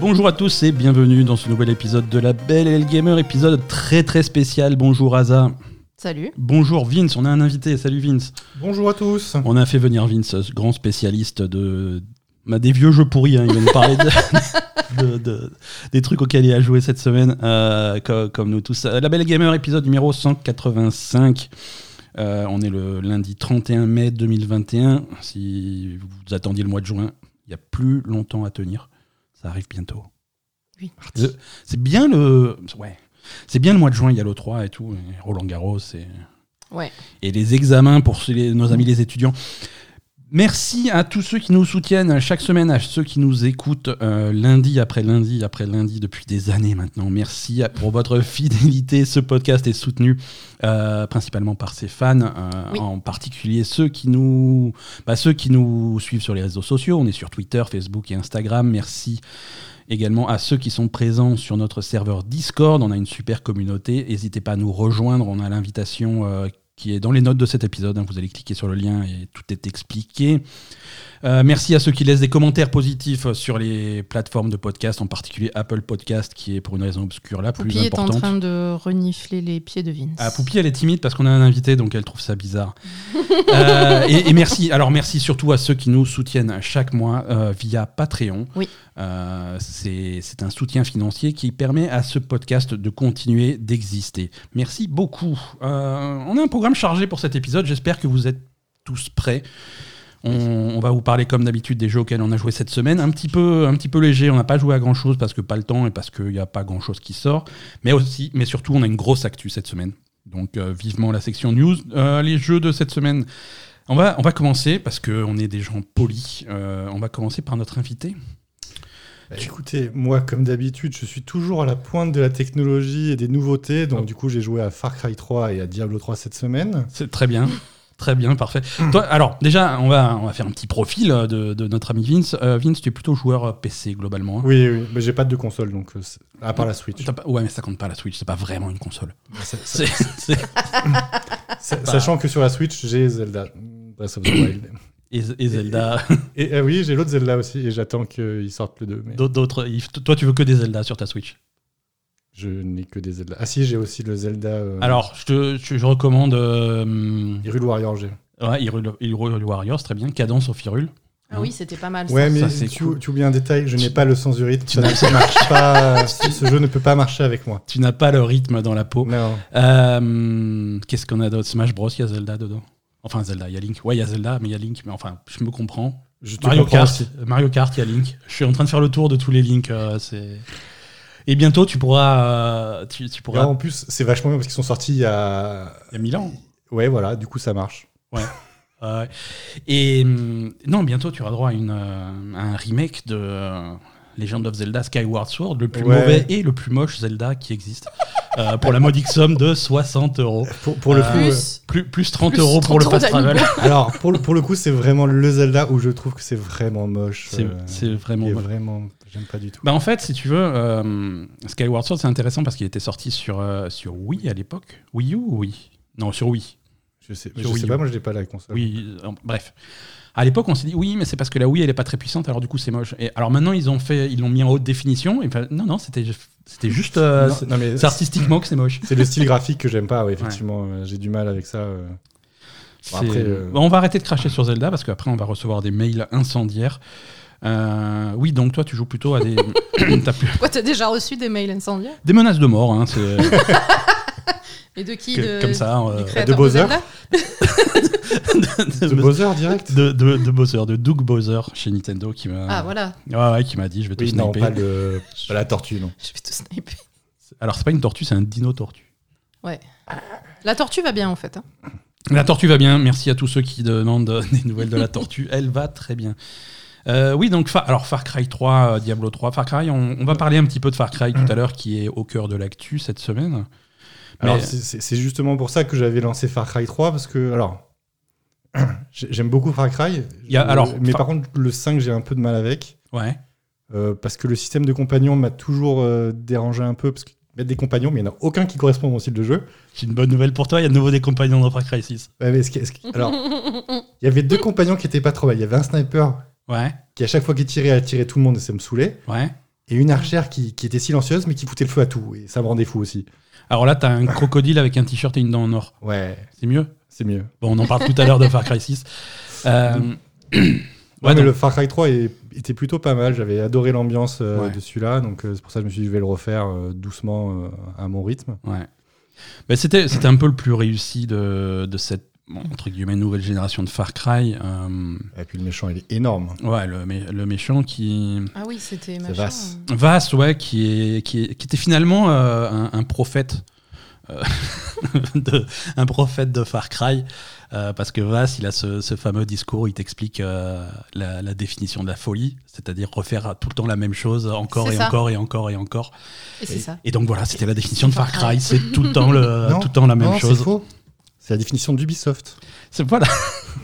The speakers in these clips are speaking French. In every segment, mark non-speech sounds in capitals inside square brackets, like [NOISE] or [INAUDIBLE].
Bonjour à tous et bienvenue dans ce nouvel épisode de La Belle et le Gamer, épisode très très spécial. Bonjour Aza. Salut. Bonjour Vince, on a un invité. Salut Vince. Bonjour à tous. On a fait venir Vince, ce grand spécialiste de bah, des vieux jeux pourris. hein. Il va nous parler de- [LAUGHS] de- de- des trucs auxquels il a joué cette semaine, euh, co- comme, nous tous. La Belle et le Gamer, épisode numéro 185. Euh, on est le lundi 31 mai 2021. Si vous attendiez le mois de juin, il n'y a plus longtemps à tenir. Ça arrive bientôt. Oui. C'est bien le. Ouais. C'est bien le mois de juin, il y a l'O3 et tout, et Roland Garros et, Ouais. et les examens pour nos amis les étudiants. Merci à tous ceux qui nous soutiennent chaque semaine, à ceux qui nous écoutent euh, lundi après lundi après lundi depuis des années maintenant. Merci pour votre fidélité. Ce podcast est soutenu euh, principalement par ses fans, euh, Oui. en particulier ceux qui nous, bah, ceux qui nous suivent sur les réseaux sociaux. On est sur Twitter, Facebook et Instagram. Merci également à ceux qui sont présents sur notre serveur Discord. On a une super communauté. N'hésitez pas à nous rejoindre. On a l'invitation euh, qui est dans les notes de cet épisode. hein. Vous allez cliquer sur le lien et tout est expliqué. Euh, merci à ceux qui laissent des commentaires positifs sur les plateformes de podcast, en particulier Apple Podcast, qui est pour une raison obscure la plus Poupie est en importante. train de renifler les pieds de Vince. Ah, Poupie, elle est timide parce qu'on a un invité, donc elle trouve ça bizarre. [LAUGHS] Euh, et, et merci, alors merci surtout à ceux qui nous soutiennent chaque mois euh, via Patreon. Oui. C'est un soutien financier qui permet à ce podcast de continuer d'exister. Merci beaucoup. On a un programme chargé pour cet épisode. J'espère que vous êtes tous prêts. On, on va vous parler comme d'habitude des jeux auxquels on a joué cette semaine. Un petit peu, un petit peu léger. On n'a pas joué à grand chose parce que pas le temps et parce qu'il n'y a pas grand chose qui sort. Mais aussi, mais surtout, on a une grosse actu cette semaine. Donc euh, vivement la section news. Euh, les jeux de cette semaine. On va, on va commencer parce qu'on est des gens polis. Euh, on va commencer par notre invité. Bah, écoutez, moi, comme d'habitude, je suis toujours à la pointe de la technologie et des nouveautés. Donc, Oh. du coup, j'ai joué à Far Cry 3 et à Diablo 3 cette semaine. C'est très bien. Très bien, parfait. Toi, alors, déjà, on va, on va faire un petit profil euh, de, de notre ami Vince. Euh, Vince, tu es plutôt joueur euh, PC globalement. hein. Oui, oui, mais j'ai pas de console, donc à part la Switch. Pas- ouais, mais ça compte pas la Switch, c'est pas vraiment une console. [LAUGHS] Pas- Sachant que sur la Switch, j'ai Zelda. Breath of the Wild. et, et Zelda, Et euh, oui, j'ai l'autre Zelda aussi, et j'attends qu'il sorte le 2. Mais d'autres- Toi, tu veux que des Zelda sur ta Switch? Je n'ai que des Zelda. Ah si, j'ai aussi le Zelda. euh, Alors, je, te, je, je recommande euh, Hyrule Warrior G. ouais, Hyrule, Hyrule Warriors, très bien. Cadence of Hyrule. Ah oui, c'était pas mal. Ouais, ça. mais Ça, c'est tu, cool. tu oublies un détail, je n'ai pas le sens du rythme. Tu Ça ne marche pas. Ce jeu ne peut pas marcher avec moi. Tu n'as pas le rythme dans la peau. Non. Euh, Qu'est-ce qu'on a d'autre? Smash Bros, il y a Zelda dedans. Enfin, Zelda, il y a Link. Ouais, il y a Zelda, mais il y a Link. Mais enfin, je me comprends. Je te Mario comprends Kart, aussi. Mario Kart, il y a Link. Je suis en train de faire le tour de tous les Links. euh, c'est... Et bientôt, tu pourras. euh, tu, tu Là, pourras. en plus, c'est vachement bien parce qu'ils sont sortis il y a. Il y a 1000 ans. Ouais, voilà, du coup, ça marche. [LAUGHS] Ouais. Et hum, non, bientôt, tu auras droit à, une, euh, à un remake de euh, Legend of Zelda Skyward Sword, le plus Ouais. mauvais et le plus moche Zelda qui existe, euh, pour la modique somme de 60 euros. Pour, pour le Euh, coup. euh, Plus. Plus, plus 30 Plus euros pour 30 le fast travel. [LAUGHS] alors, pour le, pour le coup, c'est vraiment le Zelda où je trouve que c'est vraiment moche. C'est, euh, c'est vraiment qui est moche. vraiment. J'aime pas du tout. Bah en fait, si tu veux, euh, Skyward Sword, c'est intéressant parce qu'il était sorti sur, euh, sur Wii à l'époque. Wii U ou Wii? Non, sur Wii. Je sais, je sais pas, moi, je n'ai pas la console. Oui, euh, bref. À l'époque, on s'est dit oui, mais c'est parce que la Wii elle est pas très puissante, alors du coup c'est moche. Et alors maintenant ils ont fait, ils l'ont mis en haute définition. Et non, non, c'était, c'était juste, Non, mais artistiquement que c'est moche. c'est le style graphique que j'aime pas, ouais, effectivement. J'ai du mal avec ça. après, on va arrêter de cracher sur Zelda parce qu'après on va recevoir des mails incendiaires. Euh, oui, donc toi tu joues plutôt à des, [COUGHS] t'as plus- Pourquoi t'as déjà reçu des mails incendiaires? Des menaces de mort. Hein, c'est Et de qui que- de... comme ça. euh, de, Bowser De Bowser direct? De, de, de Bowser, de Doug Bowser chez Nintendo qui m'a, Ah voilà, ouais, ouais, qui m'a dit je vais te Oui, non, sniper. pas, le, pas la tortue, non. je vais te sniper. Alors c'est pas une tortue, c'est un dino tortue. La tortue va bien en fait. hein. La tortue va bien. Merci à tous ceux qui demandent des nouvelles de la tortue. Elle va très bien. Euh, oui, donc Far- alors Far Cry 3, euh, Diablo 3, Far Cry. On, on va parler un petit peu de Far Cry tout à l'heure, qui est au cœur de l'actu cette semaine. Mais- c'est- c'est justement pour ça que j'avais lancé Far Cry 3, parce que, alors, [CLEARS THROAT] j'ai- j'aime beaucoup Far Cry. Y a- alors, mais Far- par contre, le 5, j'ai un peu de mal avec. Ouais. euh, parce que le système de compagnons m'a toujours euh, dérangé un peu. Parce a des compagnons, mais il n'y en a aucun qui correspond à mon style de jeu. J'ai une bonne nouvelle pour toi. Il y a de nouveau des compagnons dans Far Cry 6. Ouais, mais est-ce qu'il y a- est-ce qu'il- alors, il y avait deux compagnons qui étaient pas trop mal. Il y avait un sniper Ouais. qui, à chaque fois qu'il tirait, a tiré tout le monde et ça me saoulait. Ouais. et une archère qui, qui était silencieuse mais qui foutait le feu à tout. Et ça me rendait fou aussi. Alors là, t'as un crocodile avec un t-shirt et une dent en or. Ouais, C'est mieux? C'est mieux. Bon, on en parle tout à l'heure de Far Cry 6. Euh, Ouais, [CLEARS THROAT] ouais, mais donc- le Far Cry 3 est- était plutôt pas mal. J'avais adoré l'ambiance euh, Ouais. de celui-là. Donc euh, c'est pour ça que je me suis dit, je vais le refaire euh, doucement à mon rythme. Ouais. Mais c'était, c'était un peu le plus réussi de, de cette bon, entre guillemets, nouvelle génération de Far Cry. Euh, Et puis le méchant, il est énorme. ouais, le, mé- le méchant qui. Ah oui, c'était machin. vaste. Vass, ouais, qui, est, qui, est- qui était finalement euh, un, un prophète. euh, [LAUGHS] de, un prophète de Far Cry. euh, parce que Vass, il a ce, ce fameux discours où il t'explique euh, la, la définition de la folie, c'est-à-dire refaire tout le temps la même chose, encore et ça. encore et encore et encore. Et c'est ça. Et donc voilà, c'était la définition de Far Cry. Cry, c'est tout le temps, le, [LAUGHS] Non, tout le, temps la même non, chose. C'est faux. C'est la définition d'Ubisoft. C'est voilà,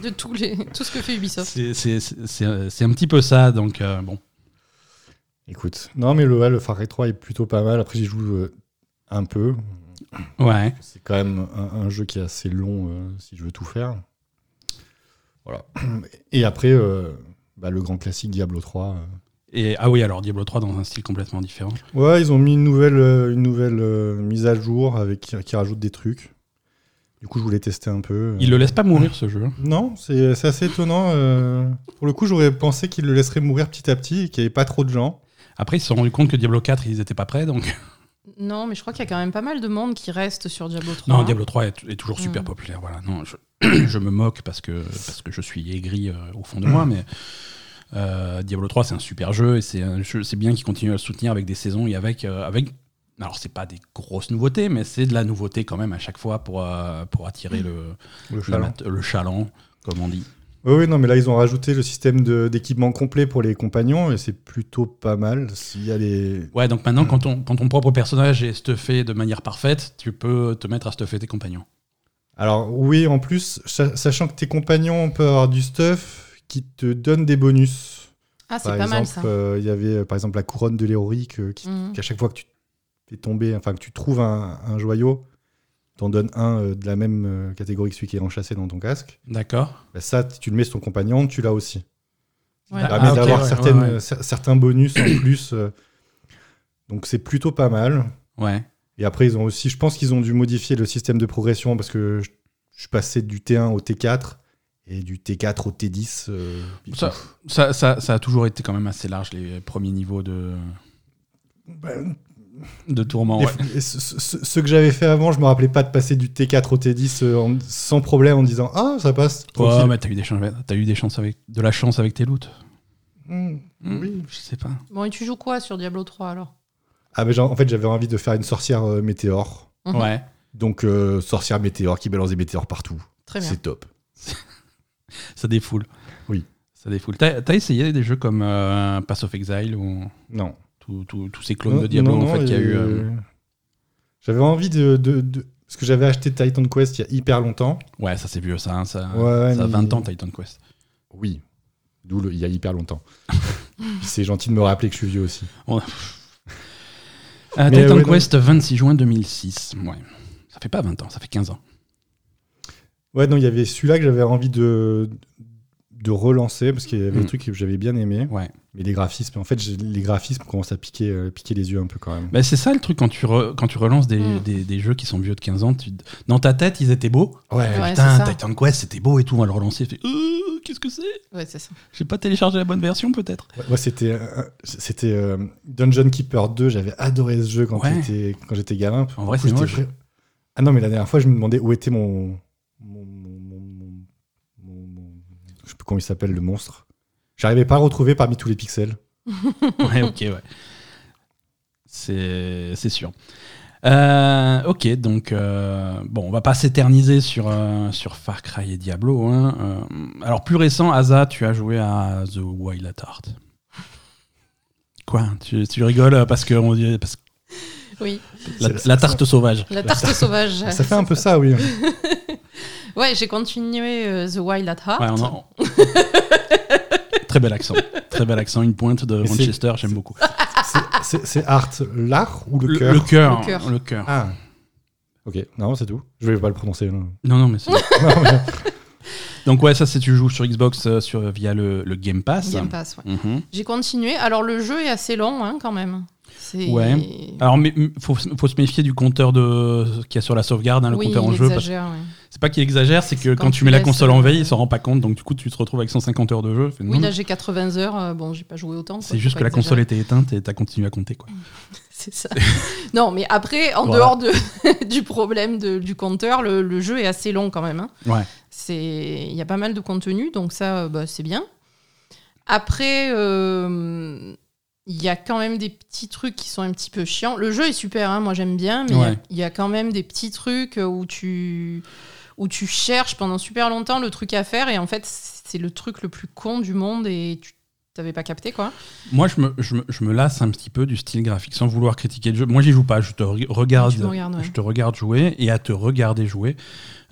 De tous les, tout ce que fait Ubisoft. c'est c'est- c'est- c'est- c'est un petit peu ça. Donc euh, bon, Écoute, non, mais le, ouais, le Far Cry 3 est plutôt pas mal. Après, j'y joue euh, un peu. ouais. C'est quand même un, un jeu qui est assez long euh, si je veux tout faire. Voilà. Et après, euh, bah, le grand classique Diablo 3. euh. Et ah oui, alors Diablo 3 dans un style complètement différent. Ouais, ils ont mis une nouvelle, euh, une nouvelle euh, mise à jour avec qui, qui rajoute des trucs. Du coup, je voulais tester un peu. Il le laisse pas mourir ce jeu. hein. Non, c'est c'est assez étonnant. euh. Pour le coup, j'aurais pensé qu'il le laisserait mourir petit à petit et qu'il n'y avait pas trop de gens. Après, ils se sont rendus compte que Diablo 4, ils étaient pas prêts, donc Non, mais je crois qu'il y a quand même pas mal de monde qui reste sur Diablo 3. non. Diablo 3 est, est toujours super Mm. populaire. Voilà, non, je, [CLEARS THROAT] je me moque parce que parce que je suis aigri euh, au fond de moi, mais euh, Diablo 3 c'est un super jeu et c'est un jeu- c'est bien qu'ils continuent à le soutenir avec des saisons et avec euh, avec alors c'est pas des grosses nouveautés, mais c'est de la nouveauté quand même à chaque fois pour euh, pour attirer le Le le, chaland. mat- le chaland, comme on dit. Oui, oui, non, mais là, ils ont rajouté le système de- d'équipement complet pour les compagnons et c'est plutôt pas mal. S'il y a les. Ouais, donc maintenant, quand, ton quand ton propre personnage est stuffé de manière parfaite, tu peux te mettre à stuffer tes compagnons. Alors, oui, en plus, sa- sachant que tes compagnons peuvent avoir du stuff qui te donne des bonus. Ah, c'est pas mal ça. euh, il y avait par exemple la couronne de l'héroïque euh, qui, Mhm. qu'à chaque fois que tu tomber, enfin que tu trouves un, un joyau, t'en donne un euh, de la même euh, catégorie que celui qui est enchâssé dans ton casque. D'accord Bah, ça, tu le mets sur ton compagnon, tu l'as aussi. Ouais. Ça Ah, permet ok, d'avoir ouais, certaines, ouais, ouais. cer- certains bonus en plus. euh. donc c'est plutôt pas mal. Ouais. Et après, ils ont aussi, je pense qu'ils ont dû modifier le système de progression parce que je, je suis passé du T1 au T4 et du T4 au T10. euh, puis Ça, ça, ça, ça a toujours été quand même assez large, les premiers niveaux de, Ben, de tourment. les- ouais. et ce, ce- ce que j'avais fait avant, je me rappelais pas de passer du T4 au T10 euh, en- sans problème en disant Ah, ça passe. Ouais, tranquille. mais t'as eu, des chances, t'as eu des chances avec, de la chance avec tes loots Hmm, Hmm, Oui. Je sais pas. Bon, et tu joues quoi sur Diablo 3 alors? Ah, mais genre, en fait, j'avais envie de faire une sorcière euh, météore. Mhm. Ouais. Donc, euh, sorcière météore qui balance des météores partout. Très bien. C'est top. [LAUGHS] Ça défoule. Oui. Ça défoule. T'as, t'as essayé des jeux comme euh, Pass of Exile ou Non. Tous- ces clones Non, de Diablo non, en fait qu'il y a eu. euh, J'avais envie de, de- de- Parce que j'avais acheté Titan Quest il y a hyper longtemps. Ouais, ça c'est vieux, ça. hein, ça, Ouais, ça a mais- 20 ans Titan Quest. Oui. D'où le- il y a hyper longtemps. C'est gentil de me rappeler que je suis vieux aussi. [LAUGHS] Euh, Titan ouais. Quest 26 juin 2006. Ouais. Ça fait pas 20 ans, ça fait 15 ans. Ouais, non, il y avait celui-là que j'avais envie de, de relancer parce qu'il y avait Mm. des trucs que j'avais bien aimé. Ouais. Mais les graphismes, en fait, les graphismes commencent à piquer, euh, piquer les yeux un peu quand même. Bah, c'est ça le truc quand tu, re- quand tu relances des, Mm. des, des jeux qui sont vieux de 15 ans. tu- dans ta tête, ils étaient beaux. Ouais, Ouais, Putain. Titan Quest, c'était beau et tout. On va le relancer. Euh, Qu'est-ce que c'est? Ouais, c'est ça. J'ai pas téléchargé la bonne version peut-être. Ouais, Moi, c'était euh, c'était euh, Dungeon Keeper 2. J'avais adoré ce jeu quand Ouais. j'étais quand j'étais gamin. En vrai, c'est moche. Ah non, mais la dernière fois, je me demandais où était mon, plus comment il s'appelle, le monstre. J'arrivais pas à retrouver parmi tous les pixels. [LAUGHS] ouais, ok, ouais. C'est c'est sûr. Euh, ok, donc euh, bon, on va pas s'éterniser sur, euh, sur Far Cry et Diablo. hein. Euh, alors plus récent, Asa, tu as joué à The Wild at Heart. Quoi tu, tu rigoles parce que on dit parce Oui. la, la tarte sauvage. La tarte sauvage. Ça fait un peu ça, oui. [LAUGHS] Ouais, j'ai continué euh, The Wild at Heart. Ouais, on en- [LAUGHS] Très bel accent, très bel accent, une pointe de Mais c'est- Manchester, j'aime beaucoup. C'est- C'est c'est Art, l'art ou le Le cœur le cœur, Le cœur. le cœur. Ah. Ok, non, c'est tout. Je vais pas le prononcer. non. Non, non, mais c'est [LAUGHS] Donc ouais, ça c'est tu joues sur Xbox euh, sur, via le, le Game Pass. Game Pass, ouais. Mhm. J'ai continué. Alors, le jeu est assez long, hein, quand même. C'est- Ouais. Alors mais m- faut, faut se méfier du compteur de qu'il y a sur la sauvegarde, hein, le oui, compteur en il jeu. parce- exagère, ouais. C'est pas qu'il exagère, c'est que quand, quand tu mets la console en euh, veille, il s'en rend pas compte, donc du coup tu te retrouves avec 150 heures de jeu. Fait, Oui, là, j'ai 80 heures. euh, bon, j'ai pas joué autant. c'est juste que la console était éteinte et t'as continué à compter quoi. [LAUGHS] C'est ça. [LAUGHS] non, mais après, en Voilà. dehors de, [LAUGHS] du problème de- du compteur, le, le jeu est assez long quand même. hein. Ouais. C'est, il y a pas mal de contenu, donc ça, euh, bah, c'est bien. Après, euh, il y a quand même des petits trucs qui sont un petit peu chiants. Le jeu est super, hein, moi j'aime bien, mais Ouais. il y, a quand même des petits trucs où tu où tu cherches pendant super longtemps le truc à faire et en fait c'est le truc le plus con du monde et tu t'avais pas capté quoi. Moi je me, je, me, je me lasse un petit peu du style graphique sans vouloir critiquer le jeu. Moi j'y joue pas, je te re- regarde, regardes, ouais. je te regarde jouer et à te regarder jouer.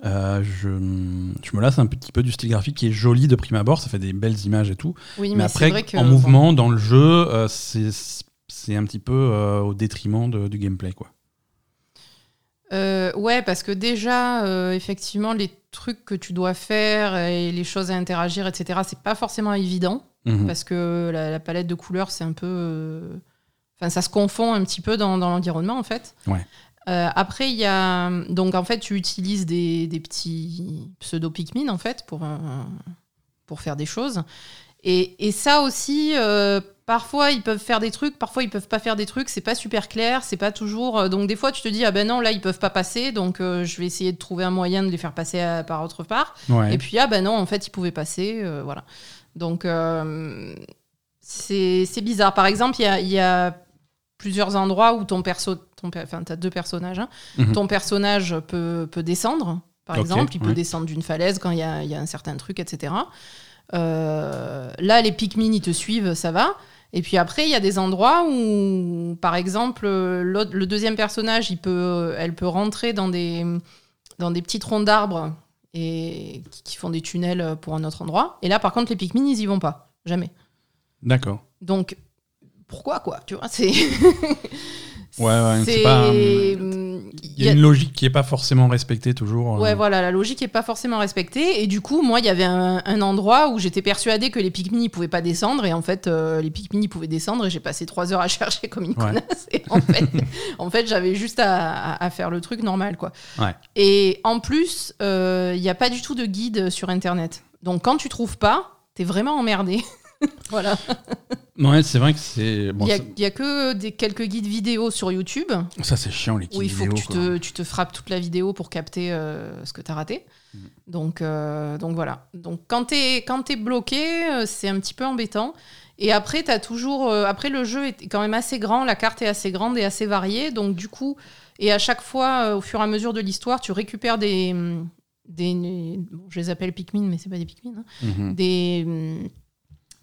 euh, je, je me lasse un petit peu du style graphique qui est joli de prime abord, ça fait des belles images et tout. Oui, mais, mais, c'est après, vrai que en mouvement, dans le jeu, euh, c'est c'est un petit peu euh, au détriment de- du gameplay. Quoi. Euh, ouais, parce que déjà, euh, effectivement, les trucs que tu dois faire et les choses à interagir, etc., c'est pas forcément évident. Mhm. Parce que la, la palette de couleurs, c'est un peu. euh, Enfin, ça se confond un petit peu dans, dans l'environnement, en fait. Ouais. Euh, après, il y a. Donc, en fait, tu utilises des, des petits pseudo-Pikmin, en fait, pour, pour faire des choses. Et, et ça aussi, parfois, ils peuvent faire des trucs, parfois, ils peuvent pas faire des trucs. C'est pas super clair, c'est pas toujours. euh, Donc, des fois, tu te dis, ah ben non, là, ils peuvent pas passer, donc euh, je vais essayer de trouver un moyen de les faire passer à- par autre part. Ouais. Et puis, ah ben non, en fait, ils pouvaient passer. euh, voilà. Donc, euh, c'est bizarre. Par exemple, il y a, y a plusieurs endroits où ton perso. Ton, enfin, t'as deux personnages. hein. Mhm. Ton personnage peut, peut descendre, par exemple. Il peut descendre d'une falaise quand il y a, y a un certain truc, etc. Là, les Pikmin, ils te suivent, ça va. Et puis après, il y a des endroits où, par exemple, l'autre- le deuxième personnage, il peut, elle peut rentrer dans des, dans des petits troncs d'arbres et qui- qui font des tunnels pour un autre endroit. Et là, par contre, les Pikmin, ils y vont pas. Jamais. D'accord. Donc, pourquoi, quoi Tu vois, c'est. [LAUGHS] Ouais, ouais, c'est pas, hum, Il y a une logique qui est pas forcément respectée toujours. euh. Ouais, voilà, la logique est pas forcément respectée. Et du coup, moi, il y avait un, un endroit où j'étais persuadée que les Pikmin, ils pouvaient pas descendre. Et en fait, euh, les Pikmin, pouvaient descendre. Et j'ai passé trois heures à [LAUGHS] chercher comme une Ouais. connasse. Et en fait, en fait j'avais juste à, à- à faire le truc normal, quoi. Ouais. Et en plus, euh, il n'y a pas du tout de guide sur Internet. Donc, quand tu trouves pas, t'es vraiment emmerdé. [LAUGHS] [LAUGHS] voilà. Ouais, c'est vrai que c'est. Il Bon, y, a- ça- que des, quelques guides vidéo sur YouTube. ça, c'est chiant, les où il faut que tu te, tu te frappes toute la vidéo pour capter euh, ce que tu as raté. Mm. Donc, euh, donc voilà. Donc quand tu es, quand t'es bloqué, euh, c'est un petit peu embêtant. Et après, as toujours, euh, après, le jeu est quand même assez grand, la carte est assez grande et assez variée. Donc du coup, et à chaque fois, au fur et à mesure de l'histoire, tu récupères des... des bon, je les appelle Pikmin, mais c'est pas des Pikmin. hein Mhm. des, hum,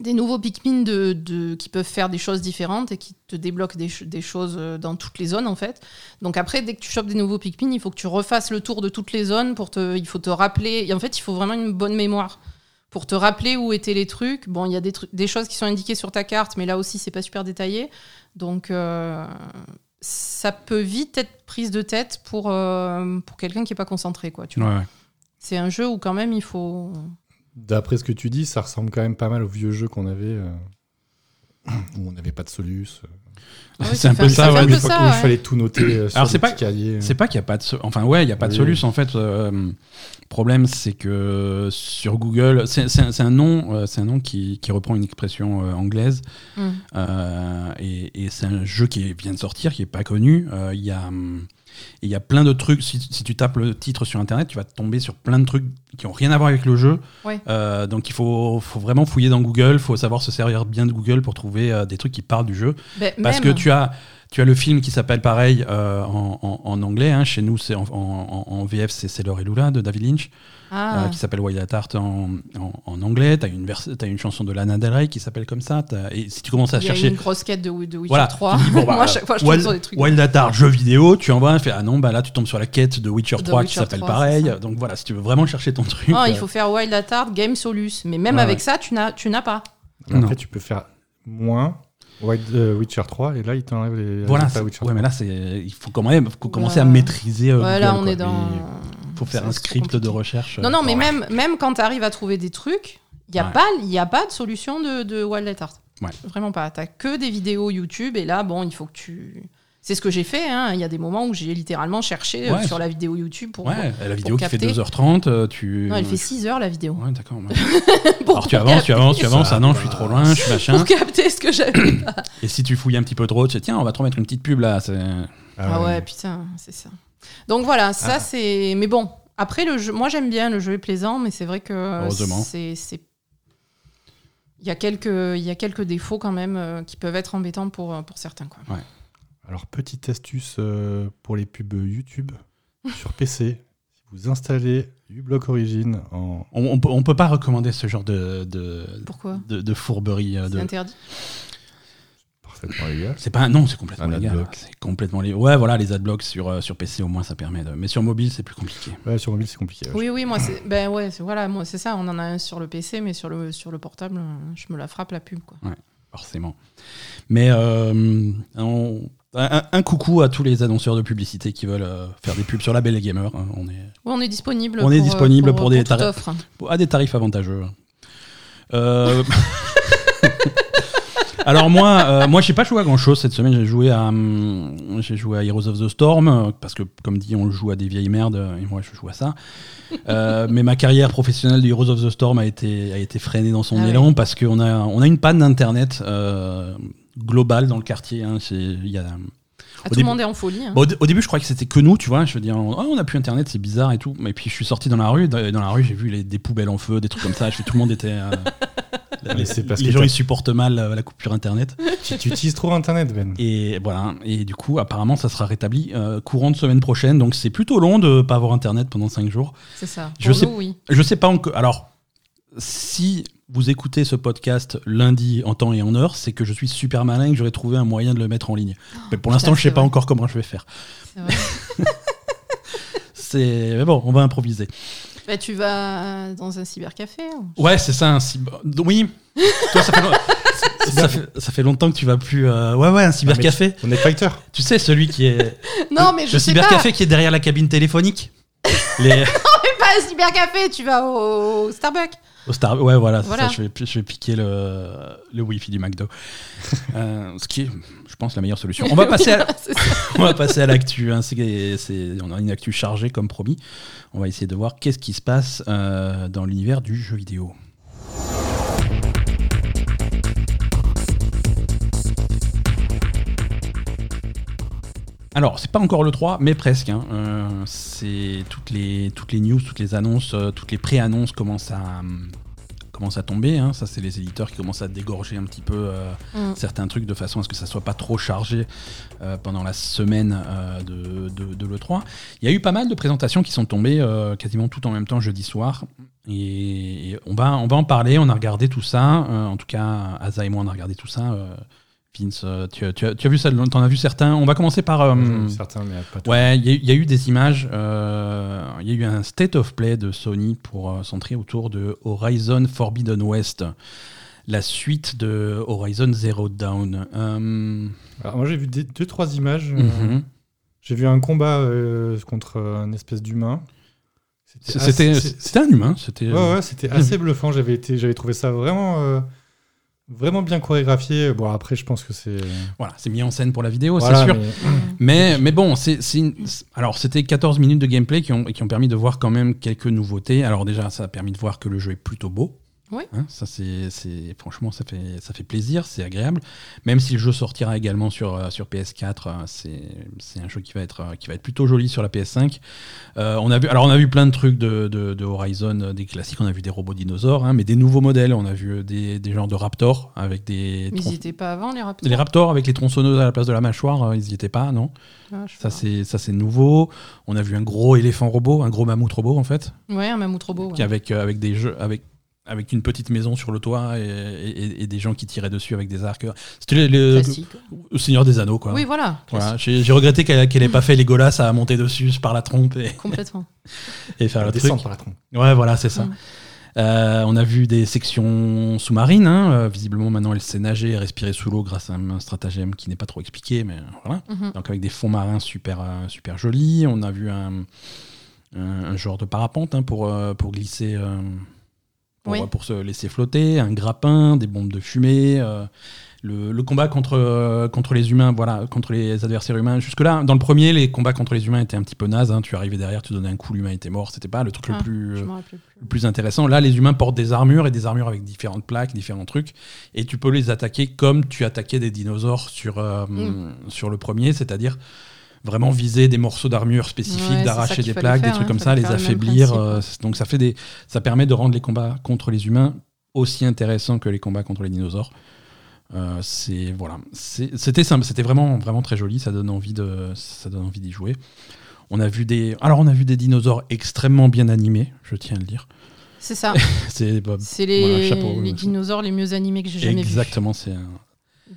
des nouveaux Pikmin de, de- qui peuvent faire des choses différentes et qui te débloquent des, ch- des choses euh, dans toutes les zones en fait. Donc après, dès que tu chopes des nouveaux Pikmin, il faut que tu refasses le tour de toutes les zones pour te, il faut te rappeler. Et en fait, il faut vraiment une bonne mémoire pour te rappeler où étaient les trucs. Bon, il y a des, trucs- des choses qui sont indiquées sur ta carte, mais là aussi, c'est pas super détaillé. Donc euh, ça peut vite être prise de tête pour, euh, pour quelqu'un qui est pas concentré, quoi. Tu vois. Ouais, ouais. C'est un jeu où quand même il faut. D'après ce que tu dis, ça ressemble quand même pas mal aux vieux jeux qu'on avait, euh, [CLEARS THROAT] où on n'avait pas de solus, euh, Ouais, c'est un peu ça, ouais, il ouais. fallait tout noter euh, sur Alors, c'est pas-. C'est qu'il n'y a pas de. Enfin, ouais, il n'y a pas de solution en fait. euh, problème, c'est que sur Google, c'est un, nom, c'est un nom qui, qui reprend une expression euh, anglaise. Mm. Euh, et et c'est un jeu qui vient de sortir, qui est pas connu. Euh, Il y a. hum, et Il y a plein de trucs. Si, si tu tapes le titre sur internet, tu vas tomber sur plein de trucs qui ont rien à voir avec le jeu. Ouais. Euh, donc il faut, faut vraiment fouiller dans Google. Il faut savoir se servir bien de Google pour trouver euh, des trucs qui parlent du jeu. Ben, Parce même- que tu as, tu as le film qui s'appelle pareil euh, en, en- en anglais. hein. Chez nous, c'est en, VF, c'est C'est l'heure et Lula de David Lynch, Ah. euh, qui s'appelle Wild at Heart en, en, en anglais. Tu as, t'as une chanson de Lana Del Rey qui s'appelle comme ça. Et si tu commences à Il y a chercher. une grosse quête de, de Witcher Voilà, 3. tu dis, bon, [LAUGHS] bah, Moi, chaque fois, je tombe Wild, sur des trucs. Wild at Heart, jeu vidéo, tu envoies un fait Ah non, bah là, tu tombes sur la quête de Witcher De 3 qui s'appelle 3, pareil. Donc voilà, si tu veux vraiment chercher ton truc. Ah, il euh, faut faire Wild at Heart, Game Solus. Mais même Ouais, avec ouais. ça, tu n'as, tu n'as pas. Non. Après, tu peux faire moins Wild- euh, Witcher 3 et là, il t'enlève les Voilà, c'est- Witcher ouais, mais là, c'est, il faut quand même faut commencer à maîtriser. euh, Ouais, là, Google, on quoi. est dans. Et Faut faire un script compliqué. de recherche. Non, non, mais Ouais. même, même quand tu arrives à trouver des trucs, il n'y a, Ouais. pas- il y a pas de solution de, de Wildlight Art. Ouais. Vraiment pas. Tu que des vidéos YouTube et là, bon, il faut que tu. C'est ce que j'ai fait. hein. Il y a des moments où j'ai littéralement cherché euh, Ouais, sur la vidéo YouTube pour. Ouais, la vidéo qui fait capter. 2h30, euh, tu. Non, elle fait 6 heures la vidéo. Ouais, d'accord. ouais. [LAUGHS] Alors tu avances, tu avances, tu avances. Ah non, je suis trop loin, je suis [LAUGHS] machin. Pour capter ce que j'avais. Et si tu fouilles un petit peu trop, tu sais, tiens, on va te remettre une petite pub là. c'est- Ah ouais, putain, c'est ça. Donc voilà, ça Ah. c'est. Mais bon, après le jeu, moi j'aime bien, le jeu est plaisant, mais c'est vrai que c'est il y a quelques il y a quelques défauts quand même euh, qui peuvent être embêtants pour pour certains quoi. Alors, petite astuce euh, pour les pubs YouTube sur PC. [LAUGHS] Si vous installez uBlock Origin en. On, on peut, on peut pas recommander ce genre de, de, Pourquoi? de, de fourberie. euh, C'est De... interdit? Parfaitement légal. C'est pas non, c'est complètement Un légal. adblock. C'est complètement légal. Ouais, voilà, les adblocks sur euh, sur PC au moins ça permet. De... Mais sur mobile c'est plus compliqué. Ouais, sur mobile, c'est compliqué. ouais. Oui oui, moi c'est ben ouais, c'est- voilà, moi c'est ça, on en a un sur le PC mais sur le sur le portable, euh, je me la frappe la pub quoi. forcément. Mais euh, on- un, un coucou à tous les annonceurs de publicité qui veulent euh, faire des pubs sur la Belle et Gamer. hein. On est Ouais, on est disponible On est pour, euh, disponible pour des tarifs. à des tarifs avantageux. Euh, [LAUGHS] Alors moi, euh, moi, j'ai pas joué à grand chose cette semaine. J'ai joué à, hum, j'ai joué à Heroes of the Storm euh, parce que, comme dit, on joue à des vieilles merdes euh, et moi, je joue à ça. Euh, mais ma carrière professionnelle de Heroes of the Storm a été a été freinée dans son Ah élan parce qu'on a on a une panne d'internet euh, globale dans le quartier. hein. Il y a Ah, tout début- le monde est en folie. hein. Bon, au, dé- au début, je croyais que c'était que nous, tu vois. Je veux dire, on, oh, on a plus internet, c'est bizarre et tout. Mais puis, je suis sorti dans la rue. Dans, dans la rue, j'ai vu les, des poubelles en feu, des trucs comme ça. Je fais, tout le monde était. euh, [LAUGHS] Mais les c'est parce les que gens, ils supportent mal euh, la coupure internet. [LAUGHS] Tu, tu utilises trop Internet, Ben. Et voilà. Et du coup, apparemment, ça sera rétabli euh, courant de semaine prochaine. Donc, c'est plutôt long de pas avoir internet pendant 5 jours. C'est ça. Je Pour sais- nous, oui. Je sais pas encore. Alors, si vous écoutez ce podcast lundi en temps et en heure, c'est que je suis super malin et que j'aurais trouvé un moyen de le mettre en ligne. Mais pour l'instant, je sais c'est pas vrai. encore comment je vais faire. [LAUGHS] C'est mais bon, on va improviser. Bah, tu vas dans un cybercafé. Ouais, c'est ça. Un cyber... Oui. Toi, ça fait, long- [LAUGHS] ça, fait, ça fait longtemps que tu vas plus. euh, Ouais, ouais, un cybercafé. On est fighter. Tu sais, celui qui est. [LAUGHS] Non, mais je le sais cybercafé qui est derrière la cabine téléphonique. Les... pas. Pas un cybercafé, tu vas au Starbucks. Au Star... Ouais, voilà, c'est Voilà. ça. Je vais, je vais piquer le, le Wi-Fi du McDo. [LAUGHS] Euh, ce qui est, je pense, la meilleure solution. On va passer à, [LAUGHS] [LAUGHS] on va passer à l'actu. hein. On a une actu chargée, comme promis. On va essayer de voir qu'est-ce qui se passe euh, dans l'univers du jeu vidéo. Alors, c'est pas encore le 3, mais presque. hein. Euh, c'est toutes les, toutes les news, toutes les annonces, euh, toutes les pré-annonces commencent à, à tomber. hein. Ça, c'est les éditeurs qui commencent à dégorger un petit peu euh, Mm. certains trucs de façon à ce que ça soit pas trop chargé euh, pendant la semaine euh, de, de- de l'E3. Il y a eu pas mal de présentations qui sont tombées quasiment tout en même temps jeudi soir. Et on va, on va en parler. On a regardé tout ça. En tout cas, Asa et moi, on a regardé tout ça. Vince, euh, tu, as- tu as, tu as vu ça T'en as vu certains On va commencer par. euh, Certains, mais pas. Ouais, il y, a eu- il y a eu des images. euh, Il y a eu un state of play de Sony pour euh, centrer autour de Horizon Forbidden West, la suite de Horizon Zero Dawn. Euh, Alors, moi, j'ai vu des- deux, trois images. mhm. J'ai vu un combat contre un espèce d'humain. C'était assez- un humain. C'était. Ouais, ouais, c'était assez bluffant. J'avais trouvé ça vraiment, vraiment bien chorégraphié. Bon, après, je pense que c'est. Voilà, c'est mis en scène pour la vidéo, Voilà, c'est sûr. mais- Mais, mais bon, c'est une- alors c'était 14 minutes de gameplay qui ont, qui ont permis de voir quand même quelques nouveautés. Alors déjà, ça a permis de voir que le jeu est plutôt beau. Oui. Hein, ça c'est franchement ça fait ça fait plaisir, c'est agréable. Même si le jeu sortira également sur euh, sur PS4, euh, c'est c'est un jeu qui va être euh, qui va être plutôt joli sur la PS5. Euh, on a vu alors on a vu plein de trucs de, de, de Horizon, des classiques. On a vu des robots dinosaures, hein, mais des nouveaux modèles. On a vu des, des genres de Raptors avec des Mais ils étaient pas avant, les raptors les Raptors avec les tronçonneuses à la place de la mâchoire, ils y étaient pas, non Ah, ça c'est ça c'est nouveau. On a vu un gros éléphant robot, un gros mammouth robot en fait, Ouais, un mammouth robot. ouais. qui avec euh, avec des jeux avec avec une petite maison sur le toit et, et- et des gens qui tiraient dessus avec des arcs. C'était le, Seigneur des Anneaux quoi. Oui, voilà. J'ai j'ai regretté qu'elle qu'elle ait pas fait Legolas à monter dessus par la trompe et, Complètement. [LAUGHS] et faire le truc. descendre par la trompe. Ouais, voilà, c'est ça. Mm. Euh, on a vu des sections sous-marines. hein. Euh, visiblement, maintenant, elle sait nager et respirer sous l'eau grâce à un stratagème qui n'est pas trop expliqué, mais voilà. Mhm. Donc avec des fonds marins super, euh, super jolis. On a vu un, un, un genre de parapente hein, pour, pour glisser, euh, pour, Oui. pour se laisser flotter, un grappin, des bombes de fumée. euh, le, le combat contre, euh, contre les humains, voilà, contre les adversaires humains. Jusque-là, dans le premier, les combats contre les humains étaient un petit peu nazes. hein. Tu arrivais derrière, tu donnais un coup, l'humain était mort. C'était pas le truc Ah, le plus. Je euh, plus. le plus intéressant. Là, les humains portent des armures et des armures avec différentes plaques, différents trucs, et tu peux les attaquer comme tu attaquais des dinosaures sur, euh, Mm. sur le premier, c'est-à-dire vraiment viser des morceaux d'armure spécifiques, Ouais, d'arracher des plaques, des trucs hein, comme ça, les affaiblir. euh, donc ça fait des, ça permet de rendre les combats contre les humains aussi intéressants que les combats contre les dinosaures. Euh, c'est voilà, c'était simple, c'était vraiment vraiment très joli, ça donne envie de, ça donne envie d'y jouer. On a vu des, alors on a vu des dinosaures extrêmement bien animés, je tiens à le dire. C'est ça. [LAUGHS] C'est bah, les, Voilà, chapeau, les dinosaures les mieux animés que j'ai jamais vus. exactement, c'est un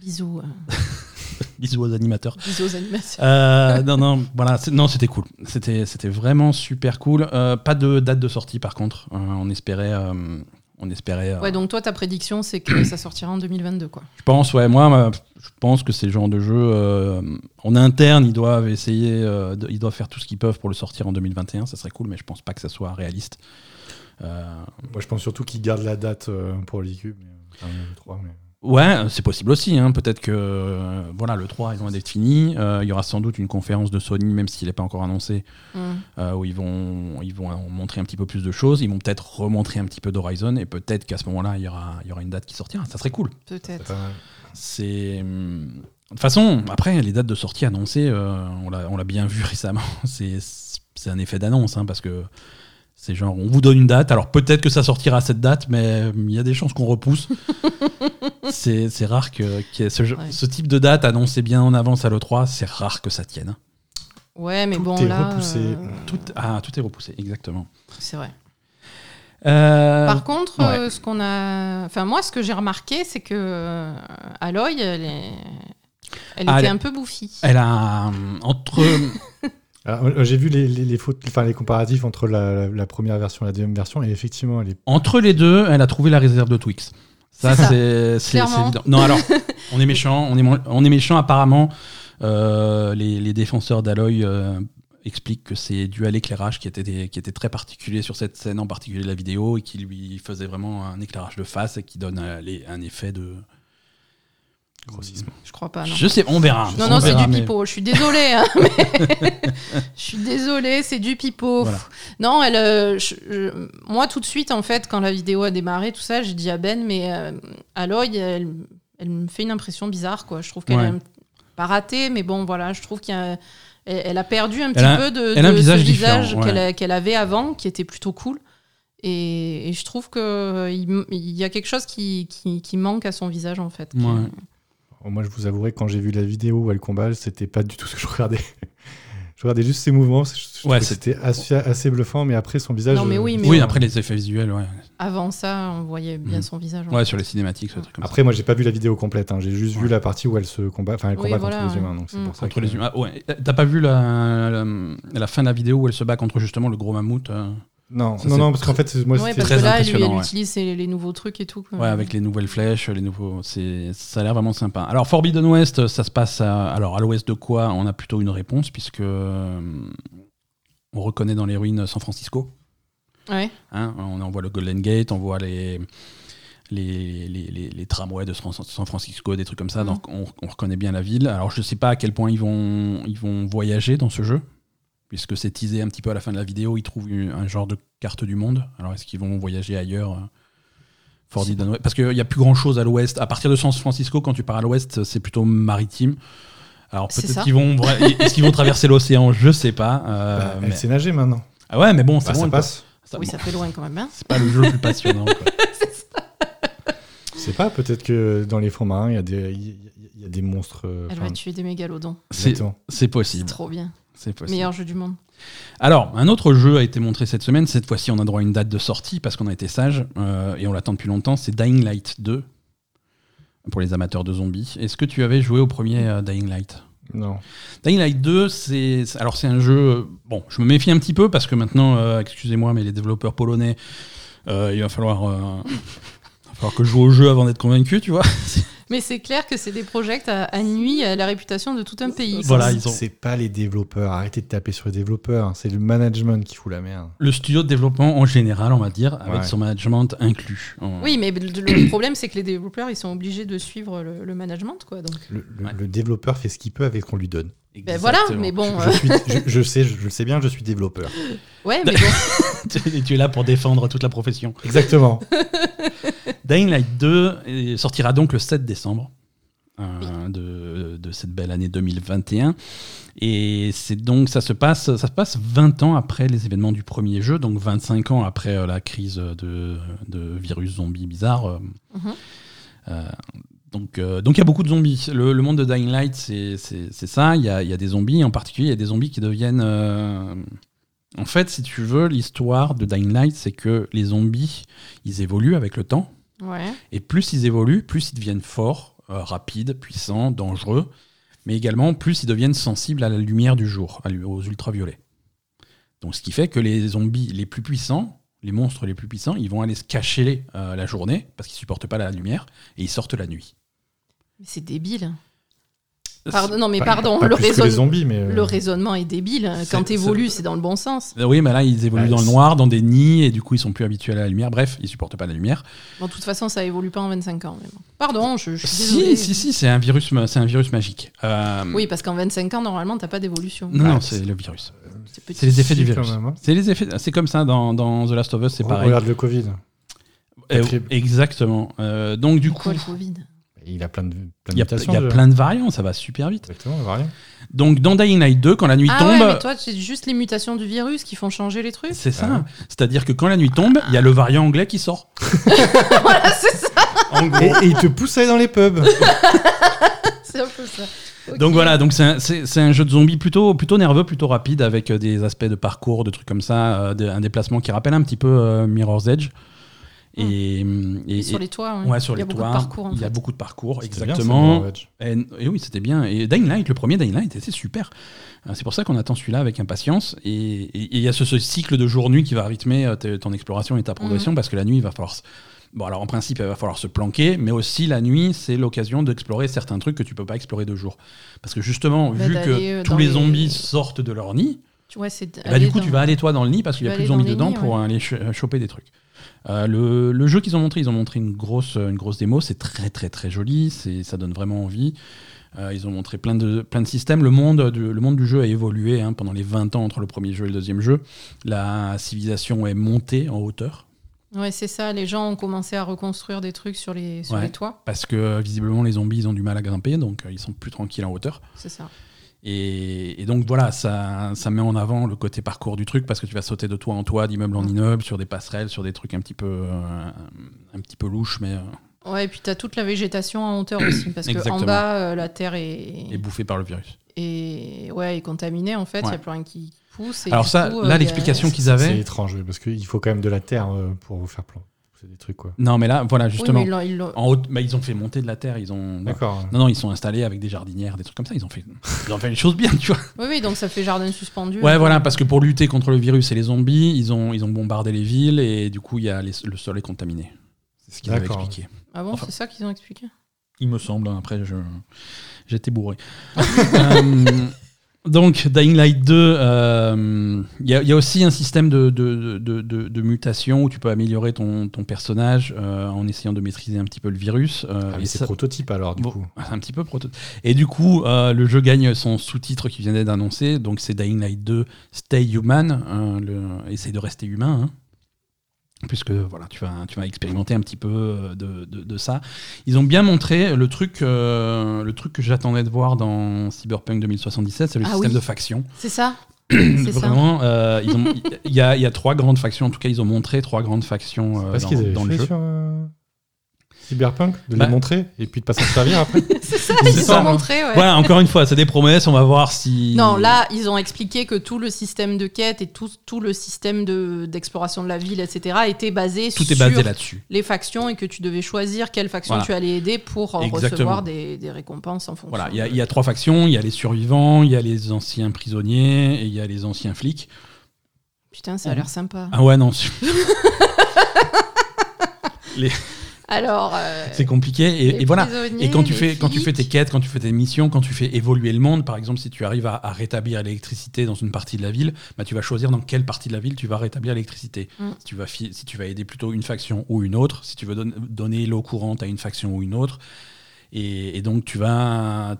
Bisous. [LAUGHS] [LAUGHS] euh, bisou aux animateurs. bisous aux animateurs. Euh, non, non, voilà, non, c'était cool. C'était, c'était vraiment super cool. Euh, pas de date de sortie par contre. Euh, on espérait, euh, on espérait. euh, Ouais, donc toi, ta prédiction, c'est que ça sortira en 2022, quoi. Je pense, ouais, moi, je pense que c'est le genre de jeu. euh, en interne, ils doivent essayer, euh, de- ils doivent faire tout ce qu'ils peuvent pour le sortir en 2021. Ça serait cool, mais je pense pas que ça soit réaliste. Euh, Moi, je pense surtout qu'ils gardent la date euh, pour l'IQ. Mais, enfin, le 3, mais... Ouais, c'est possible aussi. hein. Peut-être que euh, voilà, le 3 est loin d'être fini. Euh, il y aura sans doute une conférence de Sony, même s'il n'est pas encore annoncé, Mm. euh, où ils vont, ils vont montrer un petit peu plus de choses. Ils vont peut-être remontrer un petit peu d'Horizon et peut-être qu'à ce moment-là, il y aura, il y aura une date qui sortira. Ça serait cool. Peut-être. C'est. hum, De toute façon, après, les dates de sortie annoncées, euh, on l'a on l'a bien vu [LAUGHS] récemment. C'est c'est un effet d'annonce, hein, parce que c'est genre, on vous donne une date. Alors peut-être que ça sortira à cette date, mais il y a des chances qu'on repousse. [LAUGHS] c'est rare que, ce, Ouais. ce type de date annoncé bien en avance à l'E3, c'est rare que ça tienne. Ouais, mais Tout bon, est là. repoussé. euh, Tout, ah, tout est repoussé, exactement. c'est vrai. Euh, Par contre, ouais. euh, ce qu'on a. Enfin, moi, ce que j'ai remarqué, c'est que euh, Aloy, elle, est... elle Ah, était elle- un peu bouffie. elle a entre. [LAUGHS] J'ai vu les, les, les, fautes- enfin, les comparatifs entre la, première version et la deuxième version, et effectivement, elle est. Entre les deux, elle a trouvé la réserve de Twix. Ça, C'est évident. Non, alors, [LAUGHS] on est méchant. On est, on est méchant, apparemment. Euh, les, les défenseurs d'Aloy euh, expliquent que c'est dû à l'éclairage qui était, qui était très particulier sur cette scène, en particulier la vidéo, et qui lui faisait vraiment un éclairage de face et qui donne euh, les- un effet de. Grossisme. Je crois pas, non. Je sais, on verra. Non, On non, c'est du mais- pipeau. Je suis désolée. hein, [LAUGHS] mais- je suis désolée, c'est du pipeau. Voilà. Non, elle, euh, je- je- moi, tout de suite, en fait, quand la vidéo a démarré, tout ça, j'ai dit à Ben, mais euh, Aloy, elle, elle me fait une impression bizarre, quoi. Je trouve qu'elle Ouais. est un- pas ratée, mais bon, voilà, je trouve qu'elle a, elle, elle a perdu un petit a- peu de, elle a un de visage ce visage différent, qu'elle ouais. qu'elle avait avant, qui était plutôt cool. Et, et je trouve qu'il il y a quelque chose qui, qui, qui manque à son visage, en fait. Ouais. Moi, je vous avouerai, quand j'ai vu la vidéo où elle combat, c'était pas du tout ce que je regardais. je regardais juste ses mouvements. Je, c'était- assez, assez bluffant, mais après, son visage. Non, mais euh, oui, mais Oui, on- après les effets visuels, ouais. Avant ça, on voyait bien Mhm. son visage. Ouais, sur les cinématiques, ce truc comme ça. Après, moi, j'ai pas vu la vidéo complète. hein. J'ai juste vu Ouais. la partie où elle se combat, enfin, elle Oui, combat voilà, contre les ouais. humains. Donc c'est Mm. pour ça Contre que- les humains. Ah, ouais. T'as pas vu la, la, la fin de la vidéo où elle se bat contre justement le gros mammouth euh, Non, Ça, non, non, parce qu'en fait, c'est- moi, Ouais, parce très que là, impressionnant, elle ouais. utilise les, les nouveaux trucs et tout. quoi. Ouais, avec les nouvelles flèches, les nouveaux. C'est, ça a l'air vraiment sympa. Alors, Forbidden West, ça se passe à, alors, à l'ouest de quoi? On a plutôt une réponse, puisque euh, on reconnaît dans les ruines San Francisco. Ouais. hein. on voit le Golden Gate, on voit les. Les, les, les- les tramways de San Francisco, des trucs comme ça, Mhm. donc on, on reconnaît bien la ville. Alors je sais pas à quel point ils vont, ils vont voyager dans ce jeu, puisque c'est teasé un petit peu à la fin de la vidéo, ils trouvent une- un genre de carte du monde. Alors est-ce qu'ils vont voyager ailleurs euh, Parce qu'il n'y a plus grand chose à l'ouest. À partir de San Francisco, quand tu pars à l'ouest, c'est plutôt maritime. Alors C'est peut-être qu'ils vont, [LAUGHS] est-ce qu'ils vont traverser l'océan? Je sais pas. euh, Bah, mais- Elle sait nager maintenant. Ah ouais, mais bon, c'est Bah, loin, ça passe. Ça- oui, bon, ça fait loin quand même. hein. C'est pas le jeu le plus passionnant. quoi. [LAUGHS] Je sais pas, peut-être que dans les fonds marins, il y, a des- il y y a des monstres. euh, Elle va tuer des mégalodons. C'est exactement. c'est C'est possible. trop bien. C'est possible. Meilleur jeu du monde. Alors, un autre jeu a été montré cette semaine. Cette fois-ci, on a droit à une date de sortie parce qu'on a été sage euh, et on l'attend depuis longtemps. C'est Dying Light 2 pour les amateurs de zombies. Est-ce que tu avais joué au premier euh, Dying Light? Non. Dying Light 2, c'est alors c'est un jeu. euh, Bon, je me méfie un petit peu parce que maintenant, euh, excusez-moi, mais les développeurs polonais, euh, il va falloir, euh, [LAUGHS] il va falloir que je joue au jeu avant d'être convaincu, tu vois. [LAUGHS] Mais c'est clair que c'est des projets à, à nuit à la réputation de tout un pays. Voilà, ils ont- C'est pas les développeurs. Arrêtez de taper sur les développeurs. C'est le management qui fout la merde. Le studio de développement en général, on va dire, avec Ouais. son management inclus. Oui, mais le, le [CLEARS THROAT] problème, c'est que les développeurs, ils sont obligés de suivre le, le management, quoi. Donc, Le, le- Ouais. le développeur fait ce qu'il peut avec ce qu'on lui donne. Ben voilà, mais bon. Je, euh, suis, je, je sais, je, le sais bien, je suis développeur. [LAUGHS] ouais, mais bon. [LAUGHS] tu tu es là pour défendre toute la profession. Exactement. [LAUGHS] Dying Light 2 euh, sortira donc le 7 décembre euh, de, de cette belle année 2021. Et c'est donc ça se passe ça se passe 20 ans après les événements du premier jeu, donc 25 ans après euh, la crise de, de virus zombie bizarre. euh, Mhm. euh, donc euh, donc il y a beaucoup de zombies. Le, le monde de Dying Light c'est ça. Il y a, il y a des zombies, en particulier il y a des zombies qui deviennent euh, en fait, si tu veux, l'histoire de Dying Light, c'est que les zombies, ils évoluent avec le temps. Ouais. Et plus ils évoluent, plus ils deviennent forts, euh, rapides, puissants, dangereux, mais également plus ils deviennent sensibles à la lumière du jour, aux ultraviolets. Donc ce qui fait que les zombies les plus puissants, les monstres les plus puissants, ils vont aller se cacher la journée parce qu'ils supportent pas la lumière et ils sortent la nuit. Mais c'est débile. Pardon, non, mais Pas- pardon, pas le, zombies, mais. euh, le raisonnement est débile. Quand t'évolues, c'est dans le bon sens. Euh, Oui, mais là ils évoluent Ouais, dans le noir, dans des nids et du coup ils sont plus habitués à la lumière. Bref, ils supportent pas la lumière. Bon, de toute façon, ça évolue pas en 25 ans. mais bon. Pardon, je, je suis Si, désolée. si, si, c'est un virus, c'est un virus magique. Euh, Oui, parce qu'en 25 ans, normalement, t'as pas d'évolution. Non, non, Ouais, c'est le virus. C'est les effets Si, du virus. hein. C'est les effets. C'est comme ça dans, dans The Last of Us, c'est Re- pareil. Regarde le Covid. Euh, exactement. Euh, donc du coup, Quoi, le Covid? Il a plein de, plein de il y a, mutations. il y a de- plein de variants, ça va super vite. Exactement, il va rien. Donc dans Dying Light 2, quand la nuit Ah tombe, ouais, mais toi, c'est juste les mutations du virus qui font changer les trucs c'est ça. Ah. C'est-à-dire que quand la nuit tombe, il y a le variant anglais qui sort. [LAUGHS] Voilà, c'est ça. En gros. Et, et il te pousse à aller dans les pubs. [LAUGHS] C'est un peu ça. Donc voilà, donc c'est un, jeu de zombies plutôt, plutôt nerveux, plutôt rapide, avec euh, des aspects de parcours, de trucs comme ça, euh, de- un déplacement qui rappelle un petit peu euh, Mirror's Edge. Et, et- Et sur les toits, ouais. ouais, sur il y les a beaucoup toits, de parcours. En il y a beaucoup de parcours, C'était bien, ça, exactement. Et, et oui, c'était bien. Et Dying Light, le premier Dying Light était super. Euh, C'est pour ça qu'on attend celui-là avec impatience. Et il y a ce, ce cycle de jour-nuit qui va rythmer euh, ton exploration et ta progression parce que la nuit, il va falloir. se- Bon, alors en principe, il va falloir se planquer, mais aussi la nuit, c'est l'occasion d'explorer certains trucs que tu peux pas explorer de jour. Parce que justement, Bah, vu que euh, tous les les- zombies sortent de leur nid, Tu- bah, du coup, dans- tu vas aller toi dans le nid parce qu'il y a plus de zombies dedans nids, pour ouais. aller ch- choper des trucs. Euh, le, le jeu qu'ils ont montré, ils ont montré une grosse, une grosse démo. C'est très très très joli. C'est, ça donne vraiment envie. Euh, ils ont montré plein de, plein de systèmes. Le monde, du, le monde du jeu a évolué hein, pendant les 20 ans entre le premier jeu et le deuxième jeu. La civilisation est montée en hauteur Ouais, c'est ça. Les gens ont commencé à reconstruire des trucs sur les, sur Ouais. les toits. parce que euh, visiblement les zombies ils ont du mal à grimper, donc euh, ils sont plus tranquilles en hauteur. C'est ça. Et, et donc voilà, ça, ça met en avant le côté parcours du truc parce que tu vas sauter de toit en toit, d'immeuble en immeuble, sur des passerelles, sur des trucs un petit peu, euh, un petit peu louches, mais euh, Ouais, et puis t'as toute la végétation en hauteur aussi. [CLEARS THROAT] Parce qu'en bas, euh, la terre est, est bouffé par le virus. est, ouais, est contaminée, en fait. Il Ouais. y a plus rien qui pousse. et Alors ça, coup, là euh, a- l'explication qu'ils C'est avaient. étrange, oui, parce qu'il faut quand même de la terre pour vous faire plan. C'est des trucs, quoi. Non, mais là, voilà, Oui, justement, mais ils l'ont- ils l'ont- en haut, bah, ils ont fait monter de la terre, ils ont. D'accord. Non, non, ils sont installés avec des jardinières, des trucs comme ça. Ils ont fait, ils ont fait les choses bien, tu vois. Oui, oui, donc ça fait jardin suspendu. Ouais, voilà, parce que pour lutter contre le virus et les zombies, ils ont, ils ont bombardé les villes et du coup, il y a les- le sol est contaminé. C'est ce qu'ils avaient D'accord. expliqué. Ah bon, Enfin- c'est ça qu'ils ont expliqué? Il me semble, hein, après, je, j'étais bourré. [LAUGHS] Euh, donc, Dying Light 2, euh, il y, a- il y a aussi un système de, de, de, de- de mutation où tu peux améliorer ton, ton personnage euh, en essayant de maîtriser un petit peu le virus. euh, Ah, mais c'est prototype alors, du Bon, coup. [LAUGHS] un petit peu proto. Et du coup, euh, le jeu gagne son sous-titre qui vient d'être annoncé. Donc, c'est Dying Light 2 Stay Human. hein, le- essaye de rester humain. hein. Puisque voilà, tu vas, tu vas expérimenter un petit peu euh, de, de- de ça. Ils ont bien montré le truc, euh, le truc que j'attendais de voir dans Cyberpunk 2077, c'est le Ah système oui. de factions. [CLEARS THROAT] C'est ça. Vraiment, euh, il y, a, il y a trois grandes factions. En tout cas, ils ont montré trois grandes factions euh, Parce dans, qu'ils avaient dans le jeu. sur euh, Cyberpunk, de Bah. les montrer et puis de pas s'en servir après. [LAUGHS] C'est ça, ils ça, ont montré, ouais. Voilà, encore une fois, c'est des promesses. On va voir si. Non, là, ils ont expliqué que tout le système de quête et tout, tout le système de- d'exploration de, la ville, etc., était basé tout sur est basé là-dessus. les factions et que tu devais choisir quelle faction Voilà. tu allais aider pour euh, Exactement. recevoir des, des récompenses en fonction. Voilà, il y, a- il y a trois factions. Il y a les survivants, il y a les anciens prisonniers et il y a les anciens flics. Putain, ça a l'air sympa. Ah ouais, non. su- [LAUGHS] Alors. euh, C'est compliqué. Et, voilà. Et quand tu, fais, quand tu fais tes quêtes, quand tu fais tes missions, quand tu fais évoluer le monde, par exemple, si tu arrives à, à rétablir l'électricité dans une partie de la ville, bah, tu vas choisir dans quelle partie de la ville tu vas rétablir l'électricité. Mm. Si, tu vas si tu vas aider plutôt une faction ou une autre, si tu veux don- donner l'eau courante à une faction ou une autre. Et, et donc, tu vas.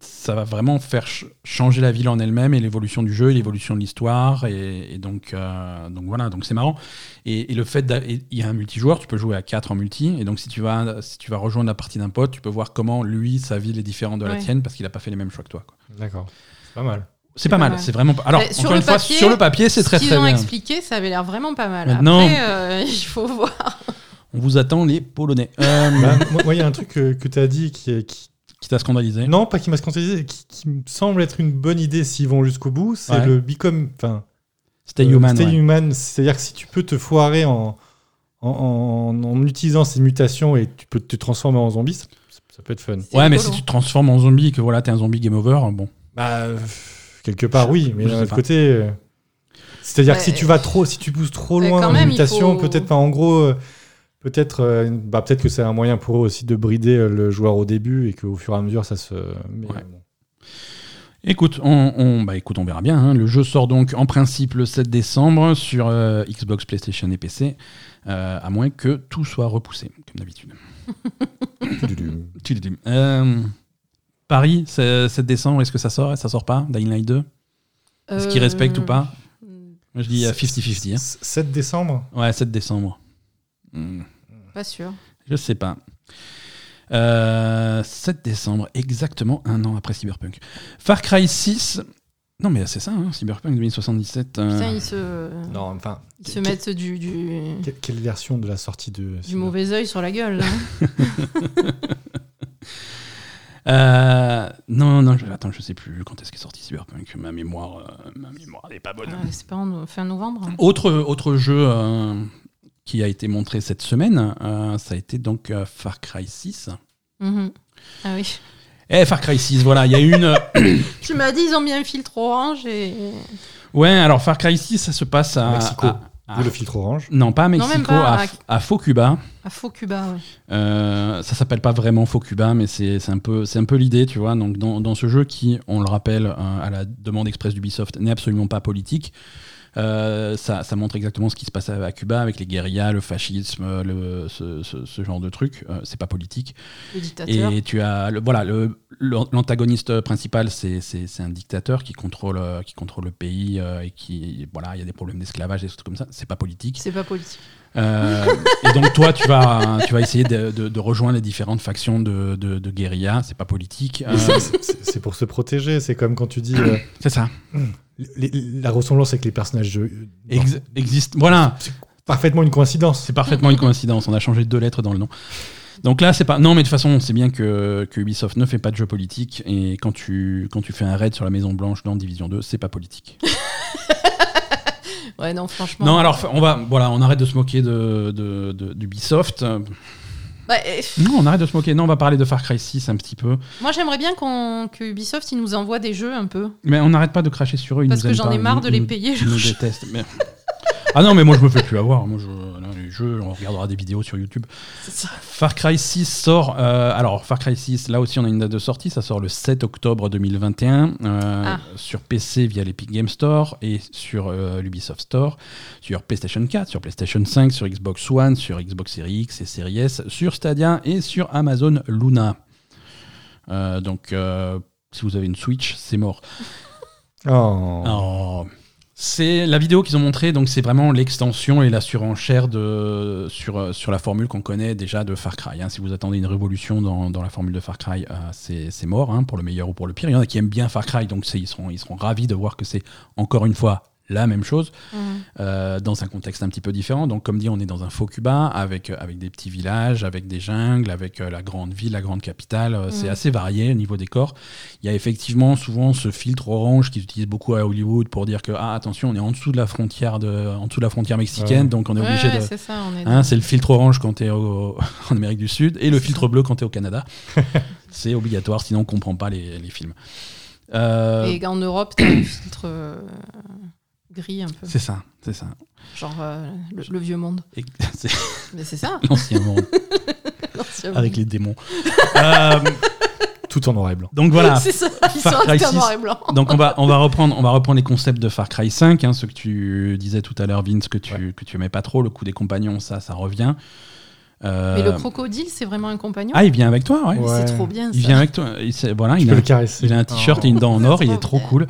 Ça va vraiment faire ch- changer la ville en elle-même et l'évolution du jeu et l'évolution de l'histoire. Et, et donc, euh, donc voilà, donc c'est marrant. Et, et le fait il y a un multijoueur, tu peux jouer à 4 en multi. Et donc, si tu vas, si tu vas rejoindre la partie d'un pote, tu peux voir comment lui, sa ville est différente de la Ouais. tienne parce qu'il n'a pas fait les mêmes choix que toi. D'accord. C'est pas mal. C'est pas pas mal, mal. c'est vraiment pas. Alors, sur encore le une fois, papier, sur le papier, c'est très Ce qu'ils très ont bien. expliqué, ça avait l'air vraiment pas mal. Maintenant- Après, euh, [LAUGHS] il faut voir. On vous attend, les Polonais. Euh, Bah, moi, il y a un truc que, tu as dit qui, est- qui, qui t'a scandalisé? Non, pas qui m'a scandalisé, qui, qui me semble être une bonne idée s'ils vont jusqu'au bout, c'est Ouais. le become, enfin, Stay euh, Human. stay ouais. human. C'est-à-dire que si tu peux te foirer en, en, en- en utilisant ces mutations et tu peux te transformer en zombie, ça, ça peut être fun. Ouais, mais si tu te transformes en zombie et que voilà, t'es un zombie game over, bon. Bah, euh, quelque part, oui, mais d'un autre côté. euh, C'est-à-dire que si tu vas trop, si tu pousses trop loin il l'imitation, faut- peut-être pas en gros, euh, peut-être euh, bah, peut-être que c'est un moyen pour eux aussi de brider euh, le joueur au début et qu'au fur et à mesure ça se. mais Ouais. bon. Écoute, on, on- bah, écoute, on verra bien. hein. Le jeu sort donc en principe le 7 décembre sur euh, Xbox, PlayStation et PC, euh, à moins que tout soit repoussé, comme d'habitude. [LAUGHS] Euh, Paris, c'est 7 décembre, est-ce que ça sort? Ça sort pas? Dying Light 2 Est-ce qu'ils respectent ou pas? Moi, Je dis euh, 50-50. hein. 7 décembre? Ouais, 7 décembre. Hmm, Pas sûr. je sais pas. Euh, 7 décembre, exactement un an après Cyberpunk. Far Cry 6. Non, mais c'est ça, hein, Cyberpunk 2077. euh, Putain, ils se, Non, enfin. ils se mettent du, du, que- Quelle version de la sortie de. du mauvais œil sur la gueule. là. [LAUGHS] euh, non, non, je, attends, je sais plus quand est-ce qu'est sorti Cyberpunk. Ma mémoire, euh, ma mémoire n'est pas bonne. Ouais, C'est pas en fin novembre. hein. Autre, autre jeu euh, qui a été montré cette semaine, euh, ça a été donc euh, Far Cry 6. Mhm. Ah oui. Eh, Far Cry 6, voilà, il y a une. [COUGHS] Tu m'as dit, ils ont mis un filtre orange et. ouais, alors Far Cry 6, ça se passe à. Mexico. à- à- Ou le filtre orange. non, pas à Non, Mexico, même pas, à, à Faux Cuba. À faux Cuba, ouais. Euh, ça s'appelle pas vraiment Faux Cuba, mais c'est un peu, c'est un peu l'idée, tu vois. Donc dans, dans ce jeu qui, on le rappelle, euh, à la demande express d'Ubisoft, n'est absolument pas politique. Euh, ça, ça montre exactement ce qui se passe à, à Cuba avec les guérillas, le fascisme, le, ce, ce- ce genre de trucs. Euh, c'est pas politique. Le dictateur. Et tu as, le, voilà, le- l'antagoniste principal, c'est un dictateur qui contrôle, euh, qui contrôle le pays euh, et qui, voilà, il y a des problèmes d'esclavage et des trucs comme ça. C'est pas politique. C'est pas politique. Euh, et donc toi, tu vas, tu vas essayer de, de- de rejoindre les différentes factions de, de, de guérilla. C'est pas politique. Euh, c'est- pour se protéger. C'est comme quand tu dis euh, c'est ça. Les- la ressemblance avec les personnages. de- Ex- existe. Voilà. C'est parfaitement une coïncidence. C'est parfaitement une coïncidence. On a changé deux lettres dans le nom. Donc là, c'est pas. Non, mais de toute façon, c'est bien que, que Ubisoft ne fait pas de jeu politique. Et quand tu, quand tu fais un raid sur la Maison Blanche dans Division 2, c'est pas politique. [LAUGHS] Ouais, non, franchement. Non, alors on va, voilà, on arrête de se moquer de, de- de- d'Ubisoft. Bah, euh, Non, on arrête de se moquer. Non, on va parler de Far Cry 6 un petit peu. moi, j'aimerais bien qu'on que Ubisoft il nous envoie des jeux un peu. Mais on n'arrête pas de cracher sur eux. ils Parce nous que j'en ai marre de nous- les ils payer. nous je- détestent. mais- Ah non, mais moi je me fais plus avoir. Moi, je, on regardera des vidéos sur YouTube. Ça. Far Cry 6 sort. euh, alors, Far Cry 6, là aussi, on a une date de sortie. Ça sort le 7 octobre 2021 euh, Ah. sur PC via l'Epic Game Store et sur euh, l'Ubisoft Store, sur PlayStation 4, sur PlayStation 5, sur Xbox One, sur Xbox Series X et Series S, sur Stadia et sur Amazon Luna. Euh, donc, euh, si vous avez une Switch, c'est mort. Oh. Oh. C'est la vidéo qu'ils ont montrée, donc c'est vraiment l'extension et la surenchère de, sur, euh, sur la formule qu'on connaît déjà de Far Cry. hein. Si vous attendez une révolution dans, dans la formule de Far Cry, euh, c'est mort, hein, pour le meilleur ou pour le pire. Il y en a qui aiment bien Far Cry, donc ils seront, ils seront ravis de voir que c'est encore une fois la même chose Mhm. euh, dans un contexte un petit peu différent. Donc, comme dit, on est dans un faux Cuba avec, euh, avec des petits villages, avec des jungles, avec euh, la grande ville, la grande capitale. Euh, C'est Mhm. assez varié au niveau décor. Il y a effectivement souvent ce filtre orange qui s'utilise beaucoup à Hollywood pour dire que ah attention, on est en dessous de la frontière de, en dessous de la frontière mexicaine, Ouais. donc on est Ouais, obligé ouais, de. c'est ça, on est Hein, c'est le filtre orange quand tu es [LAUGHS] en Amérique du Sud et le filtre bleu quand tu es au Canada. [LAUGHS] c'est obligatoire, sinon on comprend pas les, les films. Euh, Et en Europe, t'as un filtre euh, gris un peu. C'est ça, c'est ça. Genre euh, le, le vieux monde. Et- [LAUGHS] Mais c'est ça. l'ancien monde [LAUGHS] l'ancien avec monde. les démons. Euh, Tout en noir et blanc. donc voilà. C'est ça. Ils Far sont Cry restés en 6. noir et blanc. Donc on va, on va [LAUGHS] reprendre, on va reprendre les concepts de Far Cry 5, hein, ce que tu disais tout à l'heure, Vince, que tu, Ouais. que tu aimais pas trop, le coup des compagnons, ça, ça revient. Euh, Mais le crocodile, c'est vraiment un compagnon. Ah, il vient avec toi, ouais. Ouais. C'est trop bien Il vient avec toi. Il, voilà, il a, le caresser. il a un t-shirt et une dent en [LAUGHS] or, il est trop bien. cool.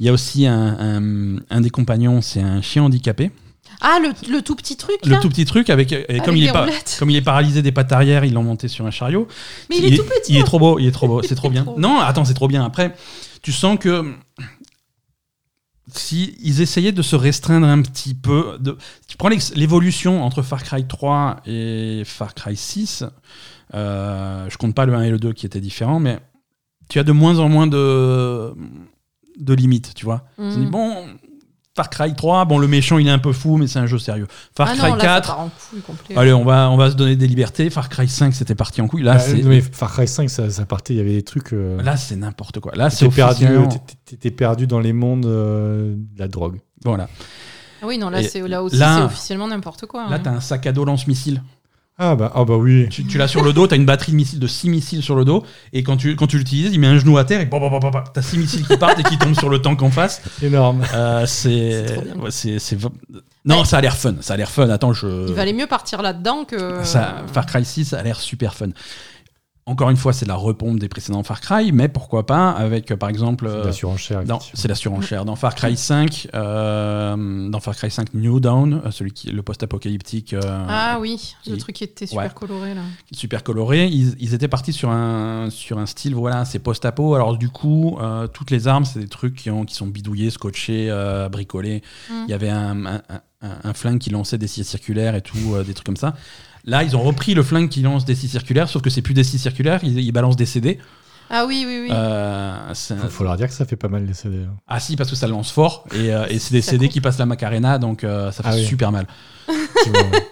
Il y a aussi un, un, un des compagnons, c'est un chien handicapé. Ah, le, le tout petit truc Le là tout petit truc avec, et Avec comme il est pas, comme il est paralysé des pattes arrière, ils l'ont monté sur un chariot. Mais il, est tout petit. Il est hein. trop beau, il est trop beau, c'est trop [LAUGHS] bien. trop beau. Non, attends, c'est trop bien. Après, tu sens que si ils essayaient de se restreindre un petit peu, de, tu prends l'évolution entre Far Cry 3 et Far Cry 6. euh, je compte pas le 1 et le 2 qui étaient différents, mais tu as de moins en moins de de limites, tu vois. Dit, Mhm. bon, Far Cry 3, bon, le méchant il est un peu fou, mais c'est un jeu sérieux. Far ah Cry non, là, ça 4, part en couille complet. allez, on va, on va se donner des libertés. Far Cry 5, c'était parti en couille. Là, Bah, c'est non, mais Far Cry 5, ça, ça partait, il y avait des trucs. euh, Là, c'est n'importe quoi. Là, c'est perdu, officiellement- t'étais- t'étais perdu dans les mondes euh, de la drogue. Voilà. Ah oui, non, là, là aussi, là- c'est officiellement n'importe quoi. Là, hein. t'as un sac à dos lance-missile. Ah bah, ah bah oui. Tu, tu l'as sur le dos, t'as une batterie de missiles de 6 missiles sur le dos, et quand tu, quand tu l'utilises, il met un genou à terre et bon, bon, bon, bon, bon, t'as 6 missiles qui partent et qui tombent sur le tank en face. Énorme. Euh, c'est. C'est ouais, Non, ça a l'air fun. Ça a l'air fun. Attends, je. Il valait mieux partir là-dedans que. Ça, Far Cry 6, ça a l'air super fun. Encore une fois, c'est de la repompe des précédents Far Cry, mais pourquoi pas avec, euh, par exemple. C'est euh, la surenchère. C'est la surenchère. Dans Far Cry 5, euh, dans Far Cry 5 New Dawn, euh, celui qui le post-apocalyptique euh, Ah oui, le truc qui était super Ouais. coloré là. super coloré, ils, ils étaient partis sur un sur un style voilà, c'est post-apo. Alors du coup, euh, toutes les armes, c'est des trucs qui ont qui sont bidouillés, scotchés, euh, bricolés. Mm. Il y avait un, un, un- un flingue qui lançait des scies circulaires et tout, euh, des trucs comme ça. Là, ils ont repris le flingue qui lance des scies circulaires, sauf que c'est plus des scies circulaires, ils, ils balancent des CD. Ah oui, oui, oui. Euh, c'est Faut, faut leur dire que ça fait pas mal les CD. hein. Ah si, parce que ça lance fort et, euh, et c'est des [LAUGHS] Ça CD qui passent la Macarena, donc euh, ça fait Ah oui. super mal. [LAUGHS] Tu vois, ouais.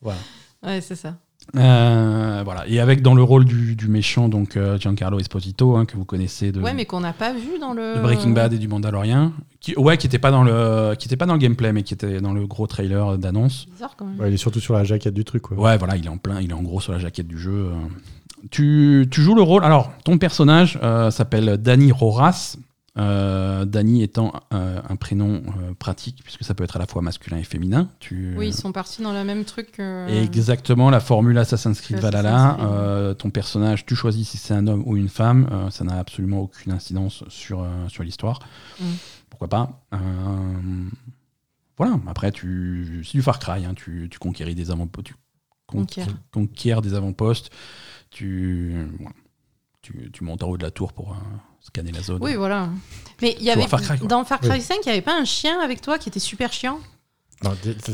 Voilà. Ouais, c'est ça. Euh, voilà. Et avec dans le rôle du, du méchant, donc euh, Giancarlo Esposito, hein, que vous connaissez de, Ouais, mais qu'on n'a pas vu dans le. de Breaking Bad et du Mandalorian, qui, ouais, qui était pas dans le, qui était pas dans le gameplay, mais qui était dans le gros trailer d'annonce. Bizarre quand même. Ouais, il est surtout sur la jaquette du truc. Quoi. Ouais, voilà, il est en plein, il est en gros sur la jaquette du jeu. euh. Tu, tu joues le rôle. Alors, ton personnage euh, s'appelle Danny Roras. Euh, Danny étant euh, un prénom euh, pratique, puisque ça peut être à la fois masculin et féminin. Tu, Oui, ils sont partis dans le même truc. que- Exactement, la formule Assassin's Creed Valhalla. Euh, ton personnage, tu choisis si c'est un homme ou une femme. euh, ça n'a absolument aucune incidence sur, euh, sur l'histoire. Mm. Pourquoi pas Euh, Voilà, après, tu, c'est du Far Cry. hein, tu, tu conquéris des avant-postes. Tu conquiers des avant-postes. Tu, voilà. Tu, tu montes en haut de la tour pour euh, scanner la zone. Oui, voilà. Mais il y avait Far Cry, quoi. dans Far Cry Oui. 5, il n'y avait pas un chien avec toi qui était super chiant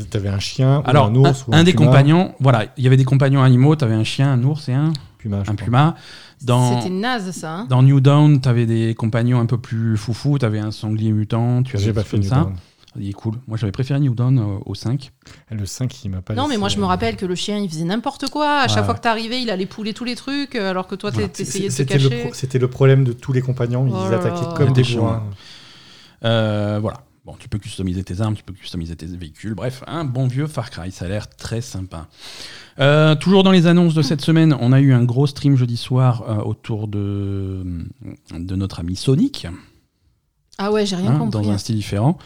T'avais un chien, ou Alors, un ours, un, ou un, un des puma, compagnons, voilà, il y avait des compagnons animaux. Tu avais un chien, un ours et un, Puma, un puma. Dans, C'était naze ça. hein. Dans New Dawn, t'avais des compagnons un peu plus foufou, t'avais un sanglier mutant, tu avais pas fait comme New ça. Dawn. Il est cool. Moi, j'avais préféré New Dawn euh, au 5. Le 5, il m'a pas Non, mais moi je me euh, rappelle que le chien il faisait n'importe quoi. À chaque Ouais. fois que t'arrivais, il allait pouler tous les trucs, euh, alors que toi Voilà. t'es- t'essayais de te C'était le, cacher. pro- c'était le problème de tous les compagnons, ils Oh attaquaient comme des bourrins. Euh, voilà. Bon, tu peux customiser tes armes, tu peux customiser tes véhicules. Bref, un bon vieux Far Cry. Ça a l'air très sympa. Euh, toujours dans les annonces de cette semaine, on a eu un gros stream jeudi soir euh, autour de, de notre ami Sonic, Ah ouais, j'ai rien hein, compris. dans un style différent.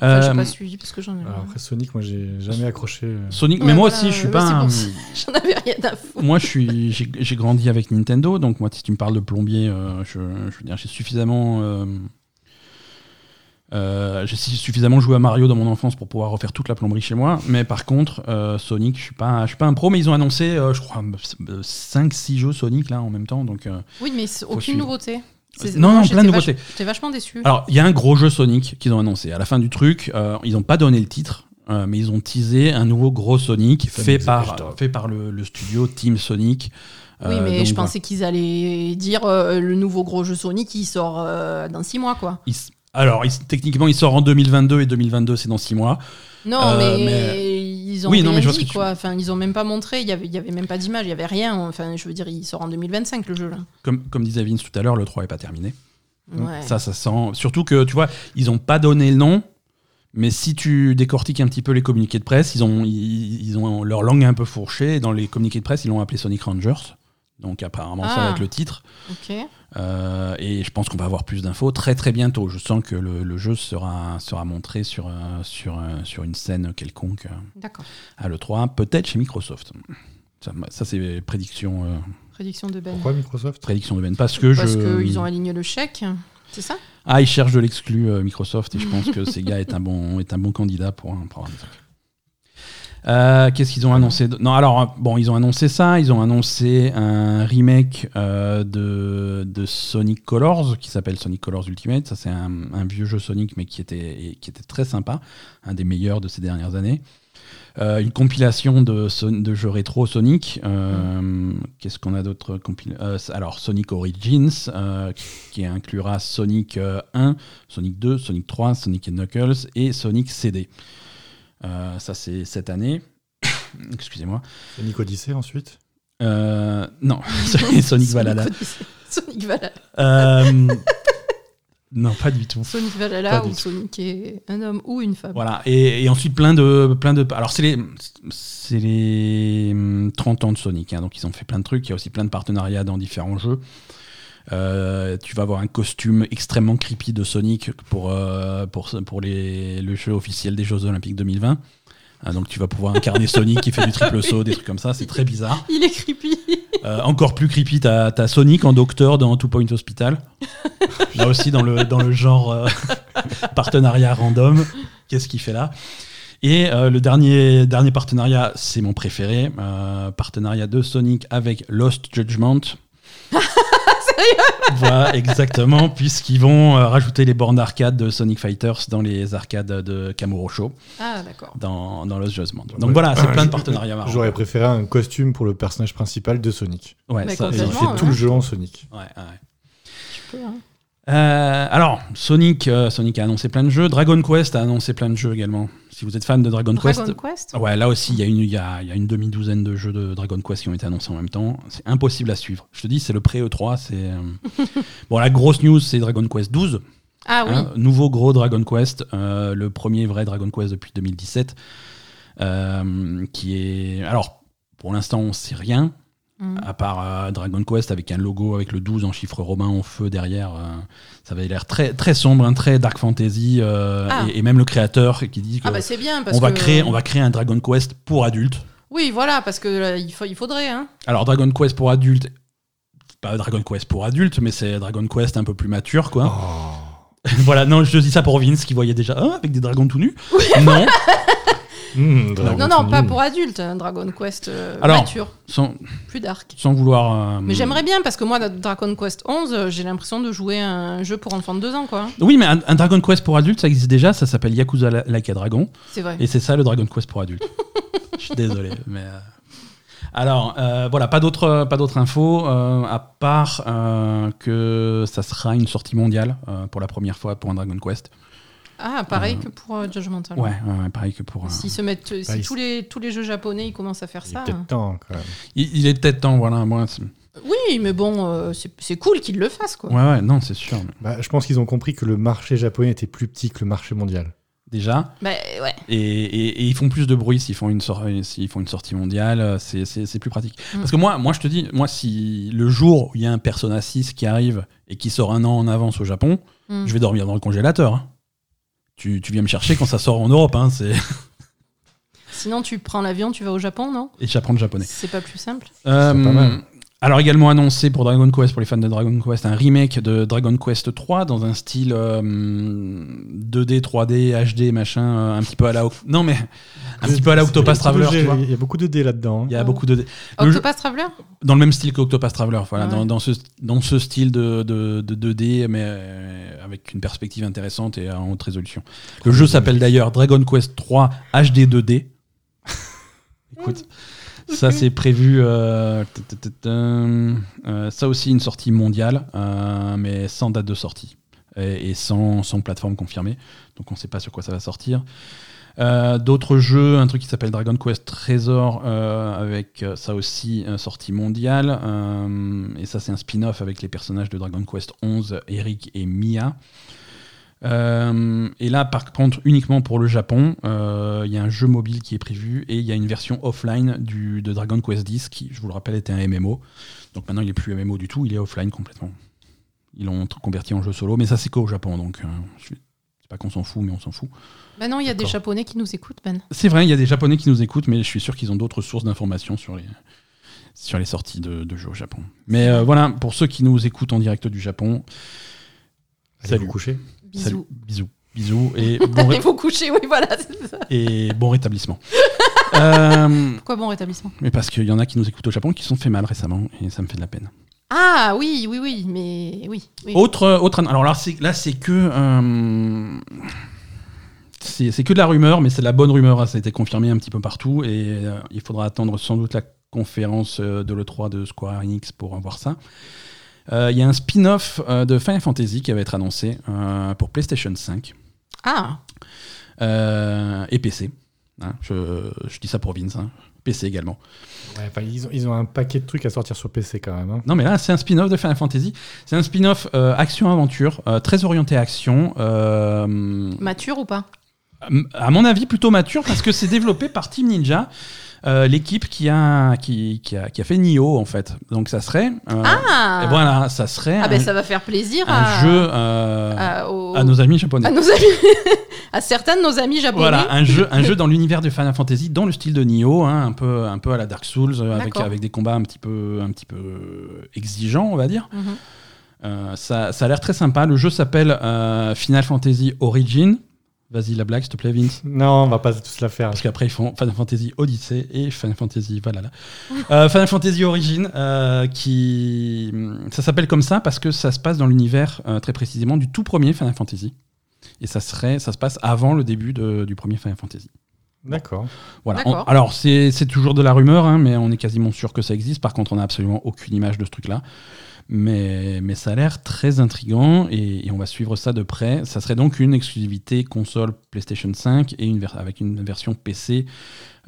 Enfin, j'ai Euh, pas suivi parce que j'en ai. Alors après Sonic, moi j'ai jamais accroché. euh. Sonic, Ouais, mais moi aussi, je suis pas un-. [LAUGHS] J'en avais rien à foutre. moi, je suis, j'ai grandi avec Nintendo, donc moi, si tu me parles de plombier, euh, je, je veux dire, j'ai suffisamment, euh, euh, j'ai suffisamment joué à Mario dans mon enfance pour pouvoir refaire toute la plomberie chez moi. Mais par contre, euh, Sonic, je suis pas, je suis pas un pro, mais ils ont annoncé, euh, je crois, 5-6 jeux Sonic là en même temps, donc. euh, Oui, mais c'est aucune suivre. nouveauté. C'est- Non, non, j'étais plein de vach- nouveautés. J'étais vachement déçu. Alors, il y a un gros jeu Sonic qu'ils ont annoncé. À la fin du truc, euh, ils n'ont pas donné le titre, euh, mais ils ont teasé un nouveau gros Sonic fait par, fait par le, le studio Team Sonic. oui, Euh, mais donc je voilà. pensais qu'ils allaient dire euh, le nouveau gros jeu Sonic il sort euh, dans 6 mois quoi. Il s- alors, il s- techniquement, il sort en 2022 et 2022, c'est dans 6 mois. Non, Euh, mais, mais- ils ont Oui, non, mais je dit tu- quoi. Enfin, ils ont même pas montré. Il y avait, il y avait même pas d'image. Il y avait rien. Enfin, je veux dire, il sort en 2025 le jeu là. Comme, comme disait Vince tout à l'heure, le 3 est pas terminé. Ouais. Ça, ça sent. Surtout que, tu vois, ils ont pas donné le nom, Mais si tu décortiques un petit peu les communiqués de presse, ils ont, ils, ils ont leur langue un peu fourchée. Dans les communiqués de presse, ils l'ont appelé Sonic Rangers. Donc apparemment, ça Ah. va être le titre. Ok. Euh, et je pense qu'on va avoir plus d'infos très très bientôt. Je sens que le, le jeu sera, sera montré sur, euh, sur, euh, sur une scène quelconque D'accord. à l'E3, peut-être chez Microsoft. Ça, ça, c'est prédiction, euh, Prédiction de Ben. Pourquoi Microsoft? prédiction de Ben. Parce que Parce je. qu'ils ont aligné le chèque. C'est ça? Ah, ils cherchent de l'exclu euh, Microsoft et je pense que Sega est un bon, est un bon candidat pour un programme. Euh, Qu'est-ce qu'ils ont annoncé Non, alors, bon, ils ont annoncé ça. Ils ont annoncé un remake euh, de, de Sonic Colors qui s'appelle Sonic Colors Ultimate. Ça, c'est un, vieux jeu Sonic, mais qui était, qui était très sympa. Un des meilleurs de ces dernières années. Euh, une compilation de, de jeux rétro Sonic. Qu'est-ce qu'on a d'autre Alors, Sonic Origins, qui, inclura Sonic euh, 1, Sonic 2, Sonic 3, Sonic Knuckles et Sonic CD. Euh, ça, c'est cette année. [COUGHS] Excusez-moi. Sonic Odyssey ensuite Euh, non, [LAUGHS] Sonic Valhalla. Sonic Valhalla. Euh, non, pas du tout. Sonic Valhalla tout. Sonic est un homme ou une femme. Voilà, et, et ensuite plein de, plein de. Alors, c'est les, c'est les hum, 30 ans de Sonic, hein, donc ils ont fait plein de trucs. Il y a aussi plein de partenariats dans différents jeux. Euh, tu vas avoir un costume extrêmement creepy de Sonic pour, euh, pour, pour les, le jeu officiel des Jeux Olympiques 2020. Hein, donc tu vas pouvoir incarner Sonic qui fait du triple [LAUGHS] saut, des trucs comme ça, c'est très bizarre. Il est creepy. Euh, encore plus creepy, t'as as Sonic en docteur dans Two Point Hospital. [LAUGHS] Là aussi, dans le, dans le genre euh, [LAUGHS] partenariat random. Qu'est-ce qu'il fait là? Et euh, le dernier, dernier partenariat, c'est mon préféré. partenariat de Sonic avec Lost Judgment. [LAUGHS] voilà, exactement, puisqu'ils vont euh, rajouter les bornes d'arcade de Sonic Fighters dans les arcades de Kamurocho, Ah, d'accord. dans, dans Lost Judgment. Donc Ouais. voilà, c'est plein de partenariats marrants. J'aurais préféré un costume pour le personnage principal de Sonic. Ouais, Mais ça, Et il Complètement, fait ouais. tout le jeu en Sonic. ouais, ouais. Tu peux, hein. Euh, alors, Sonic, euh, Sonic a annoncé plein de jeux. Dragon Quest a annoncé plein de jeux également. Si vous êtes fan de Dragon, Dragon Quest, Quest? ouais, là aussi, il y a une, il y a, il y a une demi-douzaine de jeux de Dragon Quest qui ont été annoncés en même temps. C'est impossible à suivre. Je te dis, c'est le pré-E3. C'est euh, [LAUGHS] bon, la grosse news, c'est Dragon Quest 12. Ah oui. Hein, nouveau gros Dragon Quest, euh, le premier vrai Dragon Quest depuis 2017, euh, qui est alors pour l'instant on sait rien À part euh, Dragon Quest avec un logo avec le 12 en chiffre romain en feu derrière. euh, ça avait l'air très très sombre, hein, très dark fantasy euh, Ah. et, et même le créateur qui dit que Ah bah c'est bien parce on va que créer on va créer un Dragon Quest pour adultes. Oui, voilà, parce que là, il, faut, il faudrait. Hein. Alors Dragon Quest pour adultes, pas Dragon Quest pour adultes, mais c'est Dragon Quest un peu plus mature quoi. Oh. [LAUGHS] voilà, non, je dis ça pour Vince qui voyait déjà Ah, avec des dragons tout nus. Non, [LAUGHS] Mmh, Dragon non, non, pas pour adultes. hein, Dragon Quest euh, Alors- mature, sans, plus dark. sans vouloir. euh, Mais j'aimerais bien parce que moi, dans Dragon Quest 11, euh, j'ai l'impression de jouer un jeu pour enfants de 2 ans, quoi. Oui, mais un, un Dragon Quest pour adultes, ça existe déjà. Ça s'appelle Yakuza La- Like a Dragon. C'est vrai. Et c'est ça le Dragon Quest pour adultes. [LAUGHS] Je suis désolé, mais. euh, Alors, euh, voilà, pas d'autres pas d'autres infos, euh, à part euh, que ça sera une sortie mondiale euh, pour la première fois pour un Dragon Quest. Ah, pareil Euh, que pour euh, Judgment. Ouais, ouais, pareil que pour. euh, S'ils se mettent, si tous les tous les jeux japonais ils commencent à faire Il est ça. peut-être temps quand même. il, il est peut-être temps, voilà. Moi, Oui, mais bon, euh, c'est c'est cool qu'ils le fassent, quoi. ouais, ouais, non, c'est sûr. mais Bah, je pense qu'ils ont compris que le marché japonais était plus petit que le marché mondial. Déjà, Bah ouais. et, et- et ils font plus de bruit s'ils font une, sor- s'ils font une sortie mondiale, euh, c'est- plus pratique. Mm. Parce que moi, moi, je te dis, moi, si le jour où il y a un Persona 6 qui arrive et qui sort un an en avance au Japon, Mm. je vais dormir dans le congélateur. hein. Tu, tu viens me chercher quand ça sort en Europe, hein, c'est... Sinon, tu prends l'avion, tu vas au Japon, non? Et j'apprends le japonais. C'est pas plus simple. Euh, pas mal. Alors également annoncé pour Dragon Quest, pour les fans de Dragon Quest, un remake de Dragon Quest 3 dans un style euh, 2D, 3D, HD, machin, euh, un petit peu à la... Non mais un petit peu à la Octopath Traveler, tu vois. Il y a beaucoup de dés là-dedans. hein. Il y a beaucoup de... Jeu- Octopath Traveler? Dans le même style qu'Octopath Traveler, voilà, Ouais. dans, dans ce, dans ce style de, de, de 2D, mais euh, avec une perspective intéressante et en haute résolution. Le jeu s'appelle d'ailleurs Dragon Quest 3 HD 2D. Écoute, ça c'est prévu. euh, euh, ça aussi une sortie mondiale, euh, mais sans date de sortie et, sans, plateforme confirmée. Donc on ne sait pas sur quoi ça va sortir. D'autres jeux, un truc qui s'appelle Dragon Quest Trésor, avec ça aussi sortie mondiale. et ça, c'est un spin-off avec les personnages de Dragon Quest 11, Eric et Mia. Euh, et là, par contre, uniquement pour le Japon, euh, il y a un jeu mobile qui est prévu et il y a une version offline du, de Dragon Quest X qui, je vous le rappelle, était un MMO. Donc maintenant, il n'est plus MMO du tout, il est offline complètement. Ils l'ont converti en jeu solo, mais ça, c'est qu'au Japon, donc euh, je pas qu'on s'en fout, mais on s'en fout. Non, il y a des. Japonais qui nous écoutent, Ben. C'est vrai, il y a des Japonais qui nous écoutent, mais je suis sûr qu'ils ont d'autres sources d'informations sur les, sur les sorties de, de jeux au Japon. Mais euh, voilà, pour ceux qui nous écoutent en direct du Japon, Allez Salut. vous coucher. Salut, Bisous. bisous, bisous et [LAUGHS] bon, ré- vous coucher, oui, voilà, ça. et bon rétablissement. [LAUGHS] Euh, Pourquoi bon rétablissement? mais parce qu'il y en a qui nous écoutent au Japon qui se sont fait mal récemment et ça me fait de la peine. Ah oui, oui, oui, mais oui. oui. Autre, autre, alors là, c'est, là, c'est que. euh, c'est, que de la rumeur, mais c'est de la bonne rumeur. hein, ça a été confirmé un petit peu partout. Et euh, il faudra attendre sans doute la conférence euh, de l'E3 de Square Enix pour voir ça. Euh, Il y a un spin-off euh, de Final Fantasy qui va être annoncé euh, pour PlayStation 5 Ah, euh, et PC. hein. je, je dis ça pour Vince. hein. PC également. Ouais, enfin, ils, ont, ils ont un paquet de trucs à sortir sur PC quand même. hein. Non, mais là, c'est un spin-off de Final Fantasy. C'est un spin-off euh, action-aventure, euh, très orienté action. euh, mature ou pas? à mon avis, plutôt mature parce que c'est développé par Team Ninja, euh, l'équipe qui a, qui, qui a, qui a fait Nioh en fait. Donc ça serait. euh, Ah et voilà, ça serait Ah un, ben ça va faire plaisir un à, jeu euh, à, aux- à nos amis japonais. à nos amis, [LAUGHS] à certains de nos amis japonais. Voilà, un jeu, un jeu dans l'univers de Final Fantasy, dans le style de Nioh, hein, un, peu, un peu à la Dark Souls, avec, avec des combats un petit peu, un petit peu exigeants, on va dire. Mhm. Ça, ça a l'air très sympa. Le jeu s'appelle Final Fantasy Origin. Vas-y, la blague, s'il te plaît, Vince. Non, on va pas tous la faire. Parce qu'après, ils font Final Fantasy Odyssey et Final Fantasy Valhalla. Euh, Final Fantasy Origin, euh, qui. Ça s'appelle comme ça parce que ça se passe dans l'univers, euh, très précisément, du tout premier Final Fantasy. Et ça, serait, ça se passe avant le début de- du premier Final Fantasy. D'accord. Voilà. On- alors, c'est c'est toujours de la rumeur, hein, mais on est quasiment sûr que ça existe. Par contre, on n'a absolument aucune image de ce truc-là. Mais, mais ça a l'air très intriguant et, et on va suivre ça de près. Ça serait donc une exclusivité console PlayStation 5 et une avec une version PC,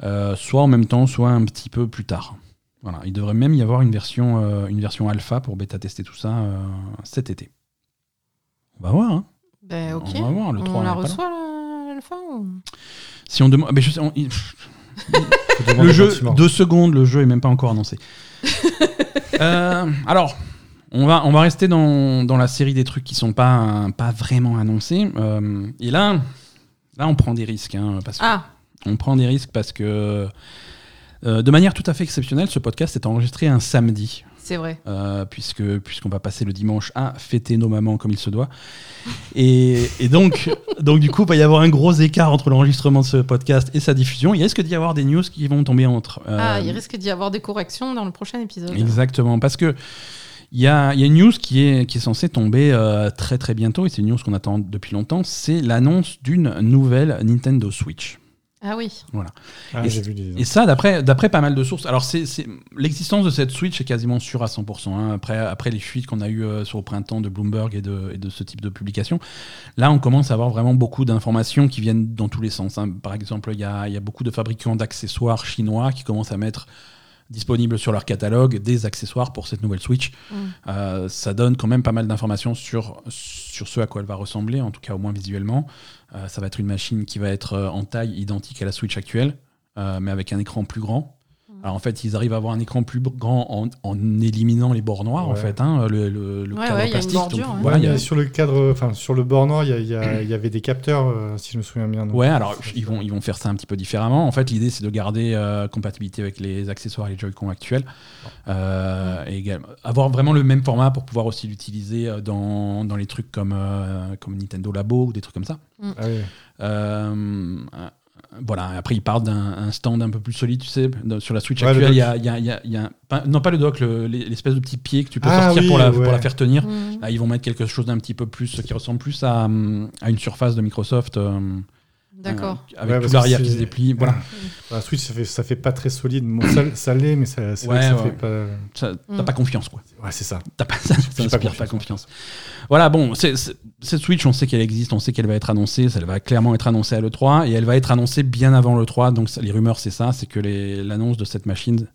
euh, soit en même temps, soit un petit peu plus tard. Voilà. Il devrait même y avoir une version, euh, une version alpha pour bêta-tester tout ça euh, cet été. On va voir. hein. Ben. On va voir. Le 3, On la reçoit la, la fin ou- Si on demande. [LAUGHS] Le jeu, deux secondes, le jeu est même pas encore annoncé. [LAUGHS] Euh, alors, on va, on va rester dans, dans la série des trucs qui sont pas, pas vraiment annoncés. Euh, et là, là, on prend des risques. hein, parce que- Ah, On prend des risques parce que, euh, de manière tout à fait exceptionnelle, ce podcast est enregistré un samedi. c'est vrai. euh, puisque puisqu'on va passer le dimanche à fêter nos mamans comme il se doit. Et, et donc, [LAUGHS] donc du coup, il va y avoir un gros écart entre l'enregistrement de ce podcast et sa diffusion. Il risque d'y avoir des news qui vont tomber entre. euh, Ah, il risque d'y avoir des corrections dans le prochain épisode. Exactement, parce que il y a, il y a une news qui est, qui est censée tomber euh, très très bientôt, et c'est une news qu'on attend depuis longtemps, c'est l'annonce d'une nouvelle Nintendo Switch. Ah oui. Ah, et vu des... Et ça, d'après d'après pas mal de sources. Alors, c'est c'est- l'existence de cette Switch est quasiment sûre à 100%. hein. Après, après les fuites qu'on a eues euh, sur le printemps de Bloomberg et de, et de ce type de publication, là, on commence à avoir vraiment beaucoup d'informations qui viennent dans tous les sens. hein. Par exemple, il y a, il y a beaucoup de fabricants d'accessoires chinois qui commencent à mettre disponibles sur leur catalogue des accessoires pour cette nouvelle Switch. Mm. Euh, ça donne quand même pas mal d'informations sur, sur ce à quoi elle va ressembler, en tout cas au moins visuellement. Euh, ça va être une machine qui va être euh, en taille identique à la Switch actuelle, euh, mais avec un écran plus grand. Mm. Alors en fait, ils arrivent à avoir un écran plus grand en, en éliminant les bords noirs, en Ouais. fait, hein, le, le, le Ouais, cadre ouais, il y a une plastique. bordure, donc, ouais. voilà, y a- sur le cadre, enfin sur le bord nord, il y, avait des capteurs, euh, si je me souviens bien. donc. Ouais, alors ils vont, ils vont faire ça un petit peu différemment. En fait, l'idée c'est de garder euh, compatibilité avec les accessoires et les Joy-Con actuels. Euh, et avoir vraiment le même format pour pouvoir aussi l'utiliser euh, dans, dans les trucs comme, euh, comme Nintendo Labo ou des trucs comme ça. Ah oui. Voilà, après ils parlent d'un un stand un peu plus solide, tu sais. dans- sur la Switch Ouais, actuelle, il y a, il y a- il y a- il y a un- pas- non pas le dock, le- l'espèce de petit pied que tu peux Ah sortir oui, pour, la, pour ouais. la faire tenir. Mm. Là, ils vont mettre quelque chose d'un petit peu plus, qui ressemble plus à, à une surface de Microsoft. euh, D'accord. euh, avec Ouais, tout l'arrière qui se déplie. Voilà. La Switch, ça fait, ça fait pas très solide. Bon, ça, ça l'est, mais ça, Ouais, que ça ouais. fait pas. T'as Mm. pas confiance, quoi. Ouais, c'est ça. T'as pas, [LAUGHS] ça, pas inspire pas confiance. confiance. Voilà, bon, cette Switch, on sait qu'elle existe, on sait qu'elle va être annoncée, ça elle va clairement être annoncée à l'E3, et elle va être annoncée bien avant l'E3, donc ça- les rumeurs, c'est ça, c'est que l'annonce de cette machine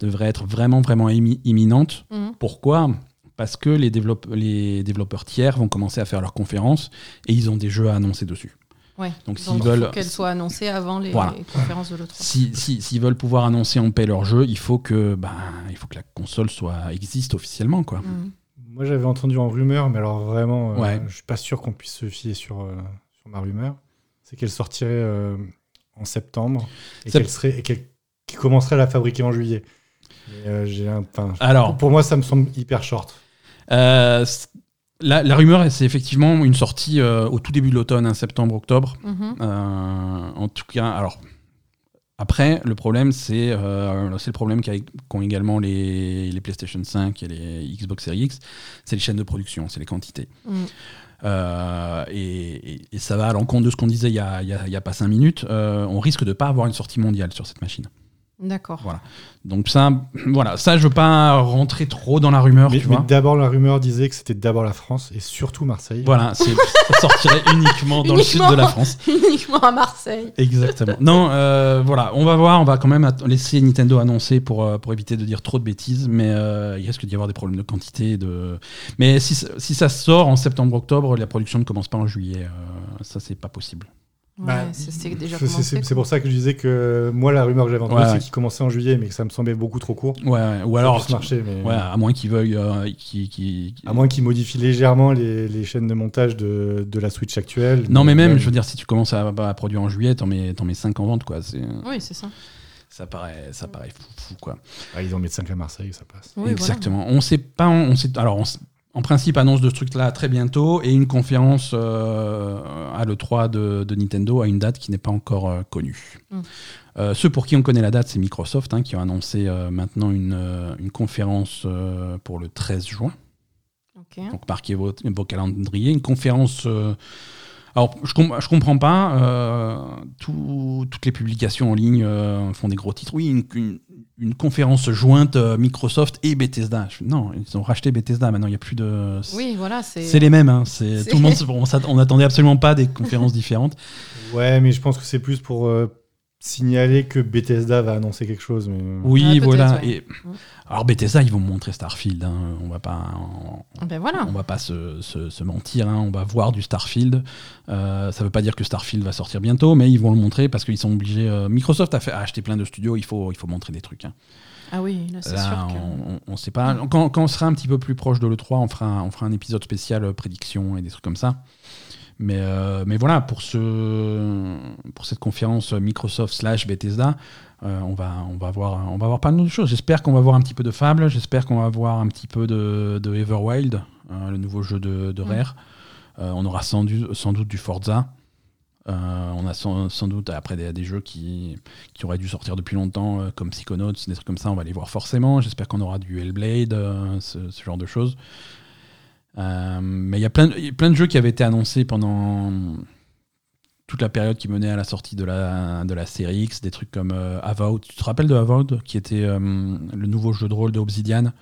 devrait être vraiment, vraiment imminente. Mm. Pourquoi? Parce que les, développe- les développeurs tiers vont commencer à faire leurs conférences et ils ont des jeux à annoncer dessus. Ouais. Donc, s'ils il veulent- faut qu'elle soit annoncée avant les, Voilà. les conférences de l'E3. Si- si- S'ils veulent pouvoir annoncer en paix leur jeu, il faut que, ben, il faut que la console soit, existe officiellement. Quoi. Mm. Moi, j'avais entendu en rumeur, mais alors vraiment, euh, Ouais. je suis pas sûr qu'on puisse se fier sur, euh, sur ma rumeur. C'est qu'elle sortirait euh, en septembre et qu'elle serait et qu'elle qu'elle commencerait à la fabriquer en juillet. Mais, euh, j'ai un, Alors, pour moi, ça me semble hyper short. euh, la, la rumeur, c'est effectivement une sortie euh, au tout début de l'automne, hein, septembre-octobre. Mhm. Euh, en tout cas, alors après, le problème, c'est euh, le problème qu'ont également les, les PlayStation 5 et les Xbox Series X, c'est les chaînes de production, c'est les quantités. Mm. Euh, et, et- et ça va à l'encontre de ce qu'on disait il y a, pas 5 minutes. Euh, on risque de pas avoir une sortie mondiale sur cette machine. D'accord. Voilà. Donc ça, voilà, ça, je veux pas rentrer trop dans la rumeur, Mais, d'abord, la rumeur disait que c'était d'abord la France et surtout Marseille. Voilà, ça sortirait [LAUGHS] uniquement dans le sud de la France. [LAUGHS] Uniquement à Marseille. Exactement. Non, euh, voilà, on va voir, on va quand même laisser Nintendo annoncer pour, euh, pour éviter de dire trop de bêtises, mais euh, il risque d'y avoir des problèmes de quantité. De... Mais si, ça- si ça sort en septembre-octobre, la production ne commence pas en juillet. euh, ça, c'est pas possible. Ouais, Bah, c'est c'est pour ça que je disais que moi, la rumeur que j'avais entendue, Ouais, c'est qu'il commençait en juillet, mais que ça me semblait beaucoup trop court. Ouais, ouais, ou alors, marcher, mais ouais, à moins qu'ils veuillent. euh, à moins qu'ils modifient légèrement les, les chaînes de montage de, de la Switch actuelle. Non, mais même, je veux dire, si tu commences à, à produire en juillet, t'en mets, t'en mets 5 en vente, quoi. C'est- Oui, c'est ça. Ça paraît, ça paraît fou, fou, quoi. Ah, ils ont mis 5 à Marseille, ça passe. Oui, Exactement. On sait pas. On sait, alors, on en principe, annonce de ce truc-là très bientôt et une conférence euh, à l'E3 de, de Nintendo à une date qui n'est pas encore euh, connue. Mm. Euh, ceux pour qui on connaît la date, c'est Microsoft hein, qui ont annoncé maintenant une, une conférence pour le 13 juin. voilà. Ok. Donc marquez vos, vos calendriers. Une conférence. Alors, je, com- je comprends pas. euh, tout- toutes les publications en ligne euh, font des gros titres. Oui, une, une- une conférence jointe euh, Microsoft et Bethesda. Je- non, ils ont racheté Bethesda. Maintenant, il n'y a plus de. Oui, voilà, c'est. C'est les mêmes. hein, c'est- [LAUGHS] Tout le monde. On, s'att- on attendait absolument pas des conférences différentes. Ouais, mais je pense que c'est plus pour euh, signaler que Bethesda va annoncer quelque chose. Mais... Oui, peut-être, voilà. ouais. Et, alors Bethesda, ils vont montrer Starfield. hein, On va pas. en- Ben voilà. On va pas se, se- se mentir, hein, on va voir du Starfield. Euh, ça veut pas dire que Starfield va sortir bientôt, mais ils vont le montrer parce qu'ils sont obligés. euh, Microsoft a, fait, a acheté plein de studios, il faut, il faut montrer des trucs. hein. Ah oui, là, c'est sûr que. on, on sait pas. Quand, quand on sera un petit peu plus proche de l'E3, on fera, un- on fera un épisode spécial euh, prédiction et des trucs comme ça. Mais, euh, mais voilà, pour, ce, pour cette conférence Microsoft slash Bethesda, euh, on, va, on, va voir, on va voir pas mal de choses. J'espère qu'on va voir un petit peu de Fable, j'espère qu'on va voir un petit peu de, de Everwild, euh, le nouveau jeu de, de Mm. Rare. On aura sans, du- sans doute du Forza. On a sans, sans doute après des, des jeux qui, qui auraient dû sortir depuis longtemps, comme Psychonauts, des trucs comme ça, on va les voir forcément. J'espère qu'on aura du Hellblade, ce, ce genre de choses. Euh, mais il y a plein, de- jeux qui avaient été annoncés pendant toute la période qui menait à la sortie de la, de la série X, des trucs comme euh, Avowed. Tu te rappelles de Avowed, qui était euh, le nouveau jeu de rôle de Obsidian,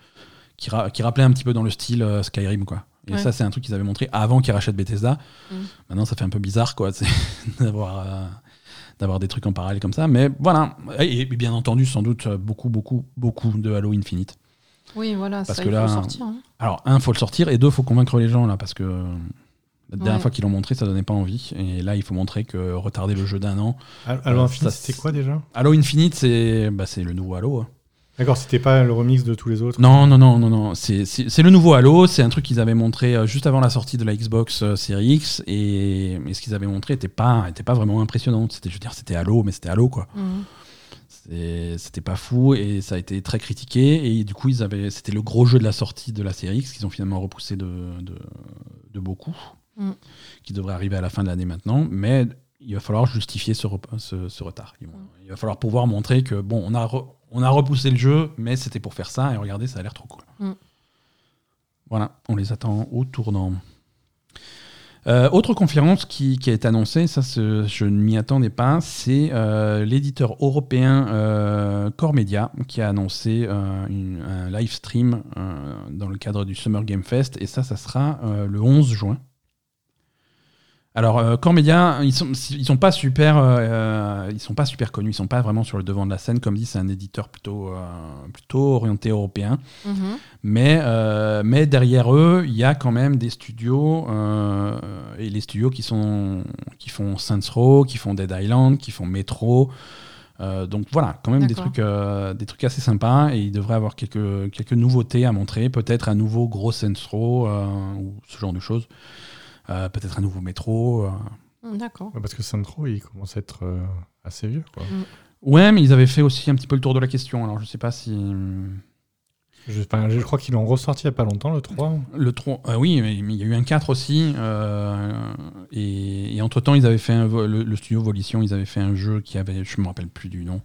qui, ra- qui rappelait un petit peu dans le style euh, Skyrim, quoi. Et Ouais. ça, c'est un truc qu'ils avaient montré avant qu'ils rachètent Bethesda. Mm. Maintenant, ça fait un peu bizarre, quoi, [LAUGHS] d'avoir d'avoir des trucs en parallèle comme ça. Mais voilà, et, et bien entendu, sans doute beaucoup, beaucoup, beaucoup de Halo Infinite. Oui, voilà, Parce ça, que il là, faut sortir. hein. Alors, un, faut le sortir, et deux, faut convaincre les gens, là, parce que la dernière Ouais. fois qu'ils l'ont montré, ça donnait pas envie. Et là, il faut montrer que retarder le jeu d'un an. Halo Euh, Infinite, ça, c'était quoi déjà? Halo Infinite, c'est bah, c'est le nouveau Halo. hein. D'accord, c'était pas le remix de tous les autres? Non, non, non, non, non. C'est le nouveau Halo. C'est un truc qu'ils avaient montré euh, juste avant la sortie de la Xbox euh, Series X. Et, et ce qu'ils avaient montré n'était pas, était pas vraiment impressionnant. C'était, je veux dire, c'était Halo, mais c'était Halo, quoi. Mhm. C'était pas fou et ça a été très critiqué. Et du coup, ils avaient, c'était le gros jeu de la sortie de la série X qu'ils ont finalement repoussé de, de, de beaucoup, Mm. qui devrait arriver à la fin de l'année maintenant. Mais il va falloir justifier ce, ce, ce retard. Vont- Il va falloir pouvoir montrer que bon, on a, re- on a repoussé le jeu, mais c'était pour faire ça. Et regardez, ça a l'air trop cool. Mm. Voilà, on les attend au tournant. Euh, autre conférence qui, qui été annoncée, ça je ne m'y attendais pas, c'est euh, l'éditeur européen euh, Core Media qui a annoncé euh, un live stream euh, dans le cadre du Summer Game Fest et ça, ça sera euh, le 11 juin. Alors, euh, Core Media, ils sont, ils sont pas super, euh, ils sont pas super connus, ils sont pas vraiment sur le devant de la scène. Comme dit, c'est un éditeur plutôt, euh, plutôt orienté européen. Mhm. Mais, euh, mais derrière eux, il y a quand même des studios euh, et les studios qui sont qui font Saints Row, qui font Dead Island, qui font Metro. Euh, donc voilà, quand même des trucs, euh, des trucs assez sympas et il devrait avoir quelques, quelques nouveautés à montrer. Peut-être un nouveau gros euh, ou ce genre de choses. Euh, Peut-être un nouveau Metro. euh. Mm, D'accord. Ouais, parce que Sandro, il commence à être euh, assez vieux. Quoi. Ouais, mais ils avaient fait aussi un petit peu le tour de la question. Alors je sais pas si. Je, enfin, je crois qu'ils l'ont ressorti il n'y a pas longtemps, le 3. Le 3, euh, oui, mais il y a eu un 4 aussi. euh, et, et entre-temps, ils avaient fait un le, le studio Volition, ils avaient fait un jeu qui avait, je me rappelle plus du nom.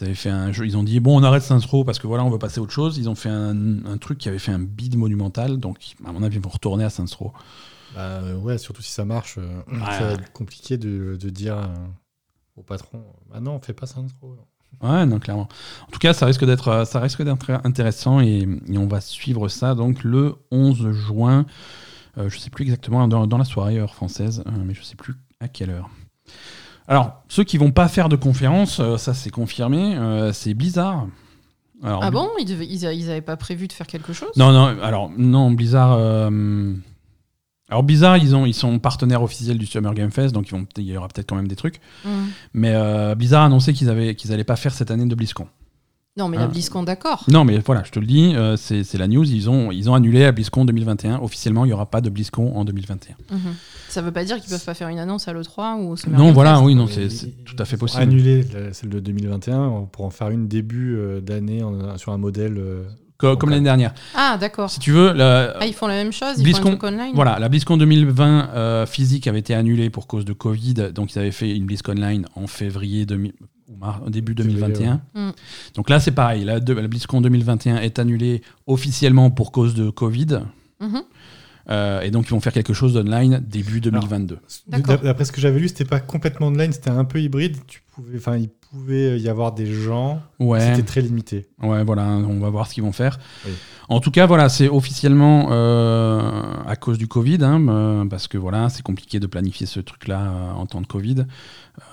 Ils avaient fait un jeu, ils ont dit bon, on arrête Saints Row parce que voilà, on veut passer à autre chose. Ils ont fait un, un truc qui avait fait un bid monumental, donc à mon avis, ils vont retourner à Saints Row. Bah, ouais, surtout si ça marche, euh, [CLEARS THROAT] ça va être compliqué de, de dire euh, au patron Ah non, on fait pas Sandro. Ouais, non, clairement. En tout cas, ça risque d'être, euh, ça risque d'être intéressant et, et on va suivre ça donc le 11 juin. Euh, je sais plus exactement dans, dans la soirée heure française, euh, mais je sais plus à quelle heure. Alors, ceux qui vont pas faire de conférence, euh, ça c'est confirmé, euh, c'est Blizzard. Alors, Ah bon? Ils, devaient- ils, a- ils avaient pas prévu de faire quelque chose? Non, non, alors non, Blizzard. Alors Blizzard, ils, ont, ils sont partenaires officiels du Summer Game Fest, donc ils vont, il y aura peut-être quand même des trucs. Mm. Mais euh, Blizzard a annoncé qu'ils avaient, qu'ils allaient pas faire cette année de BlizzCon. Non, mais Ah. la BlizzCon, d'accord. Non, mais voilà, je te le dis, euh, c'est la news. Ils ont, ils ont annulé la BlizzCon 2021. Officiellement, il n'y aura pas de BlizzCon en 2021. Mhm. Ça veut pas dire qu'ils peuvent pas faire une annonce à l'E3 ou au Summer Non, Game voilà, Fest. oui, non, c'est tout à fait possible. Annuler celle de 2021 pour en faire une début euh, d'année sur un modèle. Co- Comme l'année dernière. Ah, d'accord. Si tu veux, la, Ah, ils font la même chose Ils BlizzCon- font un truc online voilà, la BlizzCon 2020 euh, physique avait été annulée pour cause de Covid. Donc, ils avaient fait une BlizzCon Online en février 2000 ou mar- début Février, 2021. ouais. Mm. Donc là, c'est pareil. La, la BlizzCon 2021 est annulée officiellement pour cause de Covid. Mhm. Euh, et donc, ils vont faire quelque chose d'online début 2022. D'accord. D'ap- D'après ce que j'avais lu, c'était pas complètement online, c'était un peu hybride. Tu pouvais, enfin, il pouvait y avoir des gens. ouais. C'était très limité. Ouais, voilà, on va voir ce qu'ils vont faire. Oui. En tout cas, voilà, c'est officiellement euh, à cause du Covid, hein, euh, parce que voilà, c'est compliqué de planifier ce truc-là euh, en temps de Covid.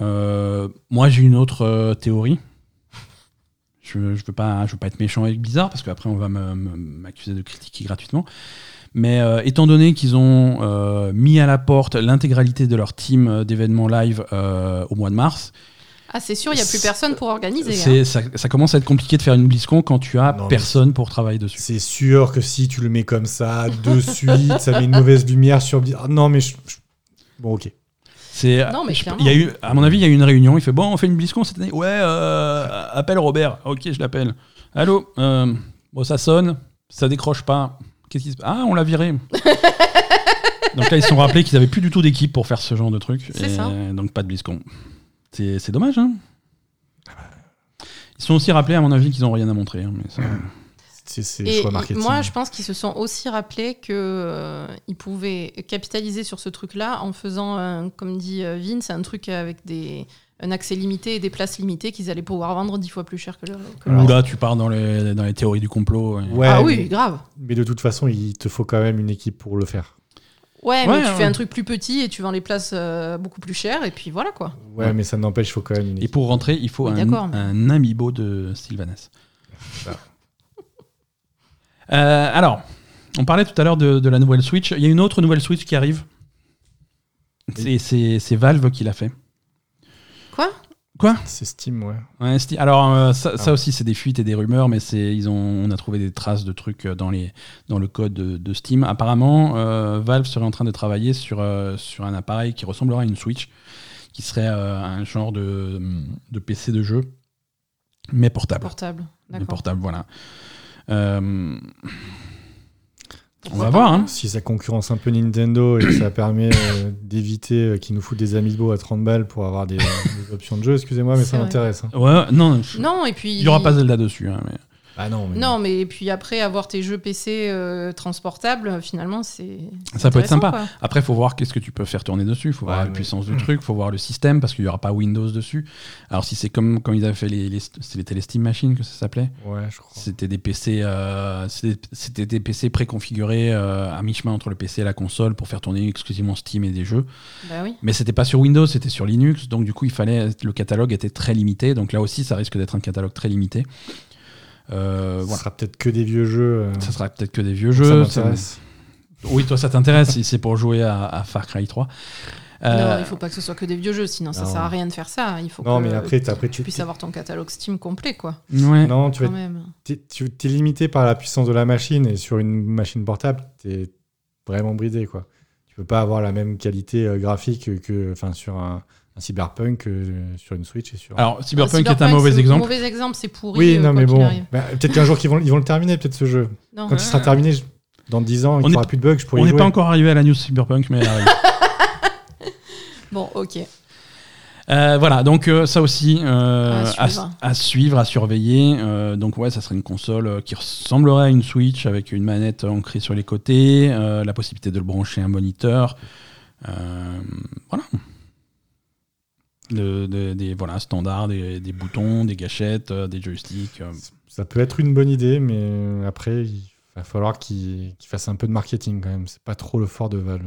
Euh, moi, j'ai une autre euh, théorie. Je, je veux pas, je veux pas être méchant avec Blizzard parce qu'après on va m'accuser de critiquer gratuitement. Mais euh, étant donné qu'ils ont euh, mis à la porte l'intégralité de leur team euh, d'événements live euh, au mois de mars, Ah, c'est sûr, il n'y a plus personne pour organiser. hein. ça, ça commence à être compliqué de faire une BlizzCon quand tu as Non, personne pour travailler dessus. C'est sûr que si tu le mets comme ça, de suite, ça met une mauvaise lumière sur. Ah, non, mais je- je- bon, ok. C'est, Non, mais je- y a eu, à mon avis, il y a eu une réunion. Il fait bon, on fait une BlizzCon cette année. Ouais, euh, appelle Robert. Ok, je l'appelle. Allô. euh, bon, ça sonne, ça décroche pas. Qu'est-ce qui se passe Ah, on l'a viré. [LAUGHS] donc là, ils se sont rappelés qu'ils avaient plus du tout d'équipe pour faire ce genre de truc. C'est Et ça. Donc pas de BlizzCon. C'est, c'est dommage, hein. Ils se sont aussi rappelés, à mon avis, qu'ils ont rien à montrer. hein, mais ça- Et choix i- marketing. moi, je pense qu'ils se sont aussi rappelés qu'ils pouvaient capitaliser sur ce truc-là en faisant, un- comme dit euh, Vince, un truc avec des, un accès limité et des places limitées qu'ils allaient pouvoir vendre dix fois plus cher que le, que le là, tu pars dans les, dans les théories du complot. et- Ouais, ah mais- oui, grave. Mais de toute façon, il te faut quand même une équipe pour le faire. Ouais, Ouais, mais tu ouais. fais un truc plus petit et tu vends les places euh, beaucoup plus chères et puis voilà quoi. Ouais, mais ça n'empêche, il faut quand même une Et équipe. pour rentrer, il faut Oui, un, mais- un amiibo de Sylvanas. Ça. [LAUGHS] Euh, alors, on parlait tout à l'heure de, de la nouvelle Switch. Il y a une autre nouvelle Switch qui arrive. C'est- C'est c'est Valve qui l'a fait. Quoi? C'est Steam, ouais. Alors, euh, ça, ça Ah. aussi, c'est des fuites et des rumeurs, mais c'est ils ont, on a trouvé des traces de trucs dans, les, dans le code de, de Steam. Apparemment, euh, Valve serait en train de travailler sur, euh, sur un appareil qui ressemblera à une Switch, qui serait euh, un genre de, de PC de jeu, mais portable. Portable. D'accord. portable, voilà. Euh, on va voir, hein. Si ça concurrence un peu Nintendo et que ça permet euh, d'éviter euh, qu'ils nous foutent des amiibo à 30 balles pour avoir des, des options de jeu, excusez-moi, mais ça m'intéresse. hein. Ouais, non, je- Non, et puis. il n'y aura pas Zelda dessus. hein, mais- Ah non, mais Non, mais puis après, avoir tes jeux PC euh, transportables, finalement, c'est. Ça peut être sympa. quoi. Après, il faut voir qu'est-ce que tu peux faire tourner dessus. Il faut voir Ouais, la puissance du truc, il faut voir le système, parce qu'il n'y aura pas Windows dessus. Alors, si c'est comme quand ils avaient fait les, les, c'était les Steam Machines que ça s'appelait. Ouais, je crois. C'était des PC, euh, c'était c'était des PC préconfigurés euh, à mi-chemin entre le PC et la console pour faire tourner exclusivement Steam et des jeux. Bah oui. Mais c'était pas sur Windows, c'était sur Linux, donc du coup il fallait le catalogue était très limité. Donc là aussi, ça risque d'être un catalogue très limité. Euh, Ce voilà. sera peut-être que des vieux jeux. euh, Ça sera peut-être que des vieux ça jeux. ça- m'intéresse. Oui, toi ça t'intéresse si c'est pour jouer à, à Far Cry 3. Euh, Non, il faut pas que ce soit que des vieux jeux, sinon ça non. sert à rien de faire ça. Il faut Non, que mais après, après tu tu, puisses avoir ton catalogue Steam complet, quoi. ouais. non, tu tu- t'es limité par la puissance de la machine et sur une machine portable, t'es vraiment bridé quoi. Tu peux pas avoir la même qualité euh, graphique que, enfin, sur un, un cyberpunk euh, sur une Switch et sur. Alors Cyberpunk est un mauvais exemple. Mauvais exemple, c'est pourri. oui, euh, non, mais bon, bah, peut-être qu'un jour qu'ils vont, ils vont le terminer, peut-être ce jeu. Non. Quand il sera terminé, je- dans 10 ans, il n'y aura plus de bugs, je pourrais On n'est pas encore arrivé à la news Cyberpunk, mais elle arrive. [LAUGHS] [LAUGHS] Bon, ok. Euh, voilà, donc euh, ça aussi euh, À à, suivre. à suivre, à surveiller. Euh, donc ouais, ça serait une console euh, qui ressemblerait à une Switch avec une manette ancrée sur les côtés, euh, la possibilité de le brancher à un moniteur. Euh, voilà. De- des voilà standards, des, des boutons, des gâchettes, euh, des joysticks. euh. Ça peut être une bonne idée, mais euh, après, il va falloir qu'ils qu'ils fassent un peu de marketing quand même. C'est pas trop le fort de Valve.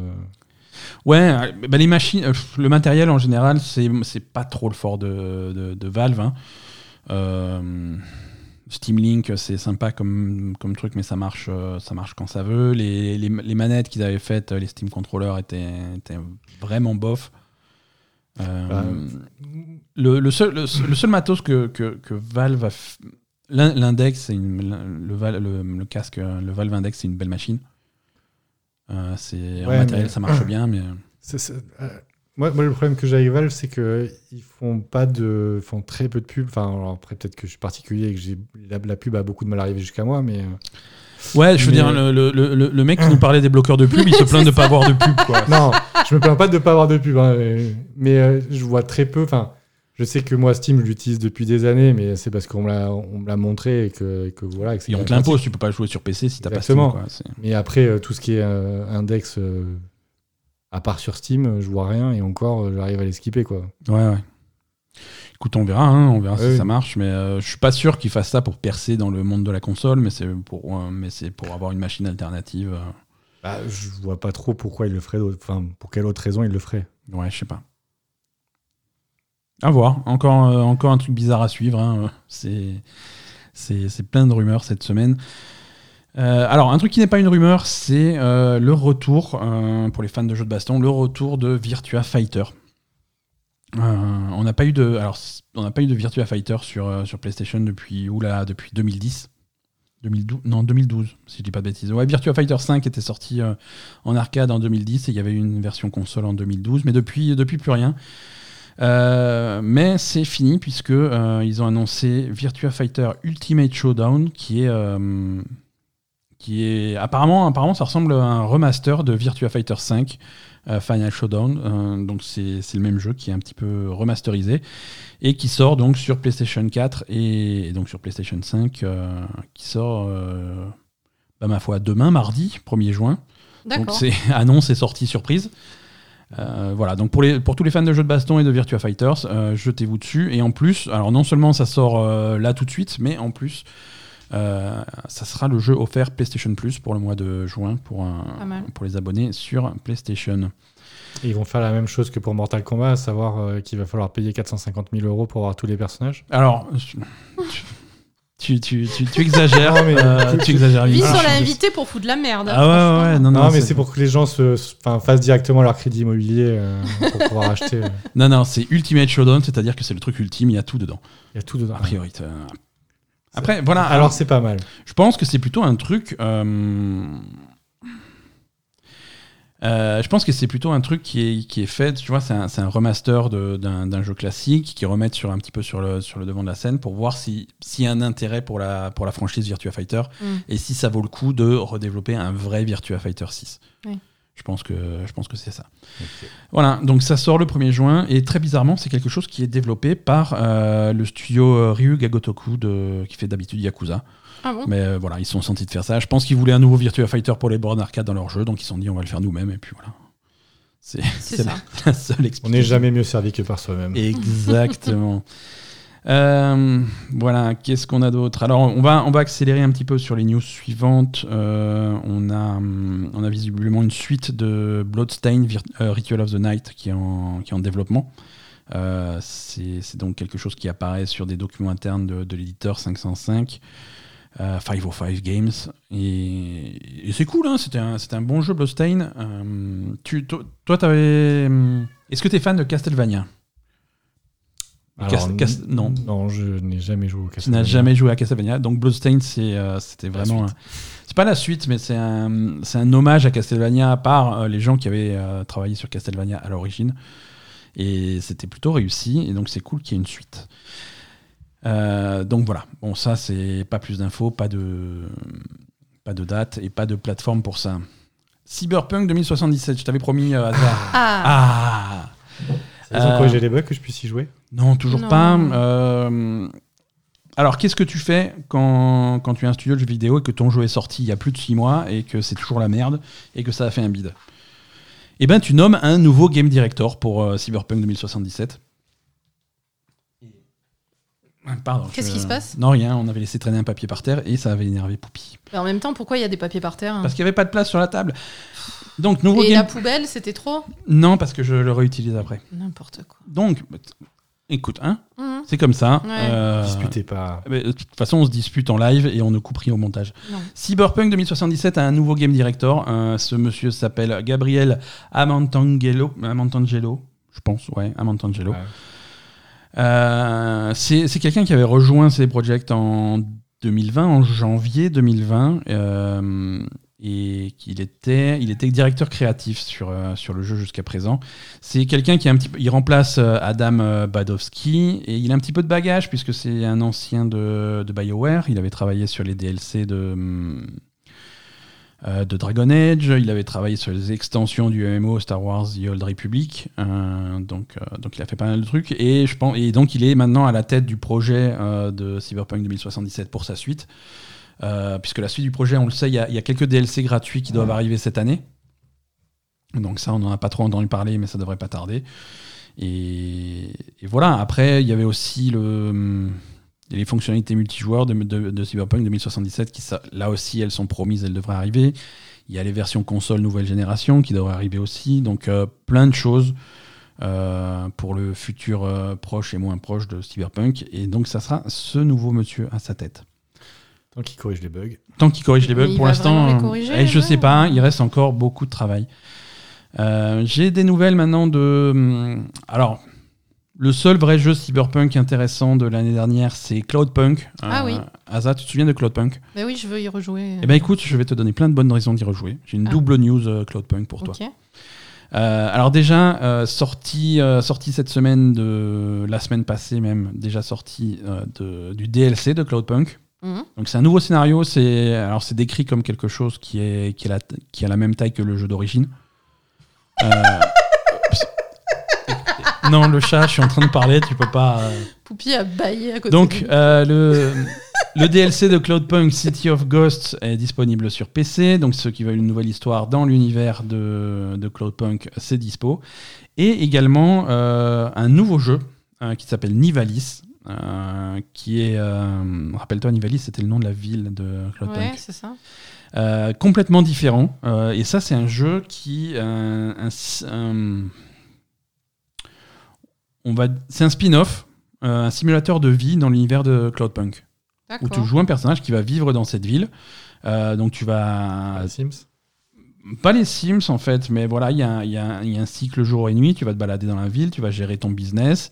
Ouais, euh, bah, les machines, euh, le matériel en général, c'est c'est pas trop le fort de, de, de Valve. hein. Euh, Steam Link, c'est sympa comme, comme truc, mais ça marche, euh, ça marche quand ça veut. Les, les, les manettes qu'ils avaient faites, les Steam Controllers, étaient, étaient vraiment bof. Euh, le, le seul, le, le seul matos que, que, que Valve a. f- l'in- L'index, c'est le, Val- le, casque, euh, le Valve Index, c'est une belle machine. Euh, c'est en Ouais, matériel, ça marche [CLEARS THROAT] bien, mais. Euh, moi, moi, le problème que j'ai avec Valve, c'est que ils font pas de, font très peu de pub. Enfin, alors après, peut-être que je suis particulier et que j'ai la, la pub a beaucoup de mal à arriver jusqu'à moi, mais euh, Ouais, je veux Mais- dire, le, le, le, le mec qui nous parlait des bloqueurs de pub, il se plaint de pas avoir de pub, quoi. [LAUGHS] non, je me plains pas de pas avoir de pub, hein, mais, euh, je vois très peu. Enfin, je sais que moi Steam, je l'utilise depuis des années, mais c'est parce qu'on me l'a, montré et que, et que voilà. et que c'est Et on te l'impose, tu peux pas jouer sur PC si t'as pas Steam, quoi. Mais après, euh, tout ce qui est euh, index, euh, à part sur Steam, je vois rien et encore, j'arrive à les skipper quoi. Ouais, ouais. Écoute, on verra, hein, on verra si ça marche, mais euh, je suis pas sûr qu'ils fassent ça pour percer dans le monde de la console, mais c'est pour, euh, mais c'est pour avoir une machine alternative. euh. Bah, je vois pas trop pourquoi il le ferait, d'autre- enfin, pour quelle autre raison il le ferait. Ouais, je sais pas. À voir. Encore, encore un truc bizarre à suivre. hein. C'est, c'est, c'est plein de rumeurs cette semaine. Euh, alors, un truc qui n'est pas une rumeur, c'est euh, le retour, euh, pour les fans de jeux de baston, le retour de Virtua Fighter. Euh, on n'a pas eu de, alors, on n'a pas eu de Virtua Fighter sur, euh, sur PlayStation depuis, oula, depuis 2010. 2012, non, 2012, si je dis pas de bêtises. Ouais, Virtua Fighter 5 était sorti euh, en arcade en 2010 et il y avait une version console en 2012, mais depuis, depuis plus rien. Mais c'est fini puisque ils ont annoncé Virtua Fighter Ultimate Showdown qui est qui est apparemment apparemment ça ressemble à un remaster de Virtua Fighter 5 euh, Final Showdown Euh, donc c'est le même jeu qui est un petit peu remasterisé et qui sort donc sur PlayStation 4 et, et donc sur PlayStation 5 euh, qui sort euh, bah, ma foi demain mardi 1er juin donc c'est [LAUGHS] annonce et sortie surprise. Euh, voilà, donc pour, les, pour tous les fans de jeux de baston et de Virtua Fighters, euh, jetez-vous dessus. Et en plus, alors non seulement ça sort euh, là tout de suite, mais en plus, euh, ça sera le jeu offert PlayStation Plus pour le mois de juin pour, un- les abonnés sur PlayStation. Et ils vont faire la même chose que pour Mortal Kombat, à savoir euh, qu'il va falloir payer 450 000 euros pour avoir tous les personnages. Alors, [LAUGHS] tu, tu, tu, tu exagères, [LAUGHS] Non, mais- euh, [LAUGHS] tu exagères. Invité pour foutre de la merde. Ah ouais, ouais, non, Non, non, mais c'est- pour que les gens se, se- enfin, fassent directement leur crédit immobilier euh, pour pouvoir acheter. euh. non, non, c'est Ultimate Showdown, c'est-à-dire que c'est le truc ultime, il y a tout dedans, Il y a tout dedans. a priori. Après, voilà. Alors c'est pas mal. Je pense que c'est plutôt un truc. euh, euh, je pense que c'est plutôt un truc qui est, qui est fait, tu vois, c'est un, c'est un remaster de- d'un d'un jeu classique qui remettent sur un petit peu sur le, sur le devant de la scène pour voir si- s'il y a un intérêt pour la, pour la franchise Virtua Fighter Mm. et si ça vaut le coup de redévelopper un vrai Virtua Fighter 6. Oui. Je pense que, je pense que c'est ça. Voilà, donc ça sort le 1er juin et très bizarrement, c'est quelque chose qui est développé par euh, le studio euh, Ryu Gagotoku de, qui fait d'habitude Yakuza. Ah bon? Mais euh, voilà, ils sont sentis de faire ça. Je pense qu'ils voulaient un nouveau Virtua Fighter pour les bornes arcade dans leur jeu, donc ils se sont dit on va le faire nous-mêmes et puis voilà. C'est [LAUGHS] la, seule On n'est explication. jamais mieux servi que par soi-même. Exactement. [LAUGHS] Euh, voilà, qu'est-ce qu'on a d'autre? Alors, on va, on va accélérer un petit peu sur les news suivantes. Euh, on, a, on a visiblement une suite de Bloodstain Vir- euh, Ritual of the Night qui est en, qui est en développement. C'est donc quelque chose qui apparaît sur des documents internes de, l'éditeur 505. euh, 505 Games et, c'est cool hein, c'était un, un bon jeu Bloodstain Euh, tu, to- est-ce que tu es fan de Castlevania? Alors, Cast- non. Non, je n'ai jamais joué au Tu n'as Castlevania. jamais joué à Castlevania. Donc Bloodstain, c'est, euh, c'était vraiment. un- C'est pas la suite, mais c'est un, c'est un hommage à Castlevania par euh, les gens qui avaient euh, travaillé sur Castlevania à l'origine. Et c'était plutôt réussi. Et donc c'est cool qu'il y ait une suite. Euh, donc voilà. Bon, ça, c'est pas plus d'infos, pas de, pas de date et pas de plateforme pour ça. Cyberpunk 2077, je t'avais promis euh, hasard. Ah, Ah Ils ont Euh, corrigé les bugs que je puisse y jouer Non, toujours Non. pas. Euh, alors, qu'est-ce que tu fais quand, quand tu es un studio de jeux vidéo et que ton jeu est sorti il y a plus de 6 mois et que c'est toujours la merde et que ça a fait un bide? Eh ben, tu nommes un nouveau game director pour euh, Cyberpunk 2077. Ah, Pardon. Qu'est-ce je- qui se passe? Non, rien. On avait laissé traîner un papier par terre et ça avait énervé Poupie. En même temps, pourquoi il y a des papiers par terre hein? Parce qu'il n'y avait pas de place sur la table. Donc, nouveau Et game. la poubelle, c'était trop Non, parce que je le réutilise après. N'importe quoi. Donc, écoute, hein, Mhm. c'est comme ça. Ouais. Euh, Disputez pas. Mais de toute façon, on se dispute en live et on ne coupe rien au montage. Non. Cyberpunk 2077 a un nouveau game director. Euh, ce monsieur s'appelle Gabriel Amantangelo. Amantangelo, je pense, ouais, Amantangelo. Ouais. Euh, c'est quelqu'un qui avait rejoint CD Projekt en 2020, en janvier 2020, euh, et qu'il était, il était directeur créatif sur, euh, sur le jeu jusqu'à présent. C'est quelqu'un qui est un petit il remplace euh, Adam euh, Badowski et il a un petit peu de bagage puisque c'est un ancien de, de BioWare. Il avait travaillé sur les DLC de de Dragon Age, il avait travaillé sur les extensions du MMO Star Wars The Old Republic, donc, donc il a fait pas mal de trucs, et, je pense, et donc il est maintenant à la tête du projet de Cyberpunk 2077 pour sa suite, puisque la suite du projet, on le sait, il y, a- il y a quelques DLC gratuits qui doivent arriver cette année, donc ça on n'en a pas trop entendu parler, mais ça devrait pas tarder. Et, et voilà, après il y avait aussi le, les fonctionnalités multijoueurs de, de- de Cyberpunk 2077 qui, là aussi, elles sont promises, elles devraient arriver. Il y a les versions console nouvelle génération qui devraient arriver aussi. Donc, euh, plein de choses euh, pour le futur euh, proche et moins proche de Cyberpunk. Et donc, ça sera ce nouveau monsieur à sa tête. Tant qu'ils corrigent les bugs. Tant qu'il corrige les bugs, pour l'instant, euh, eh, je sais pas, il reste encore beaucoup de travail. Euh, J'ai des nouvelles maintenant de. hum, Alors, le seul vrai jeu cyberpunk intéressant de l'année dernière, c'est Cloudpunk. Ah oui. Asa, tu te souviens de Cloudpunk? Mais oui, je veux y rejouer. Eh ben écoute, je vais te donner plein de bonnes raisons d'y rejouer. J'ai une Ah. double news euh, Cloudpunk pour toi. Ok. Euh, alors déjà, euh, sorti, euh, sorti cette semaine, de la semaine passée même, déjà sorti euh, de- du DLC de Cloudpunk. Mhm. Donc c'est un nouveau scénario. C'est alors c'est décrit comme quelque chose qui est qui a la, qui a la même taille que le jeu d'origine. Euh, [LAUGHS] non, le chat, je suis en train de parler, tu peux pas. euh. Poupie a baillé à côté. Donc de euh, le le DLC de Cloudpunk City of Ghosts est disponible sur PC. Donc ceux qui veulent une nouvelle histoire dans l'univers de, de Cloudpunk, c'est dispo. Et également euh, un nouveau jeu euh, qui s'appelle Nivalis. Euh, qui est, euh, rappelle-toi, Nivalis, c'était le nom de la ville de Cloudpunk. Ouais, c'est ça. Euh, complètement différent. Euh, et ça, c'est un jeu qui. euh, un- un- on va, c'est un spin-off, euh, un simulateur de vie dans l'univers de Cloudpunk, où tu joues un personnage qui va vivre dans cette ville. Euh, donc tu vas. Ah, Sims Pas les Sims en fait, mais voilà, il y, a un- il y a un- il y a un cycle jour et nuit. Tu vas te balader dans la ville, tu vas gérer ton business,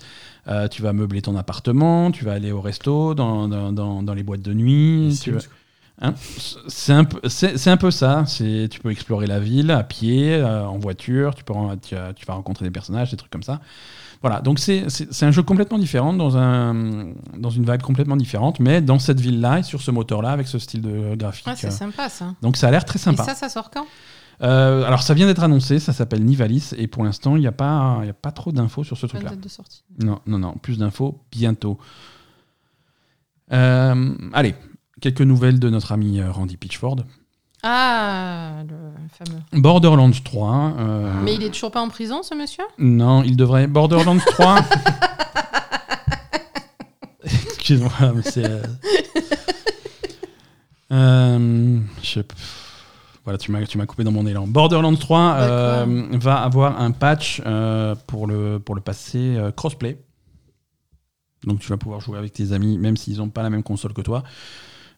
euh, tu vas meubler ton appartement, tu vas aller au resto, dans, dans, dans- dans les boîtes de nuit. Tu vas-. Hein c'est un, peu- c'est c'est un peu ça. C'est- Tu peux explorer la ville à pied, euh, en voiture, tu, peux, tu, as- tu vas rencontrer des personnages, des trucs comme ça. Voilà, donc c'est c'est- c'est un jeu complètement différent, dans, un, dans une vibe complètement différente, mais dans cette ville-là et sur ce moteur-là, avec ce style de graphique. Ah, c'est Euh, sympa ça. donc ça a l'air très sympa. Et ça, ça sort quand? Euh, alors ça vient d'être annoncé, ça s'appelle Nivalis et pour l'instant il n'y a, pas- il y a pas trop d'infos sur ce Pas truc-là. date de sortie. Non, non, non, plus d'infos bientôt. Euh, allez, quelques nouvelles de notre ami euh, Randy Pitchford. Ah, le fameux. Borderlands 3. euh, Mais il est toujours pas en prison, ce monsieur? Non, il devrait. Borderlands 3. [LAUGHS] Excuse-moi, mais c'est. euh, euh, je- Voilà, tu m'as tu m'as coupé dans mon élan. Borderlands 3 euh, va avoir un patch euh, pour, le, pour le passer euh, crossplay. Donc tu vas pouvoir jouer avec tes amis, même s'ils n'ont pas la même console que toi.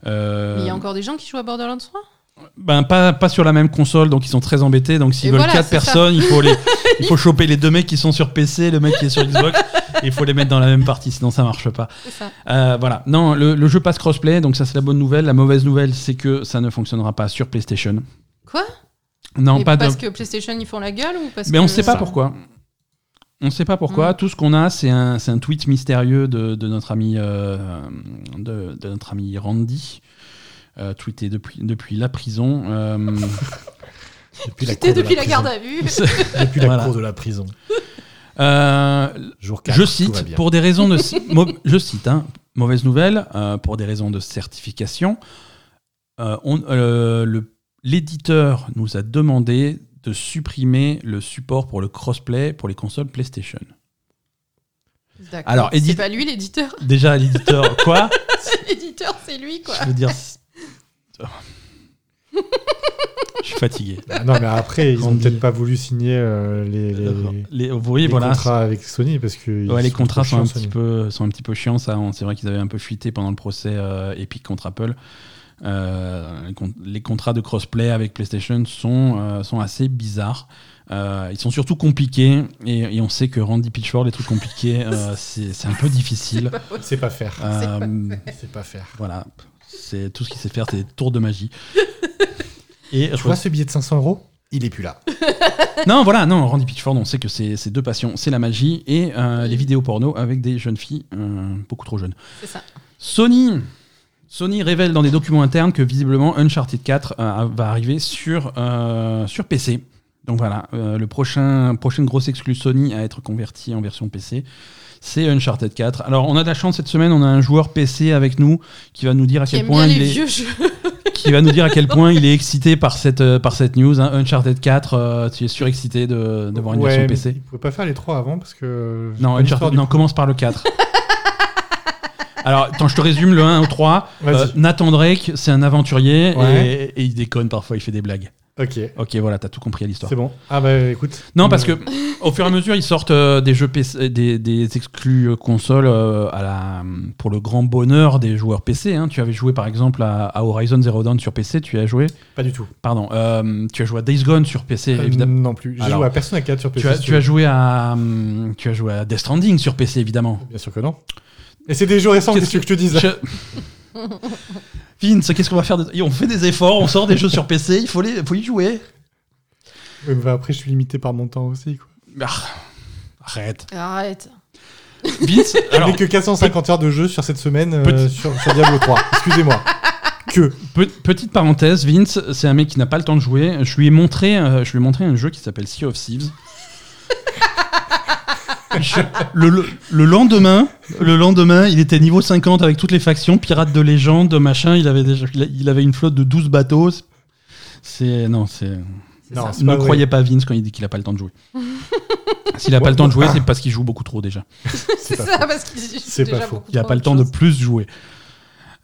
Mais il y a encore des gens qui jouent à Borderlands 3 ben, pas, pas sur la même console, donc ils sont très embêtés. Donc s'ils veulent voilà, 4 c'est ça. personnes, il faut, les, [LAUGHS] il faut choper les deux mecs qui sont sur PC, le mec qui est sur Xbox, et il faut les mettre dans la même partie, sinon ça marche pas. Ça. Euh, voilà, non, le, le jeu passe crossplay, donc ça c'est la bonne nouvelle. La mauvaise nouvelle, c'est que ça ne fonctionnera pas sur PlayStation. Quoi? Non, Mais pas de. Parce que PlayStation, ils font la gueule ou parce Mais que... on sait pas Ça. pourquoi. On sait pas pourquoi. Tout ce qu'on a, c'est un, c'est un tweet mystérieux de, de notre ami, euh, de, de notre ami Randy, tweeté depuis, depuis la prison. euh, [LAUGHS] Depuis la de depuis la, prison. garde à vue. [LAUGHS] [LAUGHS] Depuis la Voilà. cour de la prison. euh, Jour 4, je cite, pour des raisons de. je cite, hein, mauvaise nouvelle, euh, pour des raisons de certification, euh, on- euh, le- l'éditeur nous a demandé de supprimer le support pour le crossplay pour les consoles PlayStation. D'accord. Alors, c'est pas lui l'éditeur. Déjà, l'éditeur, quoi l'éditeur, c'est lui, quoi. Je veux dire. Je suis fatigué. Ah Non, mais après, ils ont Randy. peut-être pas voulu signer euh, les, les, Les, oui, les voilà. contrats avec Sony parce que Ouais, les contrats sont un, petit peu, sont un petit peu chiants. Ça, c'est vrai qu'ils avaient un peu fuité pendant le procès euh, Epic contre Apple. Euh, les con- les contrats de crossplay avec PlayStation sont, euh, sont assez bizarres. Euh, ils sont surtout compliqués et, et on sait que Randy Pitchford, les trucs compliqués, euh, [LAUGHS] c'est c'est un peu difficile. C'est pas faire. Euh, C'est pas faire. voilà, c'est tout ce qu'il sait faire, c'est des tours de magie. [LAUGHS] Et Tu vois ce billet de 500 euros? Il est plus là. [LAUGHS] Non, voilà, non, Randy Pitchford, on sait que c'est deux passions, c'est la magie et euh, les vidéos porno avec des jeunes filles, euh, beaucoup trop jeunes. C'est ça. Sony, Sony révèle dans des documents internes que visiblement Uncharted 4 euh, va arriver sur, euh, sur PC. Donc voilà, euh, le prochain prochaine grosse exclue Sony à être converti en version PC, c'est Uncharted 4. Alors on a de la chance cette semaine, on a un joueur PC avec nous qui va nous dire à Qui quel aime point bien il les est vieux jeux. [LAUGHS] qui va nous dire à quel point il est excité par cette, euh, par cette news. hein. Uncharted 4, euh, tu es surexcité de, de voir une Ouais, version PC. Ils pouvaient pas faire les trois avant parce que. Non, Uncharted, non, coup. commence par le 4. [LAUGHS] Alors, attends, je te résume le 1 au 3. Vas-y. Euh, Nathan Drake, c'est un aventurier Ouais. et, et il déconne parfois, il fait des blagues. Ok, Ok, voilà, t'as tout compris à l'histoire. c'est bon. Ah bah écoute. Non, parce que au fur et à mesure, ils sortent euh, des jeux PC, des, des exclus euh, consoles euh, à la, pour le grand bonheur des joueurs PC. hein. Tu avais joué par exemple à, à Horizon Zero Dawn sur PC, tu as joué, Pas du tout. pardon, euh, tu as joué à Days Gone sur PC, Euh, évidemment. non plus. J'ai Alors, joué à Persona 4 sur PC. Tu as, si tu as veux. joué à, hum, tu as joué à Death Stranding sur PC, évidemment. Bien sûr que non. Et c'est des jeux récents, Qu'est-ce qu'est-ce que je te dise? Je- [LAUGHS] Vince, qu'est-ce qu'on va faire de- On fait des efforts, on sort des jeux sur PC, il faut, les, faut y jouer. Ouais, Après, je suis limité par mon temps aussi. Quoi. Ah, arrête. Arrête. Vince, [LAUGHS] Je alors, n'ai que 450 heures de jeu sur cette semaine euh, Petit- sur, sur Diablo 3. Excusez-moi. Que. pe- petite parenthèse, Vince, c'est un mec qui n'a pas le temps de jouer. Je lui ai montré, euh, je lui ai montré un jeu qui s'appelle Sea of Thieves. [LAUGHS] Le, le- le lendemain, le lendemain, il était niveau 50 avec toutes les factions, pirates de légende, machin. Il avait déjà, il avait une flotte de 12 bateaux. C'est non, c'est Non, ça. c'est Ne pas vrai. croyez pas Vince quand il dit qu'il a pas le temps de jouer. [LAUGHS] S'il a pas le temps de jouer, c'est parce qu'il joue beaucoup trop déjà. [LAUGHS] C'est ça, parce qu'il C'est déjà pas faux. beaucoup Il a trop pas le temps de plus jouer.